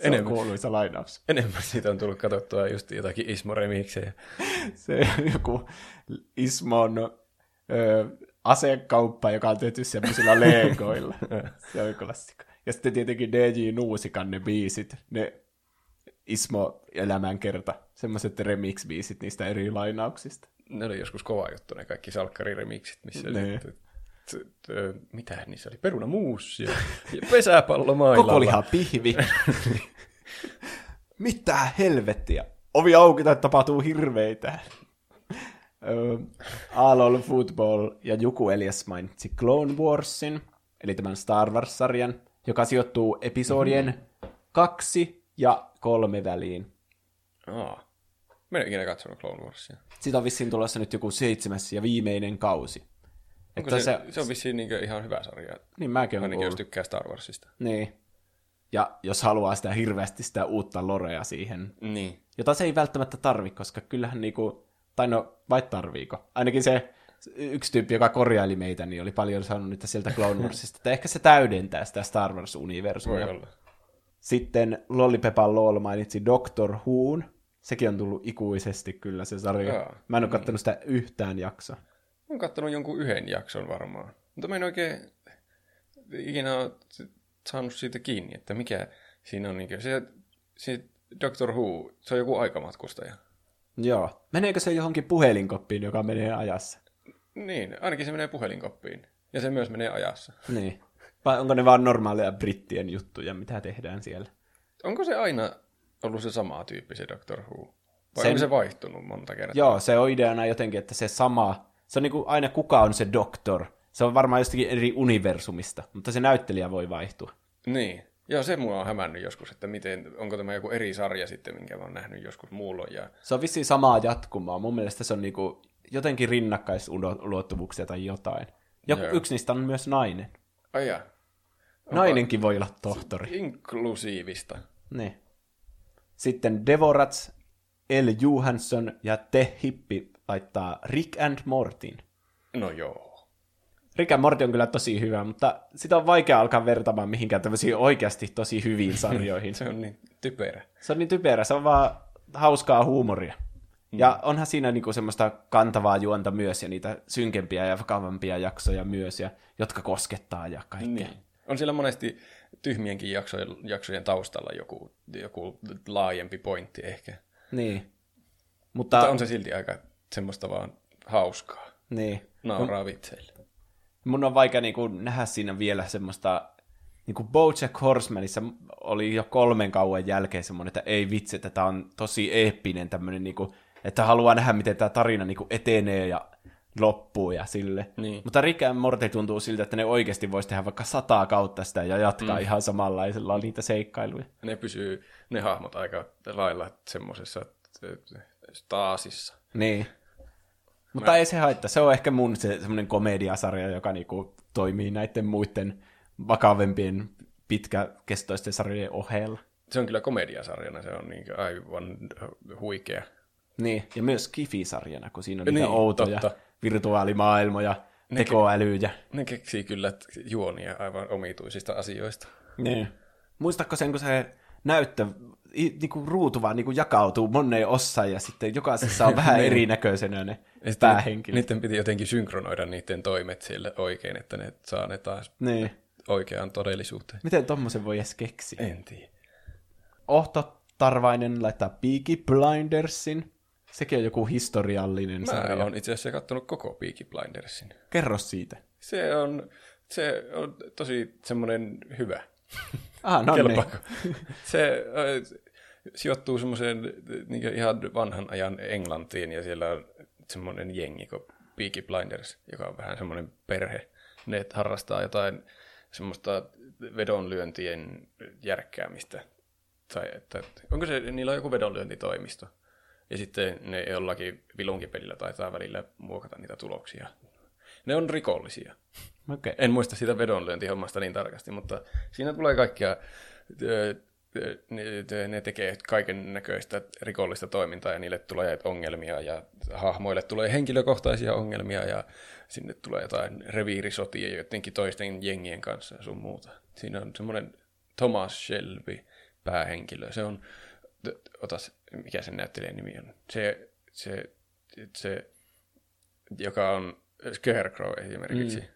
S1: Se
S2: Enemmän.
S1: on kuuluisa lainaus.
S2: Enemmän siitä on tullut katsottua just jotakin Ismo remiksejä. *laughs*
S1: Se on joku Ismon ö, asekauppa, joka on tehty semmoisilla *laughs* legoilla. se on klassikko. Ja sitten tietenkin DJ Nuusikan ne biisit, ne Ismo elämän kerta, semmoiset remix-biisit niistä eri lainauksista.
S2: Ne oli joskus kova juttu, ne kaikki salkkariremiksit, missä oli, t- t- t- mitä niissä oli, perunamuusi ja, ja pesäpallo mailalla.
S1: Koko liha pihvi. *laughs* Mitä helvettiä? Ovi auki tai tapahtuu hirveitä. Aalol Football ja Juku Elias mainitsi Clone Warsin, eli tämän Star Wars-sarjan, joka sijoittuu episodien mm-hmm. kaksi ja kolme väliin.
S2: Aa. Mä en ikinä katsonut Clone Warsia.
S1: Siitä on vissiin tulossa nyt joku seitsemäs ja viimeinen kausi.
S2: Onko se, se, se on vissiin niin ihan hyvä sarja,
S1: Niin mäkin olen
S2: ainakin jos tykkää Star Warsista.
S1: Niin. Ja jos haluaa sitä hirveästi sitä uutta lorea siihen,
S2: Niin.
S1: jota se ei välttämättä tarvi, koska kyllähän niinku, tai no, vai tarviiko? Ainakin se yksi tyyppi, joka korjaili meitä, niin oli paljon saanut nyt sieltä Clone *laughs* Warsista, että ehkä se täydentää sitä Star Wars-universumia. Sitten Lollipepan Lol mainitsi Doctor Whoon, Sekin on tullut ikuisesti kyllä se sarja.
S2: Jaa.
S1: Mä en ole kattonut sitä yhtään jaksoa.
S2: Olen kattonut jonkun yhden jakson varmaan. Mutta mä en oikein ikinä ole saanut siitä kiinni, että mikä siinä on. Niin se, se Doctor Who, se on joku aikamatkustaja.
S1: Joo. Meneekö se johonkin puhelinkoppiin, joka menee ajassa?
S2: Niin, ainakin se menee puhelinkoppiin. Ja se myös menee ajassa. *laughs*
S1: Niin. Vai onko ne vaan normaaleja brittien juttuja, mitä tehdään siellä?
S2: Onko se aina ollut se sama tyyppi, se Doctor Who? Vai
S1: Sen-
S2: onko se vaihtunut monta kertaa?
S1: Joo, se on ideana jotenkin, että se sama, se on niin kuin aina kuka on se doktor. Se on varmaan jostakin eri universumista, mutta se näyttelijä voi vaihtua.
S2: Niin. Joo, se mua on hämännyt joskus, että miten, onko tämä joku eri sarja sitten, minkä mä oon nähnyt joskus muulloin. Ja...
S1: Se on vissiin samaa jatkumaa. Mun mielestä se on niin kuin jotenkin rinnakkaisulottuvuuksia tai jotain. Joku,
S2: Joo.
S1: yksi niistä on myös nainen.
S2: Ai jaa.
S1: Nainenkin voi olla tohtori.
S2: Inklusiivista.
S1: Niin. Sitten Devorats, L. Johansson ja Te Hippi laittaa Rick and Mortin.
S2: No joo.
S1: Rick and Morty on kyllä tosi hyvä, mutta sitä on vaikea alkaa vertaamaan mihinkään tämmöisiin oikeasti tosi hyviin sarjoihin. *laughs*
S2: Se on niin typerä.
S1: Se on niin typerä, se on vaan hauskaa huumoria. Ja onhan siinä niinku semmoista kantavaa juonta myös, ja niitä synkempiä ja vakavampia jaksoja myös, ja, jotka koskettaa ja kaikkea.
S2: Niin. On siellä monesti tyhmienkin jaksojen, jaksojen taustalla joku, joku laajempi pointti ehkä.
S1: niin.
S2: Mutta
S1: Mutta,
S2: on se silti aika semmoista vaan hauskaa.
S1: niin.
S2: Nauraa vitseille.
S1: Mun on vaikea niinku nähdä siinä vielä semmoista, niinku Bojack Horsemanissa oli jo kolmen kauan jälkeen semmoinen, että ei vitsi, että tämä on tosi eeppinen tämmöinen, niinku, että haluaa nähdä, miten tämä tarina niinku etenee ja loppuu ja sille.
S2: Niin.
S1: Mutta Rick and Morty tuntuu siltä, että ne oikeasti voisi tehdä vaikka sataa kautta sitä ja jatkaa mm. ihan samanlaisella niitä seikkailuja.
S2: Ne pysyy, ne hahmot aika lailla semmoisessa staasissa.
S1: Niin. Mutta ei se haittaa. Se on ehkä mun se semmoinen komediasarja, joka niinku toimii näiden muiden vakavempien pitkäkestoisten sarjojen ohella.
S2: Se on kyllä komediasarjana, se on niin aivan huikea.
S1: Niin, ja myös Kifi-sarjana, kun siinä on niitä
S2: Niin,
S1: outoja
S2: totta.
S1: virtuaalimaailmoja, tekoälyjä.
S2: Ne keksii kyllä juonia aivan omituisista asioista.
S1: Niin. Muistatko sen, kun se näyttö, niinku ruutu vaan niinku jakautuu moneen osaan, ja sitten jokaisessa on *laughs* vähän erinäköisenä ne
S2: Ja
S1: päähenkilöt.
S2: Niiden piti jotenkin synkronoida niiden toimet sille oikein, että ne saa ne taas
S1: Niin.
S2: oikeaan todellisuuteen.
S1: Miten tommosen voi edes keksiä?
S2: En tiedä.
S1: Ohto Tarvainen laittaa Peaky Blindersin. Sekin on joku historiallinen
S2: Mä
S1: sarja.
S2: oon itse asiassa kattonut koko Peaky Blindersin.
S1: Kerro siitä.
S2: Se on, se on tosi semmoinen hyvä. *laughs*
S1: Ah, no niin.
S2: Kelpaako? *laughs* Se äh, sijoittuu semmoiseen niin ihan vanhan ajan Englantiin ja siellä on semmoinen jengi kuin Peaky Blinders, joka on vähän semmoinen perhe. Ne harrastaa jotain semmoista vedonlyöntien järkkäämistä. Tai että, onko se, niillä on joku vedonlyöntitoimisto. Ja sitten ne jollakin vilunkipelillä taitaa välillä muokata niitä tuloksia. Ne on rikollisia.
S1: Okei.
S2: En muista sitä vedonlyöntihommasta niin tarkasti, mutta siinä tulee kaikkia, ne- ne tekee kaiken näköistä rikollista toimintaa ja niille tulee ongelmia ja hahmoille tulee henkilökohtaisia ongelmia ja sinne tulee jotain reviirisotia jotenkin toisten jengien kanssa ja sun muuta. Siinä on semmoinen Thomas Shelby päähenkilö. Se on, otas, mikä sen näyttelijän nimi on? Se, se, se joka on Scarecrow esimerkiksi. Mm.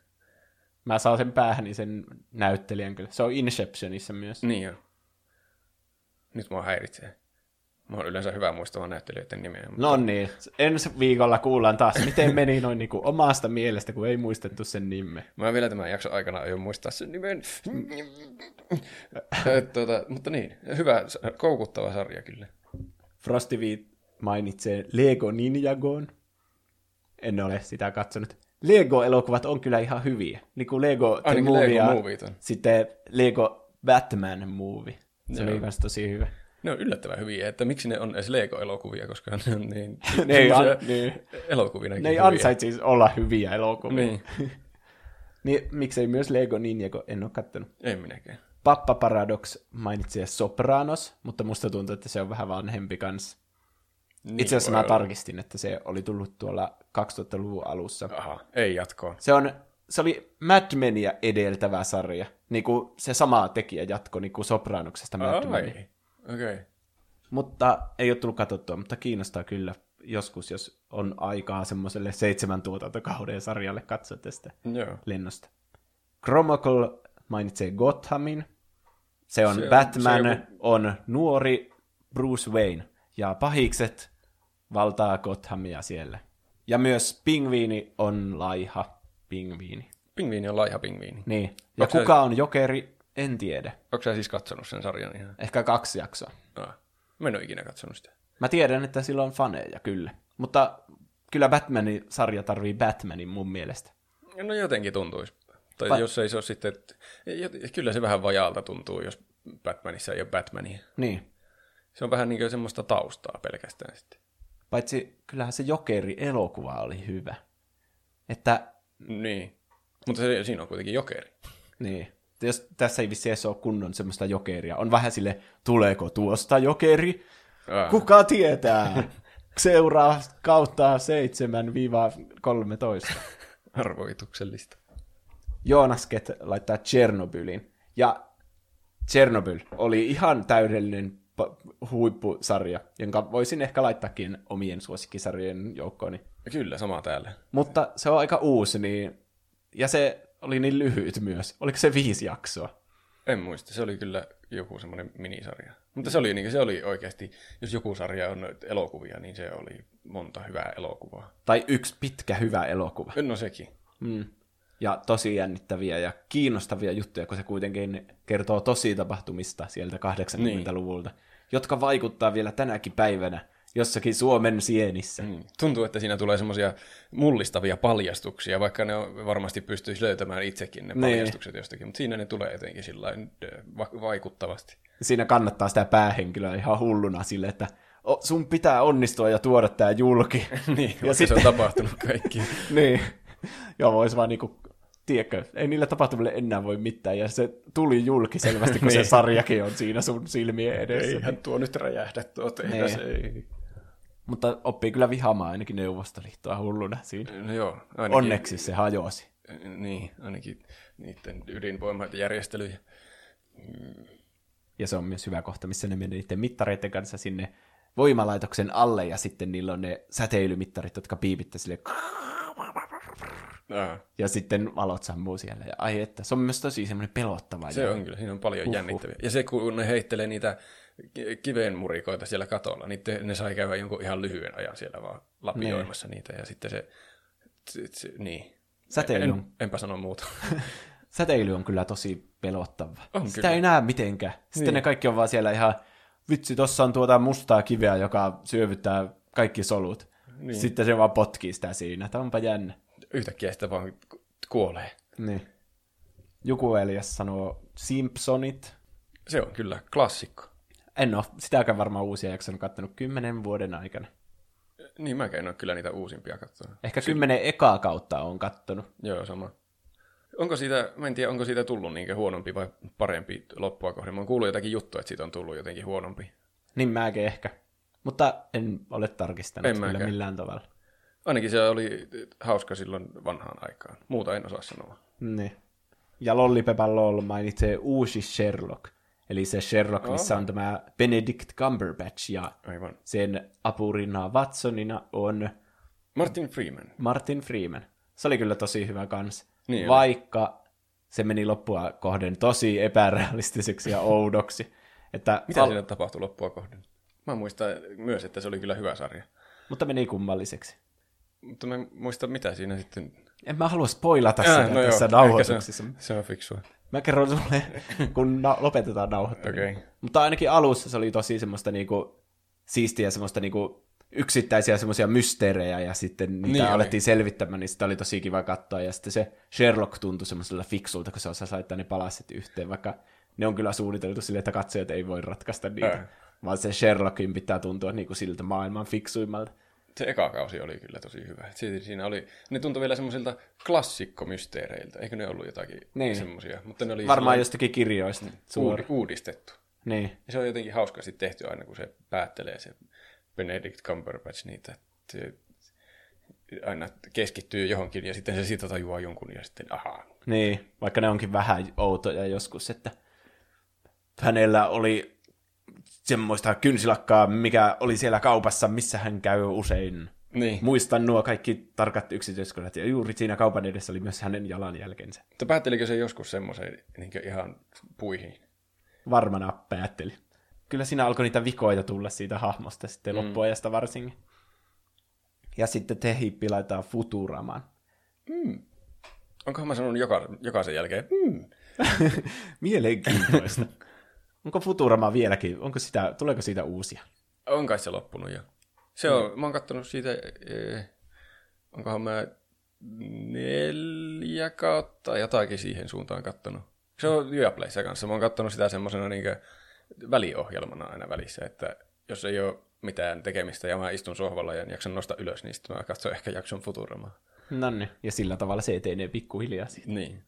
S1: Mä saan sen päähäni sen näyttelijän kyllä. Se on Inceptionissa myös.
S2: Niin joo. Nyt mua häiritsee. Mä oon yleensä hyvä muistamaan näyttelijöiden nimeä. mutta-
S1: No niin, ensi viikolla kuullaan taas, miten meni noin niinku omasta mielestä, kun ei muistettu sen nimeä.
S2: Mä vielä tämän jakson aikana aion muistaa sen nimen. Tuota, mutta niin, hyvä, koukuttava sarja kyllä.
S1: Frosty V mainitsee Lego Ninjagon. En ole sitä katsonut. Lego-elokuvat on kyllä ihan hyviä. Niin kuin Lego The Movie
S2: Lego
S1: ja sitten Lego Batman Movie. Se
S2: Joo.
S1: oli myös tosi hyvä.
S2: Ne on yllättävän hyviä, että miksi ne on edes Lego-elokuvia, koska ne on niin, *laughs*
S1: Ne ei, an, niin,
S2: elokuvinakin
S1: ne ei ansaitsisi olla hyviä elokuvia.
S2: Niin, *laughs*
S1: niin miksei myös Lego Ninjago, en ole kattonut.
S2: en minäkään.
S1: Pappa Paradox mainitsee Sopranos, mutta musta tuntuu, että se on vähän vanhempi kanssa.
S2: Niin
S1: Itse asiassa mä
S2: olla.
S1: tarkistin, että se oli tullut tuolla 2000-luvun alussa.
S2: Aha, ei jatkoa.
S1: Se, on, se oli Mad Menia edeltävä sarja. Niin kuin se sama tekijä jatko niin kuin Sopranoksesta Mad Menia.
S2: Okei. Okay.
S1: Mutta ei ole tullut katsottua, mutta kiinnostaa kyllä joskus, jos on aikaa semmoiselle seitsemän tuotantokauden sarjalle katsoa tästä
S2: Joo.
S1: lennosta. Chromacol mainitsee Gothamin. Se on
S2: Se on-
S1: Batman,
S2: se
S1: on,
S2: on-
S1: nuori Bruce Wayne. Ja pahikset valtaa Gothamia siellä. Ja myös pingviini on laiha pingviini.
S2: Pingviini on laiha pingviini.
S1: Niin. Ja
S2: Onko se-
S1: kuka on jokeri, en tiedä.
S2: Onko sä siis katsonut sen sarjan ihan?
S1: Ehkä kaksi jaksoa.
S2: Ah. Mä en ole ikinä katsonut sitä.
S1: Mä tiedän, että sillä on faneja, kyllä. Mutta kyllä Batmanin sarja tarvii Batmanin mun mielestä.
S2: No jotenkin tuntuisi. Tai
S1: Va-
S2: jos ei se ole sitten, että... Kyllä se vähän vajaalta tuntuu, jos Batmanissa ei ole Batmania.
S1: Niin.
S2: Se on vähän niin kuin semmoista taustaa pelkästään sitten.
S1: Paitsi kyllähän se Jokeri-elokuva oli hyvä. Että,
S2: Niin. Mutta se, siinä on kuitenkin jokeri.
S1: niin, jos tässä ei vissi ole kunnon semmoista jokeria. On vähän sille, tuleeko tuosta jokeri?
S2: Ah.
S1: Kuka tietää? Seuraa kautta 7-13. *laughs*
S2: Arvoituksellista.
S1: Joonas Ket laittaa Chernobylin. Ja Chernobyl oli ihan täydellinen huippusarja, jonka voisin ehkä laittaakin omien suosikkisarjojen joukkooni.
S2: Kyllä, sama täällä.
S1: Mutta se on aika uusi, niin... ja se oli niin lyhyt myös. Oliko se viisi jaksoa?
S2: En muista, se oli kyllä joku semmoinen minisarja. Mutta se oli, niin se oli oikeasti, jos joku sarja on elokuvia, niin se oli monta hyvää elokuvaa.
S1: Tai yksi pitkä hyvä elokuva.
S2: No sekin.
S1: Mm. Ja tosi jännittäviä ja kiinnostavia juttuja, kun se kuitenkin kertoo tosi tapahtumista sieltä 80-luvulta, jotka vaikuttaa vielä tänäkin päivänä jossakin Suomen sienissä.
S2: Mm. Tuntuu, että siinä tulee semmoisia mullistavia paljastuksia, vaikka ne on, varmasti pystyisi löytämään itsekin ne
S1: Niin.
S2: paljastukset jostakin, mutta siinä ne tulee jotenkin sillä va- vaikuttavasti.
S1: Siinä kannattaa sitä päähenkilöä ihan hulluna sille, että "O, sun pitää onnistua ja tuoda tämä julki. *laughs*
S2: niin,
S1: ja sitten,
S2: se on tapahtunut kaikki. *laughs*
S1: niin. Joo, vois vaan niinku, tiedätkö, ei niillä tapahtumille enää voi mitään, ja se tuli julki selvästi, kun se *laughs*
S2: Niin.
S1: sarjakin on siinä sun silmien edessä.
S2: Eihän tuo nyt räjähdä tuo tehdas, ei.
S1: Mutta oppii kyllä vihaamaan ainakin Neuvostoliittoa hulluna siinä.
S2: No joo, ainakin,
S1: Onneksi se hajosi.
S2: Niin, ainakin niiden ydinvoimajärjestelyjä.
S1: Ja se on myös hyvä kohta, missä ne menee niiden mittareiden kanssa sinne voimalaitoksen alle, ja sitten niillä on ne säteilymittarit, jotka piipittää sille, ja sitten valot sammuu siellä. Ja ai että, se on myös tosi semmoinen pelottava.
S2: se
S1: ja-
S2: on kyllä, siinä on paljon
S1: Huhhuh.
S2: jännittäviä. Ja se, kun ne heittelee niitä ki- kivenmurikoita siellä katolla, niin te, ne sai käydä jonkun ihan lyhyen ajan siellä vaan lapioimassa niitä. Ja sitten se, se, se niin.
S1: Säteily
S2: En,
S1: on,
S2: enpä sano muuta. *laughs*
S1: säteily on kyllä tosi pelottava.
S2: On
S1: Sitä
S2: kyllä.
S1: ei näe mitenkään. Sitten
S2: Niin.
S1: ne kaikki on vaan siellä ihan, vitsi, tossa on tuota mustaa kiveä, joka syövyttää kaikki solut.
S2: Niin.
S1: Sitten se vaan potkii sitä siinä. Tämä onpa jännä.
S2: Yhtäkkiä sitä vaan ku- kuolee.
S1: Niin. Joku Elias sanoo Simpsonit.
S2: Se on kyllä klassikko.
S1: En ole sitäkään varmaan uusia jaksoja kattonut kymmenen vuoden aikana.
S2: Niin mäkään en ole kyllä niitä uusimpia katsonut.
S1: Ehkä kymmenen ekaa kautta on kattonut.
S2: Joo, sama. Onko siitä, mä en tiedä, onko siitä tullut niinkö huonompi vai parempi loppua kohden. Mä oon kuullut jotakin juttua, että siitä on tullut jotenkin huonompi.
S1: Niin mäkin ehkä. Mutta en ole tarkistanut
S2: En
S1: kyllä
S2: mäkään.
S1: millään tavalla.
S2: Ainakin se oli hauska silloin vanhaan aikaan. Muuta en osaa sanoa.
S1: Niin. Ja Lollipepän LOL mainitsee uusi Sherlock. Eli se Sherlock, missä on tämä Benedict Cumberbatch ja
S2: Aivan.
S1: sen apurina Watsonina on
S2: Martin Freeman.
S1: Martin Freeman. Se oli kyllä tosi hyvä kans.
S2: Niin oli.
S1: vaikka se meni loppua kohden tosi epärealistiseksi ja oudoksi. Että
S2: Mitä
S1: al-
S2: siinä tapahtui loppua kohden? Mä muistan myös, että se oli kyllä hyvä sarja.
S1: Mutta meni kummalliseksi.
S2: Mutta mä en muista, mitä siinä sitten...
S1: En mä halua spoilata sitä
S2: no joo,
S1: tässä
S2: ehkä
S1: nauhoituksessa.
S2: Se, se on fiksua.
S1: Mä kerron sulle, kun na- lopetetaan nauhoittaminen.
S2: Okei.
S1: Mutta ainakin alussa se oli tosi semmoista niinku siistiä semmoista niinku yksittäisiä semmoisia mysteerejä ja sitten niitä
S2: Niin
S1: niin
S2: oli.
S1: alettiin selvittämään, niin sitä oli tosi kiva katsoa. Ja sitten se Sherlock tuntui semmoisella fiksulta, kun se osasi laittaa ne palaset yhteen, vaikka ne on kyllä suunniteltu silleen, että katsojat ei voi ratkaista niitä.
S2: Ää.
S1: Vaan se Sherlockin pitää tuntua niinku siltä maailman fiksuimmalta.
S2: Se eka kausi oli kyllä tosi hyvä. Si- Siinä oli, ne tuntui vielä semmoisilta klassikkomysteereiltä. Eikö ne ollut jotakin
S1: Niin.
S2: semmoisia? Mutta ne oli
S1: Varmaan jostakin kirjoista.
S2: Uud- uudistettu.
S1: Niin.
S2: Ja se on jotenkin hauskasti tehty aina, kun se päättelee se Benedict Cumberbatch niitä. Se aina keskittyy johonkin ja sitten se siitä tajuaa jonkun ja sitten ahaa.
S1: Niin, vaikka ne onkin vähän outoja joskus, että hänellä oli semmoista kynsilakkaa, mikä oli siellä kaupassa, missä hän käy usein.
S2: Niin.
S1: Muistan nuo kaikki tarkat yksityiskohdat, ja juuri siinä kaupan edessä oli myös hänen jalanjälkensä.
S2: Mutta päättelikö se joskus semmoisen niin ihan puihin?
S1: Varmana päätteli. Kyllä siinä alkoi niitä vikoita tulla siitä hahmosta sitten mm. loppuajasta varsinkin. Ja sitten te hippi laittaa Futuramaan.
S2: Onkohan mä sanonut joka, jokaisen jälkeen? Mm. *laughs*
S1: Mielenkiintoista. *laughs* Onko Futurama vieläkin, onko sitä, tuleeko siitä uusia?
S2: On kai se loppunut jo. Se on, mä oon kattonut siitä, eh, onkohan mä neljä kautta jotakin siihen suuntaan kattonut. Se on Viaplayssa kanssa. Mä oon kattonut sitä semmoisena niin väliohjelmana aina välissä, että jos ei ole mitään tekemistä ja mä istun sohvalla ja en jaksa nostaa ylös, niin sitten mä katson ehkä jakson Futuramaa.
S1: Nonni. Ja sillä tavalla se etenee pikkuhiljaa siitä.
S2: Niin.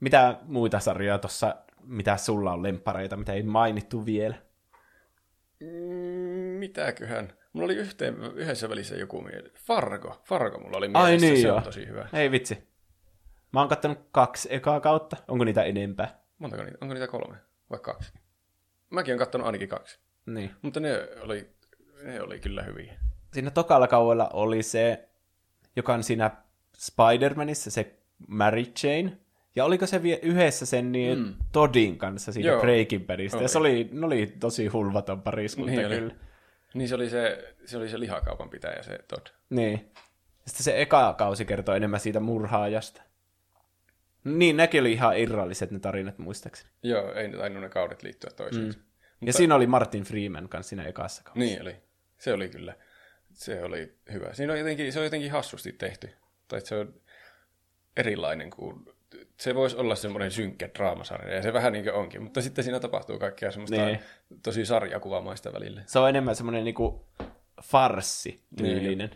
S1: Mitä muita sarjoja tuossa, mitä sulla on lempareita, mitä ei mainittu vielä?
S2: Mm, mitäköhän? Mulla oli yhteen, yhdessä välissä joku mieli. Fargo. Fargo mulla oli
S1: Ai
S2: mielessä.
S1: niin
S2: se
S1: joo.
S2: on tosi hyvä.
S1: Ei vitsi. Mä oon kattonut kaksi ekaa kautta. Onko niitä enempää?
S2: Montako niitä? Onko niitä kolme vai kaksi? Mäkin oon kattonut ainakin kaksi.
S1: Niin.
S2: Mutta ne oli, ne oli kyllä hyviä.
S1: Siinä tokalla kauella oli se, joka on siinä Spider-Manissa, se Mary Jane. Ja oliko se vie yhdessä sen niin mm. Toddin kanssa siitä
S2: Joo.
S1: Breaking Badista? Ja
S2: Oli.
S1: se oli, ne oli tosi hulvaton pariskunta
S2: Niin oli.
S1: kyllä.
S2: Niin se oli se, se, oli se lihakaupan pitäjä, se Todd.
S1: Niin. Sitten se eka kausi kertoo enemmän siitä murhaajasta. Niin, nekin oli ihan irralliset ne tarinat muistaakseni.
S2: Joo, ei tainnut ne kaudet liittyä toisiinsa. Mm.
S1: Ja siinä oli Martin Freeman kanssa siinä ekassa kaudessa.
S2: Niin oli. Se oli kyllä. Se oli hyvä. Siinä on jotenkin, se on jotenkin hassusti tehty. Tai se on erilainen kuin... Se voisi olla semmoinen synkkä draamasarja, ja se vähän niin kuin onkin. Mutta sitten siinä tapahtuu kaikkea semmoista
S1: Niin.
S2: tosi sarjakuvamaista välillä.
S1: Se on enemmän semmoinen niinku farssi tyylinen.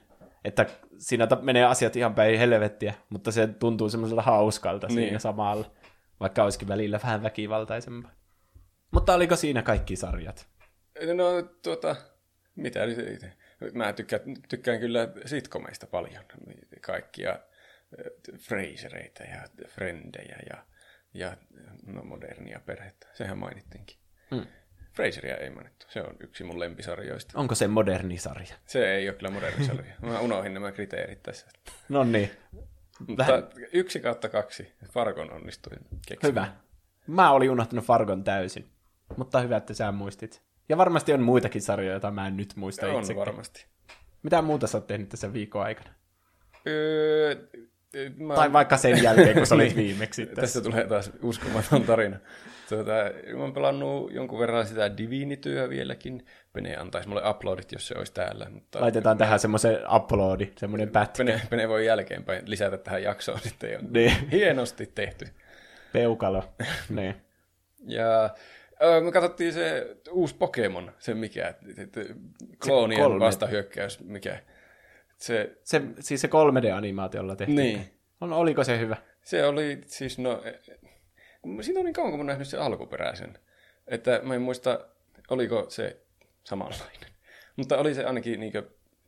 S1: Että siinä menee asiat ihan päin helvettiä, mutta se tuntuu semmoiselta hauskalta niin.
S2: Niin.
S1: siinä samalla, vaikka olisikin välillä vähän väkivaltaisempaa. Mutta oliko siinä kaikki sarjat?
S2: No tuota, mitä nyt itse? Mä tykkään, tykkään kyllä sitcomeista paljon. Kaikkia Frasereita ja Frendejä ja, ja no, modernia perhettä. Sehän mainittiinkin.
S1: Hmm.
S2: Fraseria ei mainittu. Se on yksi mun lempisarjoista.
S1: Onko se moderni sarja?
S2: Se ei ole kyllä moderni sarja. Mä unohdin nämä kriteerit tässä.
S1: No niin,
S2: Mutta yksi kautta kaksi. Fargon onnistuin keksimään.
S1: hyvä. Mä olin unohtanut Fargon täysin, mutta hyvä, että sä muistit. Ja varmasti on muitakin sarjoja, joita mä en nyt muista
S2: On
S1: itse.
S2: varmasti.
S1: Mitä muuta sä oot tehnyt tässä viikon aikana?
S2: Öö, mä...
S1: Tai vaikka sen jälkeen, kun sä olit *laughs*
S2: Niin.
S1: viimeksi tässä.
S2: Tästä tulee taas uskomaton tarina. Tuota, mä oon pelannut jonkun verran sitä Divinityö vieläkin. Pene antaisi mulle uploadit, jos se olisi täällä. Mutta
S1: Laitetaan tähän semmoisen uploadi, semmoinen pätkä.
S2: Pene, Pene voi jälkeenpäin lisätä tähän jaksoon sitten. Jo.
S1: Niin.
S2: Hienosti tehty.
S1: Peukalo. *laughs* niin.
S2: Ja me katsottiin se uusi Pokemon, se mikä, kloonien vastahyökkäys, mikä. Se,
S1: Se, siis se 3D-animaatiolla tehtiin.
S2: Niin.
S1: On, oliko se hyvä?
S2: se oli siis, no, e- kun siitä on niin kauan, kun mä nähnyt sen alkuperäisen, että mä en muista, oliko se samanlainen. *laughs* Mutta oli se ainakin, niin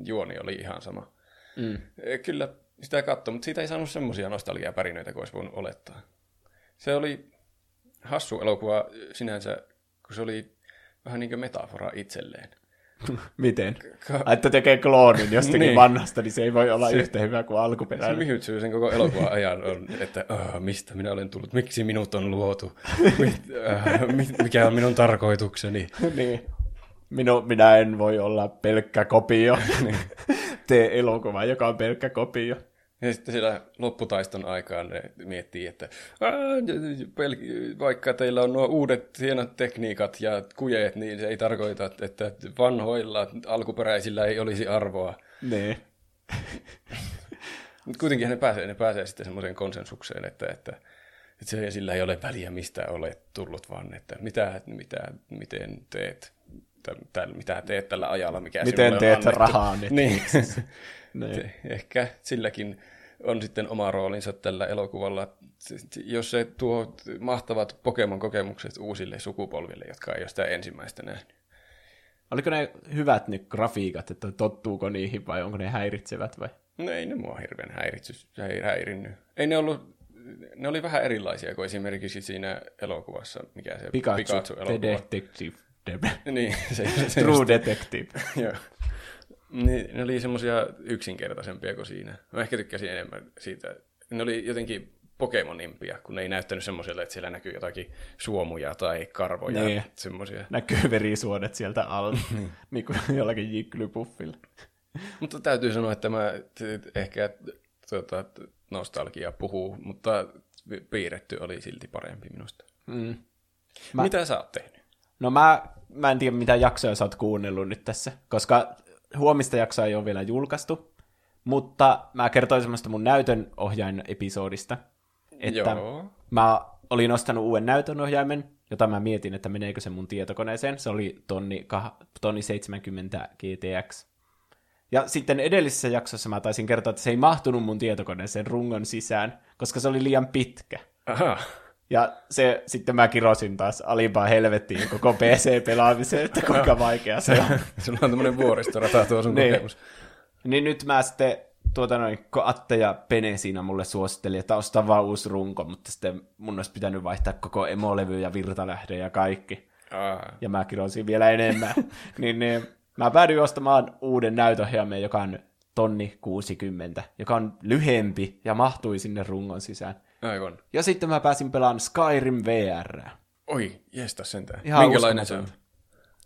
S2: juoni oli ihan sama.
S1: Mm.
S2: E, Kyllä sitä katsoi, mutta siitä ei saanut semmoisia nostalgiapärinöitä kuin olisi voinut olettaa. Se oli hassu elokuva sinänsä, kun se oli vähän niin kuin metafora itselleen. *laughs*
S1: Miten?
S2: Ka-
S1: Että tekee kloonin jostakin *laughs*
S2: Niin.
S1: vanhasta, niin se ei voi olla
S2: Se-
S1: yhtä hyvä kuin
S2: Se
S1: alkuperäinen.
S2: myhytsyy sen koko elokuvan ajan on, että oh, mistä minä olen tullut, miksi minut on luotu, mit, äh, mit, mikä on minun tarkoitukseni. *laughs*
S1: niin. Minu, minä en voi olla pelkkä kopio. Tee elokuva, joka on pelkkä kopio.
S2: Ja sitten siellä lopputaiston aikaan ne miettii, että "Ää, pel- vaikka teillä on nuo uudet hienot tekniikat ja kujeet, niin se ei tarkoita, että vanhoilla alkuperäisillä ei olisi arvoa.
S1: Niin. *laughs*
S2: Mutta kuitenkin ne pääsee, ne pääsee sitten semmoiseen konsensukseen, että, että, että se, sillä ei ole väliä, mistä olet tullut, vaan että mitä, mitä, miten teet, tä, tä, mitä teet tällä ajalla, mikä
S1: Miten teet
S2: annettu.
S1: rahaa *laughs* nyt?
S2: Niin. *laughs*
S1: niin.
S2: Ehkä silläkin on sitten oma roolinsa tällä elokuvalla. Jos se tuo mahtavat Pokemon-kokemukset uusille sukupolville, jotka ei ole sitä ensimmäistä nähnyt.
S1: Oliko ne hyvät ne grafiikat, että tottuuko niihin vai onko ne häiritsevät vai?
S2: No ei ne mua hirveän häiritsy, häir- häirinnyt. Ei ne ollut, ne oli vähän erilaisia kuin esimerkiksi siinä elokuvassa, mikä se
S1: Pikachu, The
S2: Pikachu-elokuva.
S1: Detective. Deb.
S2: Niin, se, se, se
S1: True Detective. *laughs*
S2: Joo. Niin, ne oli semmoisia yksinkertaisempia kuin siinä. Mä ehkä tykkäsin enemmän siitä. Ne oli jotenkin Pokemonimpia, kun ne ei näyttänyt semmoiselle, että siellä näkyy jotakin suomuja tai karvoja.
S1: Niin.
S2: Semmoisia.
S1: Näkyy verisuonet sieltä alta, *laughs* niin kuin jollakin jigglypuffilla.
S2: Mutta täytyy sanoa, että mä ehkä tuota, nostalgia puhuu, mutta piirretty oli silti parempi minusta.
S1: Mm.
S2: Mä- Mitä sä oot tehnyt?
S1: No mä, mä en tiedä, mitä jaksoja sä oot kuunnellut nyt tässä, koska huomista jaksoa ei ole vielä julkaistu, mutta mä kertoin semmoista mun näytön ohjain episodista, että
S2: Joo.
S1: mä olin ostanut uuden näytönohjaimen, jota mä mietin, että meneekö se mun tietokoneeseen. Se oli tonni, kah, tonni 70 GTX. Ja sitten edellisessä jaksossa mä taisin kertoa, että se ei mahtunut mun tietokoneeseen rungon sisään, koska se oli liian pitkä.
S2: Aha.
S1: Ja se, sitten mä kirosin taas alimpaa helvettiin koko PC-pelaamiseen, että kuinka vaikea se on.
S2: Sulla on tämmöinen vuoristorata tuo sun
S1: Niin.
S2: kokemus.
S1: Niin nyt mä sitten, tuota noin, kun Atte ja Pene siinä mulle suositteli, että osta vaan uusi runko, mutta sitten mun olisi pitänyt vaihtaa koko emolevy ja virtalähde ja kaikki.
S2: Aa.
S1: Ja mä kirosin vielä enemmän. *laughs* niin, niin mä päädyin ostamaan uuden näytöhjaimen, joka on tonni 60, joka on lyhempi ja mahtui sinne rungon sisään.
S2: Aivan.
S1: Ja sitten mä pääsin pelaamaan Skyrim VR.
S2: Oi, jesta sentään.
S1: Ihan
S2: Minkälainen se on?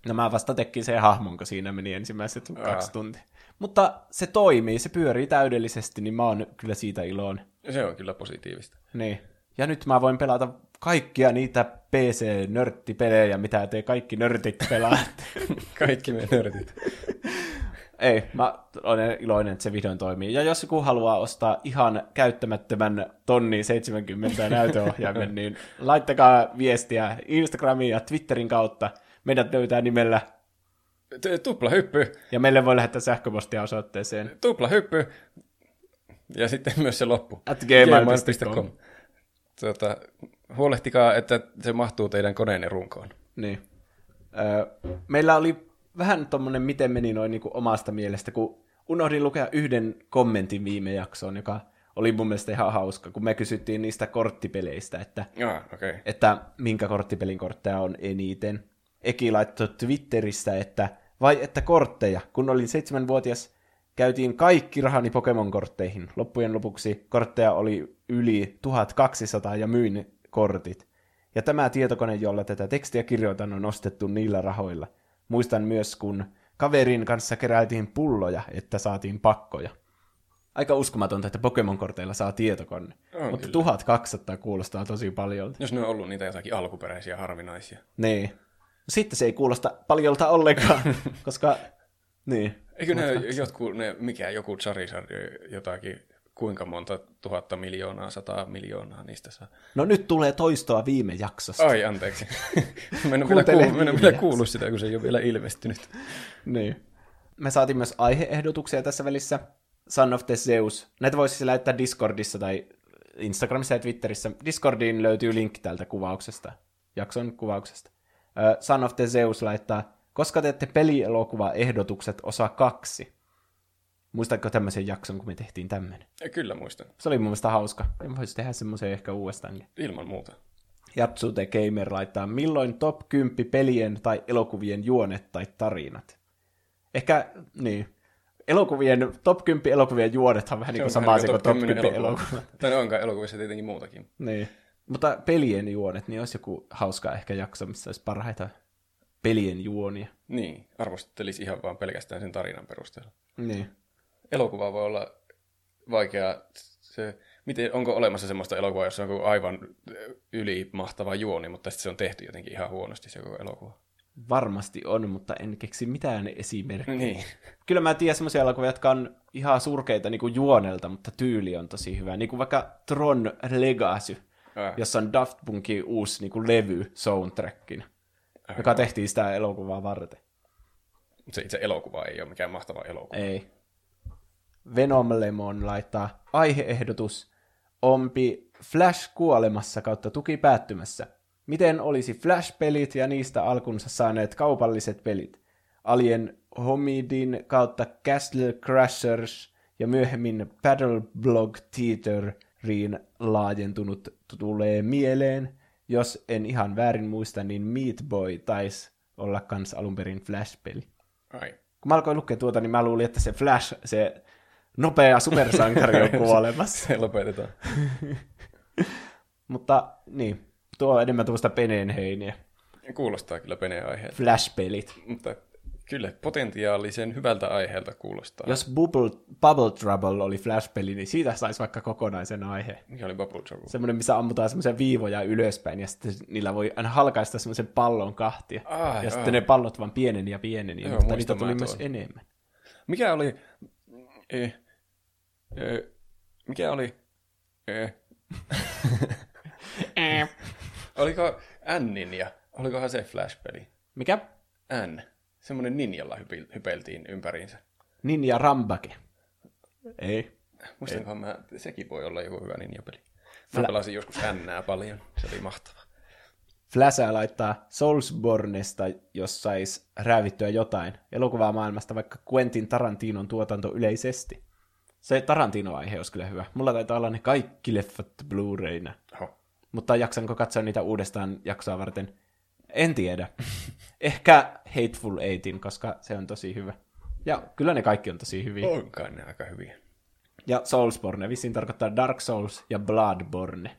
S1: No mä vasta tekin sen hahmon, kun siinä meni ensimmäiset
S2: Aa.
S1: kaksi tuntia. Mutta se toimii, se pyörii täydellisesti, niin mä oon kyllä siitä iloinen.
S2: Se on kyllä positiivista.
S1: Niin. Ja nyt mä voin pelata kaikkia niitä PC-nörttipelejä, mitä te kaikki nörtit pelaatte. *laughs*
S2: Kaikki me nörtit.
S1: Ei, mä olen iloinen, että se vihdoin toimii. Ja jos joku haluaa ostaa ihan käyttämättömän tonni 70 näytöohjaimen, *laughs* niin laittakaa viestiä Instagramin ja Twitterin kautta. Meidät löytää nimellä,
S2: T- Tupla hyppy,
S1: ja meille voi lähettää sähköpostia osoitteeseen
S2: tupla hyppy. Ja sitten myös se loppu.
S1: at gmail.com.
S2: Tuota, huolehtikaa, että se mahtuu teidän koneenne runkoon.
S1: Niin. Öö, meillä oli vähän tommonen, miten meni noin niin omasta mielestä, kun unohdin lukea yhden kommentin viime jaksoon, joka oli mun mielestä ihan hauska, kun me kysyttiin niistä korttipeleistä, että,
S2: Ah. Okay.
S1: että minkä korttipelin kortteja on eniten. Eki laittoi Twitterissä, että vai että kortteja, kun olin seitsemänvuotias, käytiin kaikki rahani Pokemon-kortteihin. Loppujen lopuksi kortteja oli yli 1200 ja myin kortit. Ja tämä tietokone, jolla tätä tekstiä kirjoitan, on ostettu niillä rahoilla. Muistan myös, kun kaverin kanssa keräiltiin pulloja, että saatiin pakkoja. Aika uskomatonta, että Pokemon-korteilla saa tietokone.
S2: On
S1: Mutta
S2: kyllä.
S1: 1200 kuulostaa tosi paljolta.
S2: Jos ne on ollut niitä jotakin alkuperäisiä harvinaisia.
S1: Niin. Sitten se ei kuulosta paljolta ollenkaan, *laughs* koska... Niin.
S2: Eikö ne jotkut, ne, mikä joku Charizard jotakin, kuinka monta tuhatta miljoonaa, sataa miljoonaa niistä saa?
S1: No nyt tulee toistoa viime jaksosta.
S2: Ai, anteeksi. *laughs* mä en ole vielä,
S1: viime
S2: vielä kuullut sitä, kun se ei ole vielä ilmestynyt.
S1: Niin. Me saatiin myös aiheehdotuksia tässä välissä. Son of the Zeus. Näitä voisi siis lähettää Discordissa tai Instagramissa ja Twitterissä. Discordiin löytyy linkki tältä kuvauksesta, jakson kuvauksesta. Son of the Zeus laittaa, koska teette pelielokuva-ehdotukset osa kaksi. Muistatko tämmöisen jakson, kun me tehtiin tämmöinen?
S2: Kyllä muistan,
S1: Se oli mun mielestä hauska. En voisi tehdä semmoisen ehkä uudestaankin.
S2: ilman muuta.
S1: Jatsute Gamer laittaa, milloin top 10 pelien tai elokuvien juonet tai tarinat? Ehkä, niin. Elokuvien, top 10 elokuvien juonet on vähän niin kuin sama asia kuin top 10 elokuvat.
S2: Tai onkaan elokuvissa tietenkin muutakin.
S1: Niin. Mutta pelien juonet, niin olisi joku hauska ehkä jakso, missä olisi parhaita pelien juonia.
S2: Niin, arvostelisi ihan vaan pelkästään sen tarinan perusteella.
S1: Niin.
S2: Elokuva voi olla vaikea. Se, miten, onko olemassa semmoista elokuvaa, jossa on aivan ylimahtava juoni, mutta sitten se on tehty jotenkin ihan huonosti se koko elokuva.
S1: Varmasti on, mutta en keksi mitään esimerkkejä.
S2: Niin.
S1: Kyllä mä tiedän semmoisia elokuvia, jotka on ihan surkeita niin kuin juonelta, mutta tyyli on tosi hyvä. Niin kuin vaikka Tron Legacy,
S2: Ah.
S1: jossa on Daft Punkin uusi niin kuin levy soundtrackin, joka tehtiin sitä elokuvaa varten.
S2: Se itse elokuva ei ole mikään mahtava elokuva.
S1: Ei. Venom Lemon laittaa aiheehdotus. Ompi Flash kuolemassa kautta tuki päättymässä. Miten olisi Flash-pelit ja niistä alkunsa saaneet kaupalliset pelit? Alien Homidin kautta Castle Crashers ja myöhemmin Battle Blog Theateriin laajentunut tulee mieleen. Jos en ihan väärin muista, niin Meat Boy taisi olla kans alun perin Flash-peli.
S2: Ai.
S1: Kun mä alkoin lukea tuota, niin mä luulin, että se Flash, se nopea supersankari on *laughs* kuolemassa.
S2: Se lopetetaan. *laughs*
S1: Mutta niin, tuo on enemmän tuosta peneenheiniä.
S2: Kuulostaa kyllä peneen aiheelta.
S1: Flash-pelit.
S2: Mutta kyllä potentiaalisen hyvältä aiheelta kuulostaa.
S1: Jos Bubble, Bubble Trouble oli Flash-peli, niin siitä saisi vaikka kokonaisen aihe.
S2: Mikä oli Bubble Trouble?
S1: Semmoinen, missä ammutaan semmoisia viivoja ylöspäin, ja sitten niillä voi aina halkaista semmoisen pallon kahtia.
S2: Ai,
S1: ja
S2: ai.
S1: sitten ne pallot vaan pieneni ja pieneni,
S2: Joo,
S1: mutta niitä tuli myös enemmän.
S2: Mikä oli... Eh, mikä oli... *laughs* Oliko Nnin ja... Olikohan se Flash-peli?
S1: Mikä?
S2: N. Semmoinen ninjalla hypil, hypeltiin ympäriinsä.
S1: Ninja Rambake. Ei.
S2: Muistankohan mä, sekin voi olla joku hyvä ninjapeli. Mä pelasin joskus N paljon, se oli mahtava.
S1: Flashaa laittaa Soulsbornesta, jos sais räävittyä jotain elokuvaa maailmasta, vaikka Quentin Tarantinon tuotanto yleisesti. Se Tarantino-aihe olisi kyllä hyvä. Mulla taitaa olla ne kaikki leffat Blu-rayna.
S2: Oho.
S1: Mutta jaksanko katsoa niitä uudestaan jaksoa varten? En tiedä. *laughs* Ehkä Hateful Eightin, koska se on tosi hyvä. Ja kyllä ne kaikki on tosi hyviä.
S2: Onkaan ne aika hyviä.
S1: Ja Soulsborne vissiin tarkoittaa Dark Souls ja Bloodborne.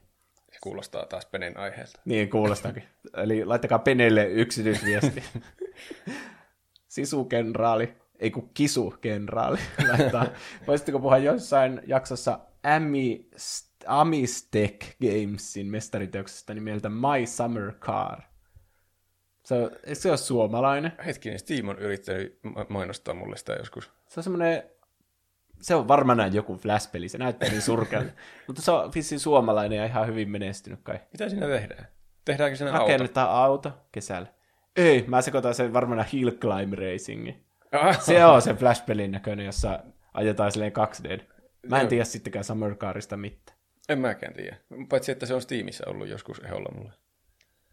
S2: Se kuulostaa taas Penen aiheelta.
S1: Niin kuulostakin. Eli laittakaa Penelle yksityisviesti. *laughs* Sisukenraali, ei kun kisukenraali *laughs* laittaa. Voisitteko puhua jossain jaksossa Ami, Amistech Gamesin mestariteoksesta nimeltä My Summer Car? Se on, se ole suomalainen?
S2: Hetkinen, Steam on yrittänyt ma- mainostaa mulle sitä joskus.
S1: Se on semmoinen, se on varmana joku Flash-peli, se näyttää niin surkealta. *laughs* Mutta se on vissiin suomalainen ja ihan hyvin menestynyt kai.
S2: Mitä siinä tehdään? Tehdäänkö siinä auto?
S1: Rakennetaan auto kesällä. Ei, mä sekoitan sen varmana Hill Climb Racingin. Se on se Flash-pelin näköinen, jossa ajetaan silleen 2D. Mä en tiedä sittenkään Summer Carista mitään.
S2: en mäkään tiedä. Paitsi, että se on Steamissa ollut joskus eholla mulle.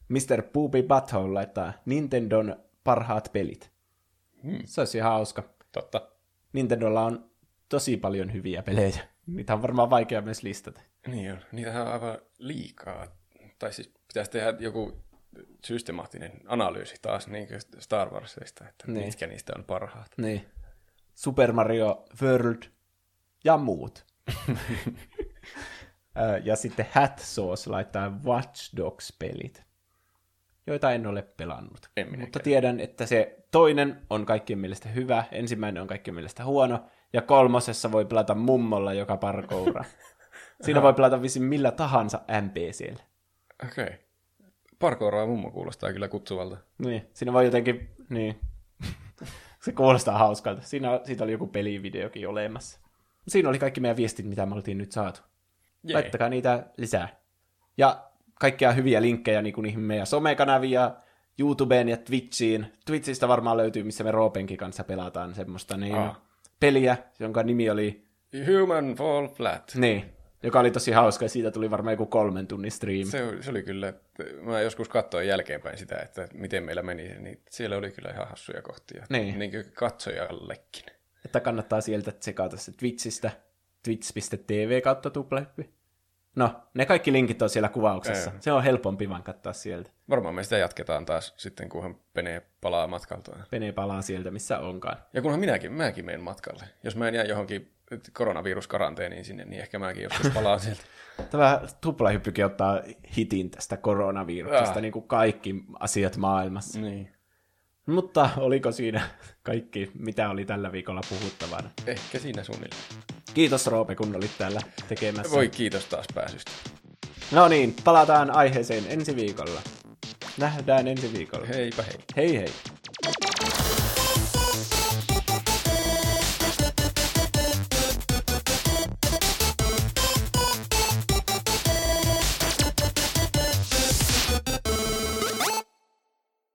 S1: Mr. Poopy Butthole laittaa Nintendon parhaat pelit.
S2: Hmm.
S1: Se olisi ihan hauska.
S2: Totta.
S1: Nintendolla on tosi paljon hyviä pelejä. Niitä on varmaan vaikea myös listata.
S2: Niin on. Niitähän on aivan liikaa. Tai siis pitäisi tehdä joku systemaattinen analyysi taas niin kuin Star Warsista, että
S1: Niin.
S2: mitkä niistä on parhaat.
S1: Niin. Super Mario World ja muut. *laughs* Ja sitten Hat Sauce laittaa Watch Dogs-pelit, joita en ole pelannut.
S2: En minäkään.
S1: Mutta tiedän, että se toinen on kaikkien mielestä hyvä, ensimmäinen on kaikkien mielestä huono, ja kolmosessa voi pelata mummolla, joka parkouraa. *laughs* Siinä voi pelata visin millä tahansa NPCllä.
S2: Okei. Okay. Parkouraa mummo kuulostaa kyllä kutsuvalta.
S1: Niin, siinä voi jotenkin, niin, *laughs* se kuulostaa hauskalta. Siinä, siitä oli joku pelivideokin olemassa. Siinä oli kaikki meidän viestit, mitä me oltiin nyt saatu.
S2: Jee.
S1: Laittakaa niitä lisää. Ja kaikkia hyviä linkkejä niin kuin niihin meidän somekanavia, YouTubeen ja Twitchiin. Twitchistä varmaan löytyy, missä me Roopenkin kanssa pelataan semmoista niin,
S2: Ah.
S1: peliä, jonka nimi oli,
S2: Human Fall Flat.
S1: niin, joka oli tosi hauska ja siitä tuli varmaan joku kolmen tunnin stream.
S2: Se, se oli kyllä, mä joskus katsoin jälkeenpäin sitä, että miten meillä meni, niin siellä oli kyllä ihan hassuja kohtia.
S1: Niin.
S2: niin kuin katsojallekin.
S1: Että kannattaa sieltä tsekata se Twitchistä, twitch.tv kautta tuplehyppi. No, ne kaikki linkit on siellä kuvauksessa.
S2: Ei.
S1: Se on helpompi vaan katsoa sieltä.
S2: Varmaan me sitä jatketaan taas sitten, kunhan Pene palaa matkaltaan.
S1: Pene palaa sieltä, missä onkaan.
S2: Ja kunhan minäkin, mäkin menen matkalle. Jos mä en jää johonkin koronaviruskaranteeniin sinne, niin ehkä mäkin joskus palaan sieltä. *laughs*
S1: Tämä tuplahyppykin ottaa hitin tästä koronaviruksesta,
S2: Ah.
S1: niin kuin kaikki asiat maailmassa.
S2: niin.
S1: Mutta oliko siinä kaikki, mitä oli tällä viikolla puhuttavana?
S2: Ehkä siinä suunnilleen.
S1: Kiitos Roope, kun olit täällä tekemässä.
S2: Voi kiitos taas pääsystä.
S1: No niin, palataan aiheeseen ensi viikolla. Nähdään ensi viikolla.
S2: Heipä hei.
S1: Hei hei.